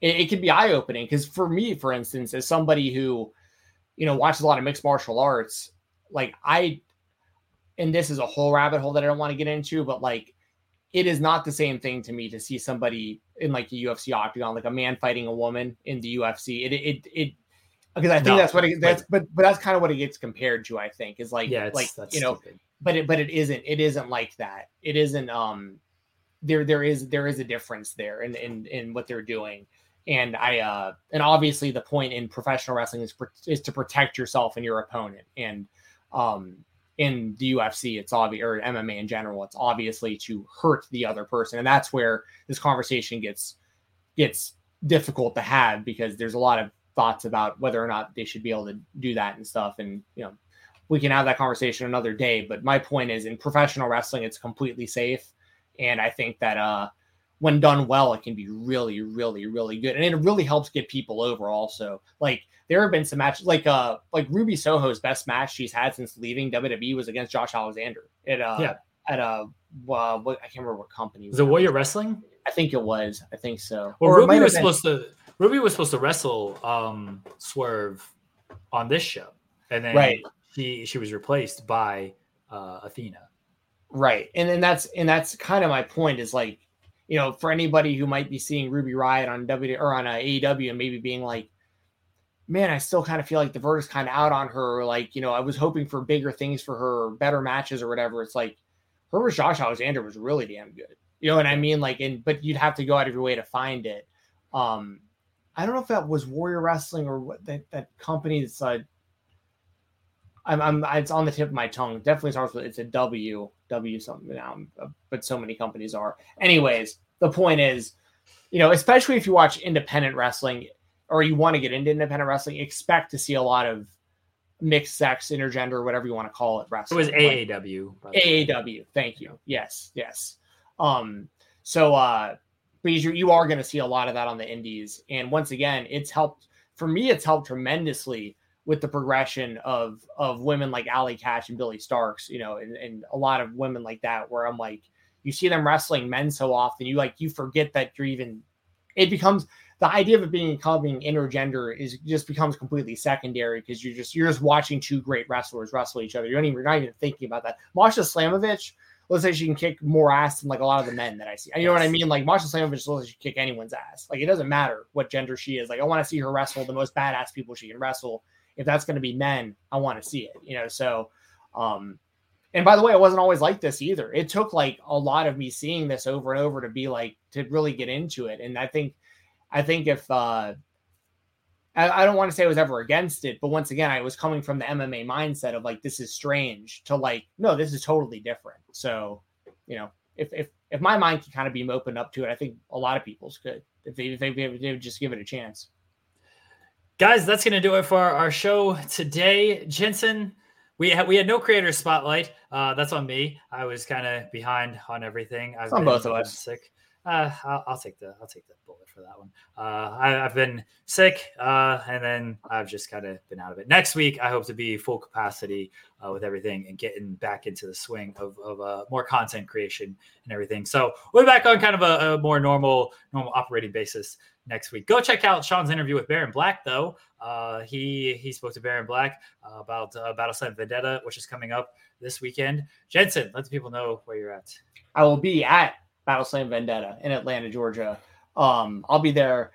it, it can be eye opening. Because for me, for instance, as somebody who you know watches a lot of mixed martial arts, like I and this is a whole rabbit hole that I don't want to get into, but like it is not the same thing to me to see somebody in like the UFC octagon, like a man fighting a woman in the UFC. It it it because I think No, that's what it, that's but but that's kind of what it gets compared to. I think is like yeah, it's, like you know stupid. but it but it isn't it isn't like that it isn't um there there is there is a difference there in in in what they're doing and i uh and obviously the point in professional wrestling is pr- is to protect yourself and your opponent and um in the UFC it's obvious or MMA in general it's obviously to hurt the other person and that's where this conversation gets gets difficult to have because there's a lot of thoughts about whether or not they should be able to do that and stuff and you know we can have that conversation another day. But my point is, in professional wrestling, it's completely safe, and I think that uh, when done well, it can be really, really, really good, and it really helps get people over. Also, like there have been some matches, like uh, like Ruby Soho's best match she's had since leaving WWE was against Josh Alexander at uh, Yeah. at a uh, what I can't remember what company. Was it Warrior Wrestling? I think it was. I think so. Well, Or Ruby was been- supposed to Ruby was supposed to wrestle um Swerve on this show, and then Right. she she was replaced by uh, Athena. Right. And then that's and that's kind of my point is like, you know, for anybody who might be seeing Ruby Riott on W or on uh, AEW and maybe being like, man, I still kind of feel like the verdict's kind of out on her. Like, you know, I was hoping for bigger things for her, better matches or whatever. It's like her versus Josh Alexander was really damn good. You know what I mean? Like, and but you'd have to go out of your way to find it. Um, I don't know if that was Warrior Wrestling or what that that company that's uh I'm, I'm it's on the tip of my tongue. Definitely starts with it's a W W something now, but so many companies are. Anyways, the point is, you know, especially if you watch independent wrestling or you want to get into independent wrestling, expect to see a lot of mixed sex, intergender, whatever you want to call it. Wrestling. It was AAW. way. AAW. Thank you. Yes, yes. Um, so uh but you you are going to see a lot of that on the indies. And once again, it's helped for me. It's helped tremendously with the progression of of women like Allie Katch and Billie Starkz, you know, and, and a lot of women like that, where I'm like, you see them wrestling men so often, you like you forget that you're even. It becomes the idea of it being becoming intergender is just becomes completely secondary because you're just you're just watching two great wrestlers wrestle each other. You don't even you're not even thinking about that. Masha Slamovich looks like she can kick more ass than like a lot of the men that I see. You know what I mean? Like Masha Slamovich looks like she can kick anyone's ass. Like it doesn't matter what gender she is. Like I want to see her wrestle the most badass people she can wrestle. If that's going to be men, I want to see it. You know, so um and by the way, it wasn't always like this either. It took like a lot of me seeing this over and over to be like to really get into it. And I think I think if uh, I, I don't want to say I was ever against it, but once again, I was coming from the MMA mindset of like this is strange to like no, this is totally different. So you know, if if if my mind can kind of be opened up to it, I think a lot of people's could if they if they, if they would just give it a chance. Guys, that's going to do it for our show today. Jensen, we had we had no creator spotlight. Uh, that's on me. I was kind of behind on everything. I've it's on both of us. Sick. Uh, I'll, take the I'll take the bullet for that one. Uh, I, have been sick, uh, and then I've just kind of been out of it. Next week, I hope to be full capacity uh, with everything and getting back into the swing of, of uh, more content creation and everything. So we're back on kind of a, a, more normal normal operating basis next week. Go check out Sean's interview with Baron Black, though. Uh, he he spoke to Baron Black about uh, Battleslam Vendetta, which is coming up this weekend. Jensen, let the people know where you're at. I will be at Battleslam Vendetta in Atlanta, Georgia. Um, I'll be there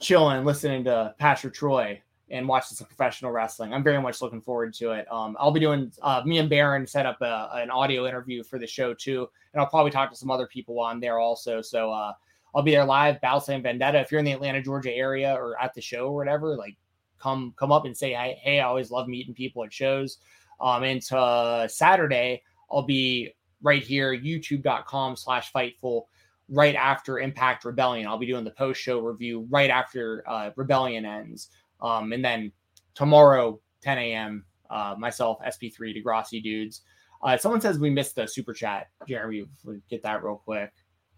chilling, listening to Pastor Troy and watching some professional wrestling. I'm very much looking forward to it. Um, I'll be doing uh, me and Baron set up a, an audio interview for the show too, and I'll probably talk to some other people on there also. So uh, I'll be there live, Battleslam Vendetta. If you're in the Atlanta, Georgia area or at the show or whatever, like come come up and say hey. I always love meeting people at shows. Um, and uh, Saturday I'll be right here, youtube.com slash fightful, right after Impact Rebellion. I'll be doing the post show review right after uh, Rebellion ends. Um, and then tomorrow, 10 a.m., uh, myself, SP3, Degrassi dudes. Uh, someone says we missed the super chat. Jeremy, get that real quick.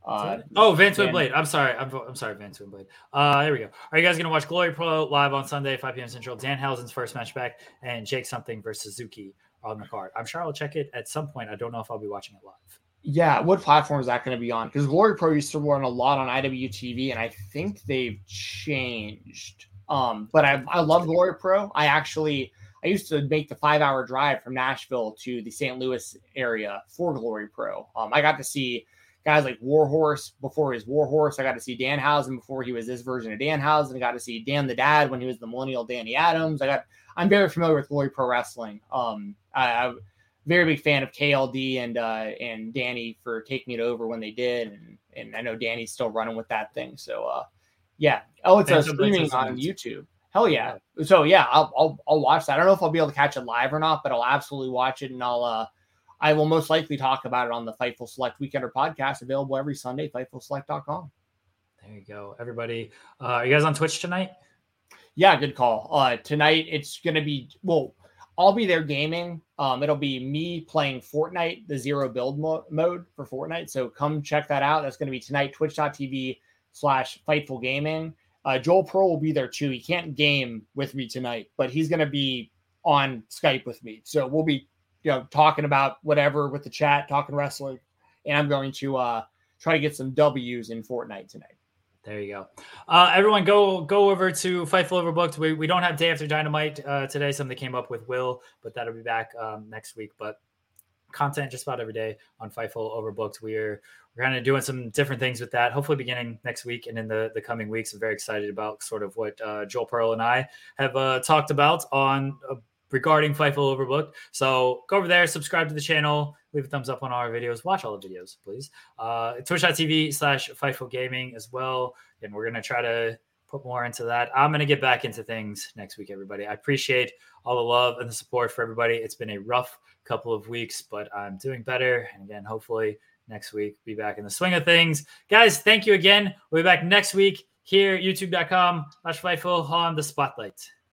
Uh, oh, Van Twin Blade. I'm sorry. I'm, I'm sorry, Van Twin Blade. Uh, there we go. Are you guys going to watch Glory Pro live on Sunday, 5 p.m. Central? Danhausen's first match back and Jake something versus Suzuki on the card. I'm sure I'll check it at some point. I don't know if I'll be watching it live. Yeah, what platform is that going to be on? Because Glory Pro used to run a lot on IWTV, and I think they've changed. Um, but I, I love Glory Pro. I actually I used to make the five hour drive from Nashville to the St. Louis area for Glory Pro. Um, I got to see guys like Warhorse before his Warhorse. I got to see Danhausen before he was this version of Danhausen. I got to see Dan the Dad when he was the Millennial Danny Adams. I got I'm very familiar with Glory Pro Wrestling. Um, I, am very big fan of KLD and uh, and Danny for taking it over when they did, and and I know Danny's still running with that thing. So uh, yeah. Oh, it's a streaming on YouTube. Hell yeah. So yeah, I'll, I'll I'll watch that. I don't know if I'll be able to catch it live or not, but I'll absolutely watch it, and I'll uh I will most likely talk about it on the Fightful Select Weekender podcast, available every Sunday, FightfulSelect.com. There you go, everybody. Uh, are you guys on Twitch tonight? Yeah, good call. Uh, tonight it's gonna be well. I'll be there gaming. Um, it'll be me playing Fortnite, the zero build mo- mode for Fortnite. So come check that out. That's going to be tonight, twitch.tv slash Fightful Gaming. Uh, Joel Pearl will be there too. He can't game with me tonight, but he's going to be on Skype with me. So we'll be, you know, talking about whatever with the chat, talking wrestling, and I'm going to uh, try to get some W's in Fortnite tonight. There you go. Uh, everyone, go go over to Fightful Overbooked. We, we don't have day after Dynamite uh, today. Something came up with Will, but that'll be back um, next week. But content just about every day on Fightful Overbooked. We're we're kind of doing some different things with that. Hopefully, beginning next week and in the the coming weeks. I'm very excited about sort of what uh, Joel Pearl and I have uh, talked about on uh, regarding Fightful Overbooked. So go over there, subscribe to the channel, leave a thumbs up on our videos, watch all the videos, please. Uh, Twitch.tv slash Fightful Gaming as well. And we're going to try to put more into that. I'm going to get back into things next week, everybody. I appreciate all the love and the support for everybody. It's been a rough couple of weeks, but I'm doing better. And again, hopefully next week, be back in the swing of things. Guys, thank you again. We'll be back next week here, youtube.com slash Fightful on the Spotlight.